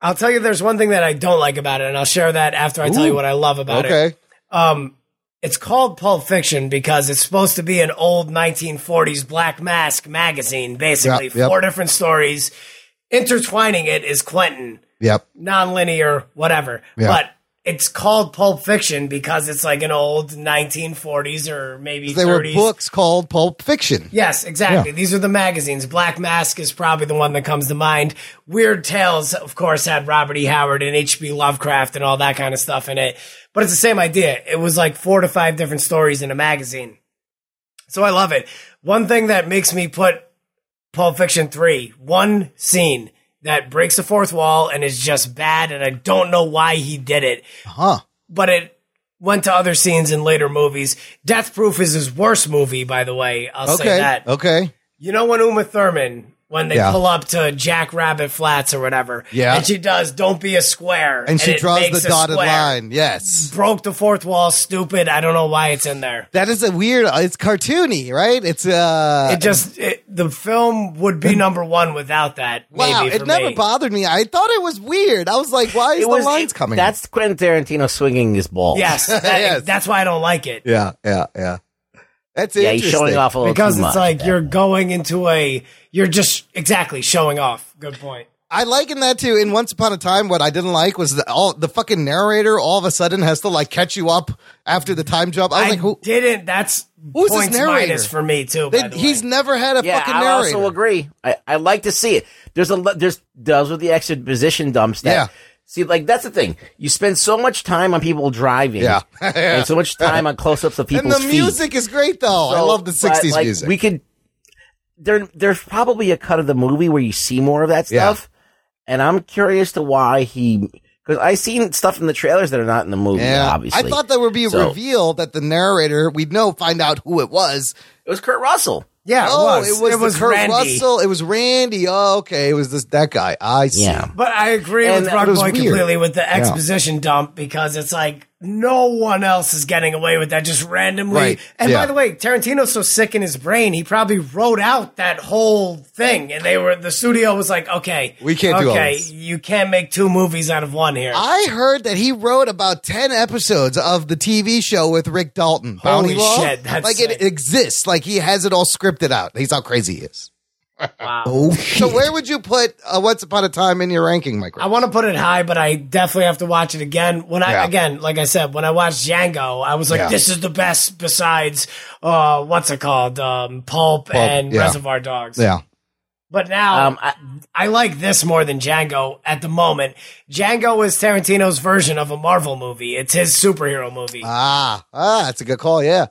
E: I'll tell you there's one thing that I don't like about it, and I'll share that after I tell you what I love about it.
A: Okay.
E: Um, it's called Pulp Fiction because it's supposed to be an old 1940s Black Mask magazine, basically.
A: Yep, yep.
E: Four different stories. Intertwining it is Quentin,
A: Yep.
E: non-linear, whatever.
A: Yeah.
E: But it's called Pulp Fiction because it's like an old 1940s or maybe
A: They
E: 30s.
A: were books called Pulp Fiction.
E: Yes, exactly.
A: Yeah.
E: These are the magazines. Black Mask is probably the one that comes to mind. Weird Tales, of course, had Robert E. Howard and H.P. Lovecraft and all that kind of stuff in it. But it's the same idea. It was like four to five different stories in a magazine. So I love it. One thing that makes me put Pulp Fiction 3, one scene that breaks the fourth wall and is just bad, and I don't know why he did it
A: Huh.
E: but it went to other scenes in later movies. Death Proof is his worst movie, by the way. I'll say
A: Okay.
E: that.
A: Okay.
E: You know when Uma Thurman, when they
A: Yeah.
E: pull up to Jack Rabbit Flats or whatever,
A: Yeah.
E: and she does "Don't be a square,"
A: And she draws the dotted line. Yes.
E: Broke the fourth wall. Stupid. I don't know why it's in there.
A: That is a weird. It's cartoony, right? It's uh.
E: It just it, the film would be number one without that.
A: wow. It
E: for
A: never
E: me.
A: bothered me. I thought it was weird. I was like, why is
C: It
A: the
C: was
A: lines
C: it-
A: coming?
C: That's Quentin Tarantino swinging his ball.
E: Yes, that-
A: Yes.
E: that's why I don't like it.
A: yeah, yeah, yeah. That's
C: yeah, he's
A: interesting.
C: showing off a little
E: because
C: too
E: it's
C: much.
E: like you're going into a you're just exactly showing off. Good point.
A: I like in that too. In Once Upon a Time, what I didn't like was that all the fucking narrator all of a sudden has to like catch you up after the time jump. I was
E: I
A: like, who?
E: didn't. That's
A: Who's this narrator?
E: minus for me too. by
A: They,
E: the
A: he's
E: way.
A: never had a
C: yeah,
A: fucking
C: I
A: narrator.
C: also agree. I, I like to see it. There's a lo- there's those with the exposition dumps. That,
A: Yeah.
C: See, like that's the thing. You spend so much time on people driving.
A: Yeah.
C: and so much time on close-ups of
A: people.
C: and
A: the
C: feet.
A: music is great though. I love the
C: but,
A: '60s
C: like,
A: music.
C: We could. There, there's probably a cut of the movie where you see more of that
A: Yeah.
C: stuff, and I'm curious to why he. Because I seen stuff in the trailers that are not in the movie.
A: yeah,
C: obviously,
A: I thought there would be a
C: So,
A: reveal that the narrator we'd know, find out who it was.
C: It was Kurt Russell.
E: Yeah, it
A: oh,
E: was.
A: it was,
E: It was
A: Kurt
E: Randy.
A: Russell. It was Randy. Oh, okay, it was this that guy. I see.
C: Yeah.
E: But I agree
C: And
E: with
C: that
E: Rug
A: was
E: Boy completely with the
A: Yeah.
E: exposition dump because it's like no one else is getting away with that just randomly.
A: Right.
E: And
A: Yeah.
E: by the way, Tarantino's so sick in his brain, he probably wrote out that whole thing, and they were the studio was like, okay,
A: We can't do
E: okay, you can't make two movies out of one here.
A: I heard that he wrote about 10 episodes of the TV show with Rick Dalton.
E: Holy
A: Bounty
E: shit, that's
A: like
E: sick.
A: it exists. Like he has it all scripted out. He's how crazy he is.
E: Wow.
A: Oh, so where would you put uh, Once Upon a Time in your ranking, Mike?
E: I want to put it high, but I definitely have to watch it again. When I
A: Yeah.
E: again, like I said, when I watched Django, I was like,
A: Yeah.
E: "This is the best." Besides, uh, what's it called? Um, Pulp,
A: Pulp,
E: and
A: yeah.
E: Reservoir Dogs.
A: Yeah.
E: But now
C: Um, I-
E: I, like this more than Django at the moment. Django is Tarantino's version of a Marvel movie. It's his superhero movie.
A: Ah, ah, that's a good call. Yeah.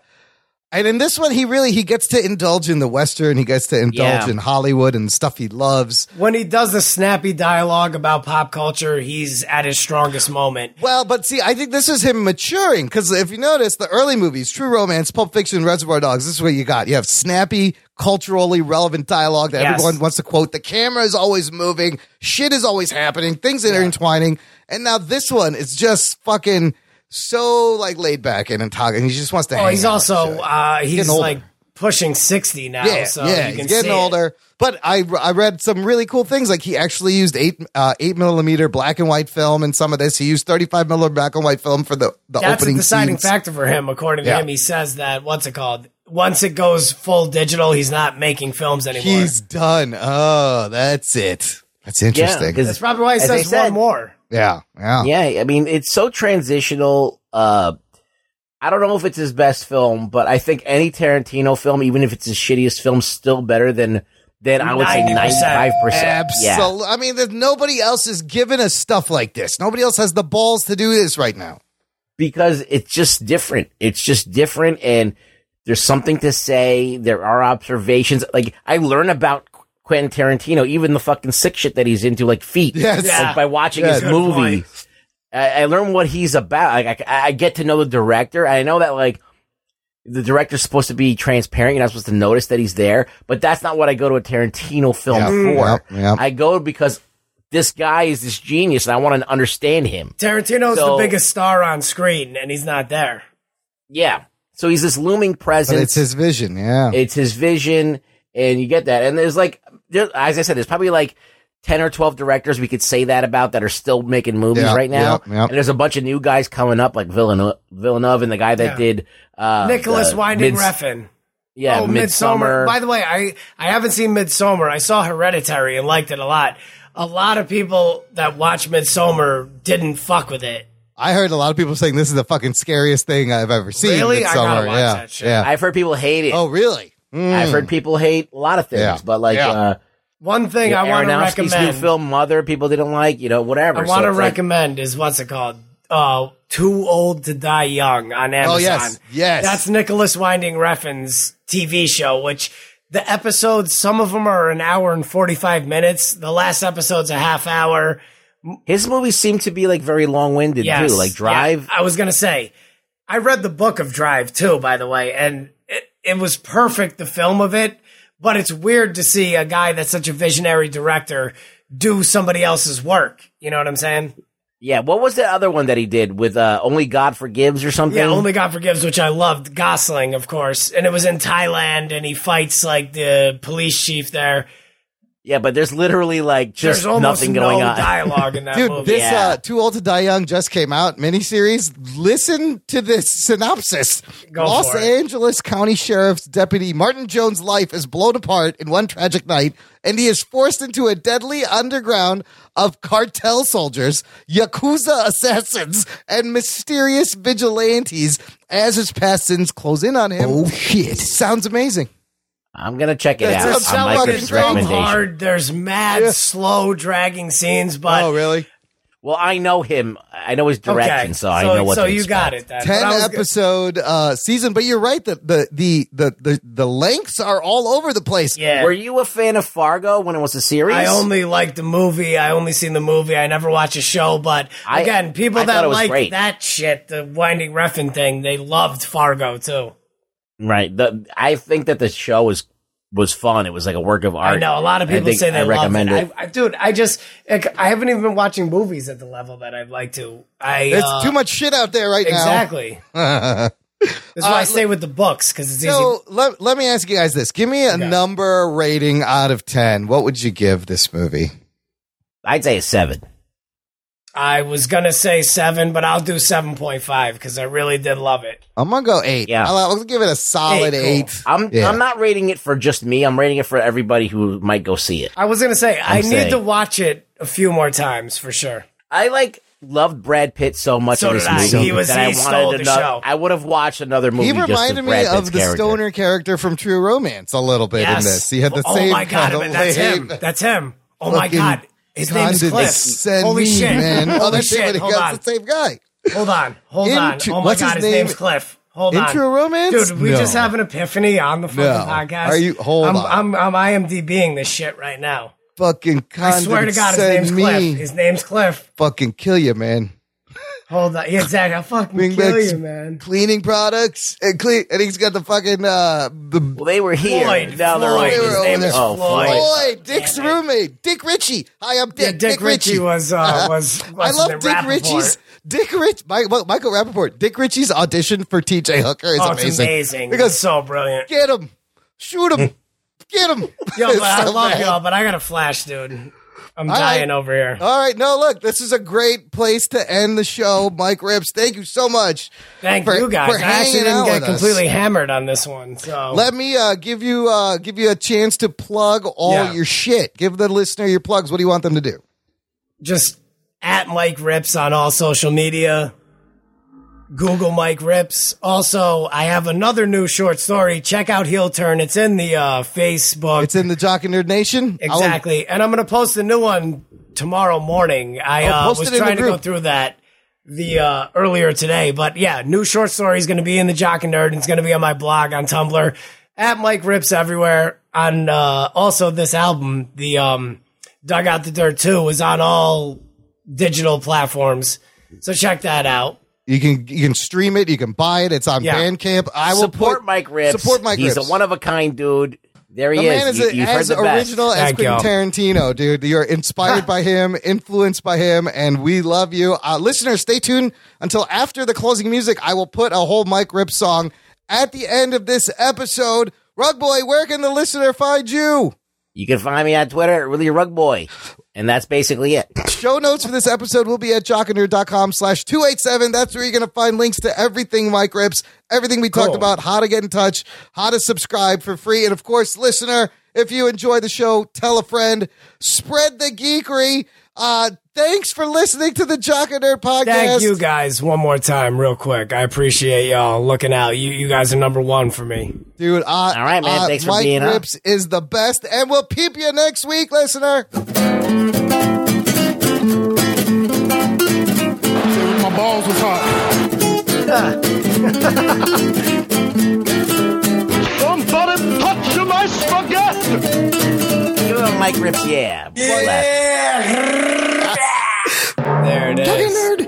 A: And in this one, he really he gets to indulge in the western. He gets to indulge
C: Yeah.
A: in Hollywood and stuff he loves.
E: when he does the snappy dialogue about pop culture, he's at his strongest moment.
A: Well, but see, I think this is him maturing because if you notice the early movies, True Romance, Pulp Fiction, Reservoir Dogs, this is what you got. You have snappy, culturally relevant dialogue that
E: Yes.
A: everyone wants to quote. The camera is always moving, shit is always happening, things are intertwining. And now this one is just fucking so like laid back and talking. He just wants to.
E: Oh,
A: hang
E: he's
A: out
E: also
A: and shit.
E: uh, he's
A: getting
E: like pushing sixty now.
A: Yeah,
E: so
A: yeah,
E: you can
A: he's getting
E: see it.
A: older. But I I read some really cool things. Like he actually used eight uh, eight millimeter black and white film in some of this. He used thirty five millimeter black and white film for the the
E: That's a
A: opening
E: deciding
A: scenes.
E: factor for him, according to
A: Yeah.
E: him. He says that what's it called? Once it goes full digital, he's not making films anymore.
A: He's done. Oh, that's it. That's interesting.
C: 'cause
E: That's probably why he says
C: said-
E: one more.
A: Yeah, yeah,
C: Yeah, I mean, it's so transitional. Uh, I don't know if it's his best film, but I think any Tarantino film, even if it's his shittiest film, still better than than I would say
E: 90%.
C: ninety five percent. Yeah,
A: Absolutely. I mean, there's nobody else is giving us stuff like this. Nobody else has the balls to do this right now.
C: because it's just different. It's just different, and there's something to say. There are observations. Like I learn about Quentin Tarantino, even the fucking sick shit that he's into, like feet.
A: Yes.
C: Like,
A: Yeah.
C: by watching
A: Yeah,
C: his movie. I, I learn what he's about. Like, I, I get to know the director. I know that like the director's supposed to be transparent. You're not supposed to notice that he's there, but that's not what I go to a Tarantino film
A: Yeah.
C: for.
A: Yep, yep.
C: I go because this guy is this genius, and I want to understand him.
E: Tarantino's
C: So-
E: the biggest star on screen, and he's not there.
C: Yeah. So he's this looming
A: But
C: presence.
A: it's his vision. Yeah.
C: It's his vision, and you get that. And there's like, there, as I said, there's probably like ten or twelve directors we could say that about that are still making movies
A: Yeah,
C: right now.
A: yeah, yeah.
C: And there's a bunch of new guys coming up, like Villeneuve, Villeneuve and the guy that
E: Yeah.
C: did uh,
E: Nicholas Winding
C: Mids-
E: Refn.
C: Yeah,
E: oh,
C: Midsommar.
E: By the way, I I haven't seen Midsommar. I saw Hereditary and liked it a lot. A lot of people that watch Midsommar didn't fuck with it.
A: I heard a lot of people saying this is the fucking scariest thing I've ever seen.
E: Really? I gotta watch
A: yeah.
E: that shit.
A: Yeah.
C: I've heard people hate it.
A: oh, really? Mm.
C: I've heard people hate a lot of things,
A: Yeah.
C: but like
A: Yeah.
C: uh,
E: One thing
C: yeah,
E: I want to
C: Aronofsky's
E: recommend.
C: new film Mother, people didn't like, you know, whatever.
E: I want to
C: it's like-
E: recommend is what's it called? Uh, Too Old to Die Young on Amazon.
A: Oh, yes. Yes.
E: That's Nicholas Winding Refn's TV show, which the episodes, some of them are an hour and 45 minutes. The last episode's a half hour.
C: his movies seem to be like very long winded
E: Yes.
C: too, like Drive.
E: Yeah, I was going to say, I read the book of Drive too, by the way, and it, was perfect, the film of it. But it's weird to see a guy that's such a visionary director do somebody else's work. You know what I'm saying?
C: Yeah, what was the other one that he did with uh, Only God Forgives or something?
E: Yeah, Only God Forgives, which I loved. Gosling, of course. And it was in Thailand, and he fights like the police chief there.
C: Yeah, but there's literally like just
E: There's almost
C: nothing
E: no
C: going on.
E: dialogue in that
A: Dude,
E: movie.
A: this
C: Yeah.
A: uh, Too Old to Die Young just came out miniseries. Listen to this synopsis.
E: Go
A: Los
E: for it.
A: Angeles County Sheriff's Deputy Martin Jones' life is blown apart in one tragic night, and he is forced into a deadly underground of cartel soldiers, yakuza assassins, and mysterious vigilantes as his past sins close in on him. Oh shit! Sounds amazing.
C: I'm gonna check it
A: That's
C: out.
A: what
C: on
A: I'm
C: Mic
A: fucking
C: Ripz
E: It's
C: recommendation.
E: hard. There's mad,
A: Yeah.
E: slow, dragging scenes, but
A: oh really?
C: Well, I know him. I know his direction,
E: okay.
C: so, I know what.
E: So
C: to
E: you got it. Then.
A: ten
E: But I was-
A: episode uh, season, but you're right. The, the the the the the lengths are all over the place.
E: Yeah.
C: Were you a fan of Fargo when it was a series?
E: I only liked the movie. I only seen the movie. I never watch a show. But
C: I-
E: again, people
C: I
E: that like that shit, the Winding Refn thing, they loved Fargo too.
C: Right. The I think that the show was was fun. It was like a work of art.
E: I know a lot of people say they
C: I recommend
E: it.
C: it.
E: I, I, dude, I just like, I haven't even been watching movies at the level that I'd like to. I
A: it's
E: uh,
A: too much shit out there right
E: exactly.
A: now. Exactly.
E: That's why I stay with the books because it's easy.
A: So let, let me ask you guys this. Give me a number rating out of 10. What would you give this movie?
C: I'd say a seven.
E: I was gonna say seven, but I'll do seven point five because I really did love it.
A: I'm going to go 8.
C: Yeah.
A: I'll, I'll give it a solid
E: Eight, cool.
A: 8.
C: I'm
A: Yeah.
C: I'm not rating it for just me. I'm rating it for everybody who might go see it.
E: I was gonna say i
C: I'm
E: need
C: saying.
E: to watch it a few more times for sure.
C: I like loved Brad Pitt so much
E: So
C: in this
E: did I. He was-
C: that
E: he
C: I
E: stole
C: wanted
E: the
C: another.
E: show.
C: I would have watched another movie.
A: He reminded
C: of
A: me
C: Brad
A: of the
C: character.
A: stoner character from True Romance a little bit in
E: Yes.
A: this. He had the
E: oh, oh
A: same
E: my god,
A: kind of
E: that's
A: lame-
E: him. That's him. Oh my god, his name is Cliff. Holy shit,
A: man.
E: Holy
A: it,
E: shit. Hold on.
A: the same guy.
E: Hold on. Hold
A: In
E: on. Oh my
A: what's
E: god,
A: his
E: his,
A: name?
E: name's Cliff. Hold
A: In
E: on.
A: True Romance?
E: Dude, we
A: No.
E: just have an epiphany on the fucking
A: No.
E: podcast.
A: Are you- hold
E: I'm,
A: on.
E: I'm, I'm IMDBing this shit right now.
A: Fucking
E: I swear to God, his name's
A: me.
E: Cliff. His name's Cliff.
A: Fucking kill you, man.
E: Hold on. Yeah, exactly. I'll fucking
A: Bring
E: kill you, man.
A: Cleaning products and clean, and he's got the fucking uh the
C: Well, they were here.
E: Floyd.
C: Now they're
E: Floyd.
C: over
E: His
C: there.
E: name is
C: Oh,
E: Floyd.
A: Floyd, Dick's roommate, Dick Ritchie. Hi, I'm Dick.
E: Yeah, Dick Ritchie was, uh, was-
A: I love Dick
E: name,
A: Ritchie's. Dick Rich, Mi- Mi- Michael Rapaport. Dick Ritchie's audition for T.J. Hooker is
E: Oh,
A: amazing.
E: it's amazing.
A: Because
E: It's so brilliant.
A: get him, shoot him, get him.
E: Yo,
A: It's
E: but I love
A: bad.
E: y'all, but I got a flash, dude. I'm
A: All
E: dying
A: right.
E: over here.
A: All right, no, look, this is a great place to end the show. Mic Ripz, thank you so much.
E: Thank
A: for-
E: you guys.
A: for
E: I actually didn't get
A: us.
E: completely hammered on this one. So
A: Let me uh, give you uh, give you a chance to plug all
E: Yeah.
A: your shit. Give the listener your plugs. What do you want them to do?
E: just at Mic Ripz on all social media. Google Mic Ripz. Also, I have another new short story. Check out Heel Turn. It's in the uh, Facebook.
A: It's in the Jock and Nerd Nation. I'll-
E: Exactly. And I'm going to post a new one tomorrow morning. I
A: Oh,
E: uh, was
A: it in the
E: trying to go through that the uh, earlier today. But yeah, new short story is going to be in the Jock and Nerd. and It's going to be on my blog on Tumblr. at Mic Ripz everywhere. On uh, also this album, the um, Dug Out the Dirt 2 is on all digital platforms. So check that out.
A: You can you can stream it. You can buy it. It's on
E: Yeah.
A: Bandcamp. I will
C: support
A: put,
C: Mic Ripz.
A: Support Mic
C: He's
A: Ripz.
C: a one of a kind dude. There he
A: the
C: is.
A: man is
C: You-
A: a-
C: you've
A: as
C: heard the best.
A: original as Quentin Tarantino, dude. You're inspired by him, influenced by him, and we love you. Uh, listeners, stay tuned until after the closing music. I will put a whole Mic Ripz song at the end of this episode. Rug Boy, where can the listener find you?
C: You can find me on Twitter, really rug boy, and that's basically it.
A: Show notes for this episode will be at jockandnerd.com slash 287. That's where you're going to find links to everything Mic Ripz, everything we talked
E: Cool.
A: about, how to get in touch, how to subscribe for free. And of course, listener, if you enjoy the show, tell a friend, spread the geekery. Uh, thanks for listening to the Jock and Nerd podcast.
E: Thank you guys one more time, real quick. I appreciate y'all looking out. You you guys are number one for me.
A: Dude, uh, all
C: right, man. Thanks for
A: Mic
C: being on.
A: Ripz is the best, and we'll peep you next week, listener.
H: My balls was hot. Somebody touch my spaghetti.
C: Give him Mic Ripz, yeah.
E: There it is.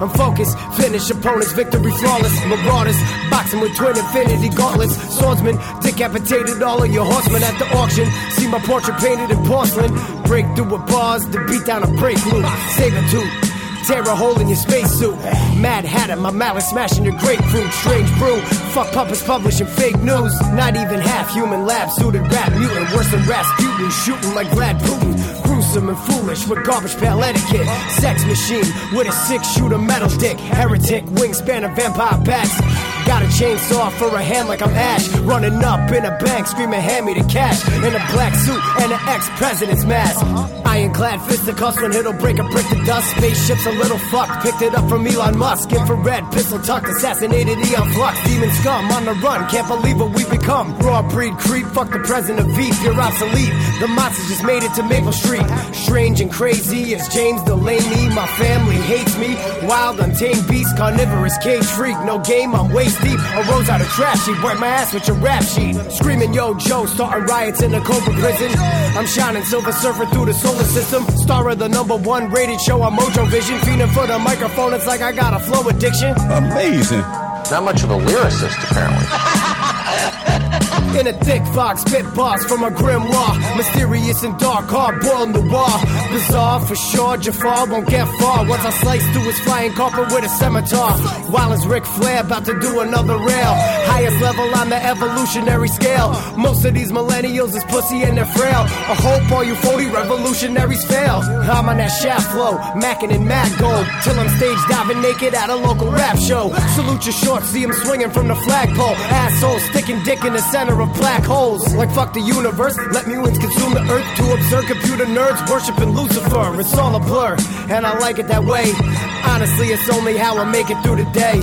E: I'm focused. Finish opponents, victory flawless. Marauders, boxing with twin infinity gauntlets. Swordsman, decapitated all of your horsemen at the auction. See my portrait painted in porcelain. Break through with bars to beat down a break loop. Saber tooth. Tear a hole in your spacesuit. Mad Hatter, my mallet smashing your grapefruit. Strange brew, fuck puppets publishing fake news. Not even half human lab suited rap mutant. Worse than Rasputin, shooting like Vlad Putin. And foolish with garbage pail etiquette. Sex machine with a six shooter metal dick. Heretic, wingspan of vampire bats. Got a chainsaw for a hand like I'm Ash. Running up in a bank, screaming, hand me the cash. In a black suit and an ex president's mask. Ironclad fisticuffs when it'll break a brick to dust. Spaceship's a little fucked. Picked it up from Elon Musk. Infrared pistol tucked, assassinated Aeon Flux. Demon scum on the run, can't believe what we've become. Raw breed creep, fuck the president of Veep, you're obsolete. The monsters just made it to Maple Street. Strange and crazy as James Delaney. My family hates me. Wild, untamed beast, carnivorous cage freak. No game, I'm waist deep. A rose out of trash sheet, wipe my ass with your rap sheet. Screaming, yo, Joe, starting riots in the Cobra prison. I'm shining silver surfer through the solar system. Star of the number one rated show on Mojo Vision. Feeding for the microphone, it's like I got a flow addiction.
P: Amazing. Not much of a lyricist, apparently.
E: In a thick fox, spit bars from a grimoire. Mysterious and dark, hard boiled noir. Bizarre for sure, Jafar won't get far. Once I slice through his flying carpet with a scimitar. While as Ric Flair about to do another rail. Highest level on the evolutionary scale. Most of these millennials is pussy and they're frail. I hope all you 40 revolutionaries fail. I'm on that shaft flow, macking in mad gold. Till I'm stage diving naked at a local rap show. Salute your shorts, see him swinging from the flagpole. Asshole sticking dick in the center of black holes. Like fuck the universe, let mutants consume the earth to absurd computer nerds worshiping Lucifer. It's all a blur, and I like it that way. Honestly, it's only how I make it through the day.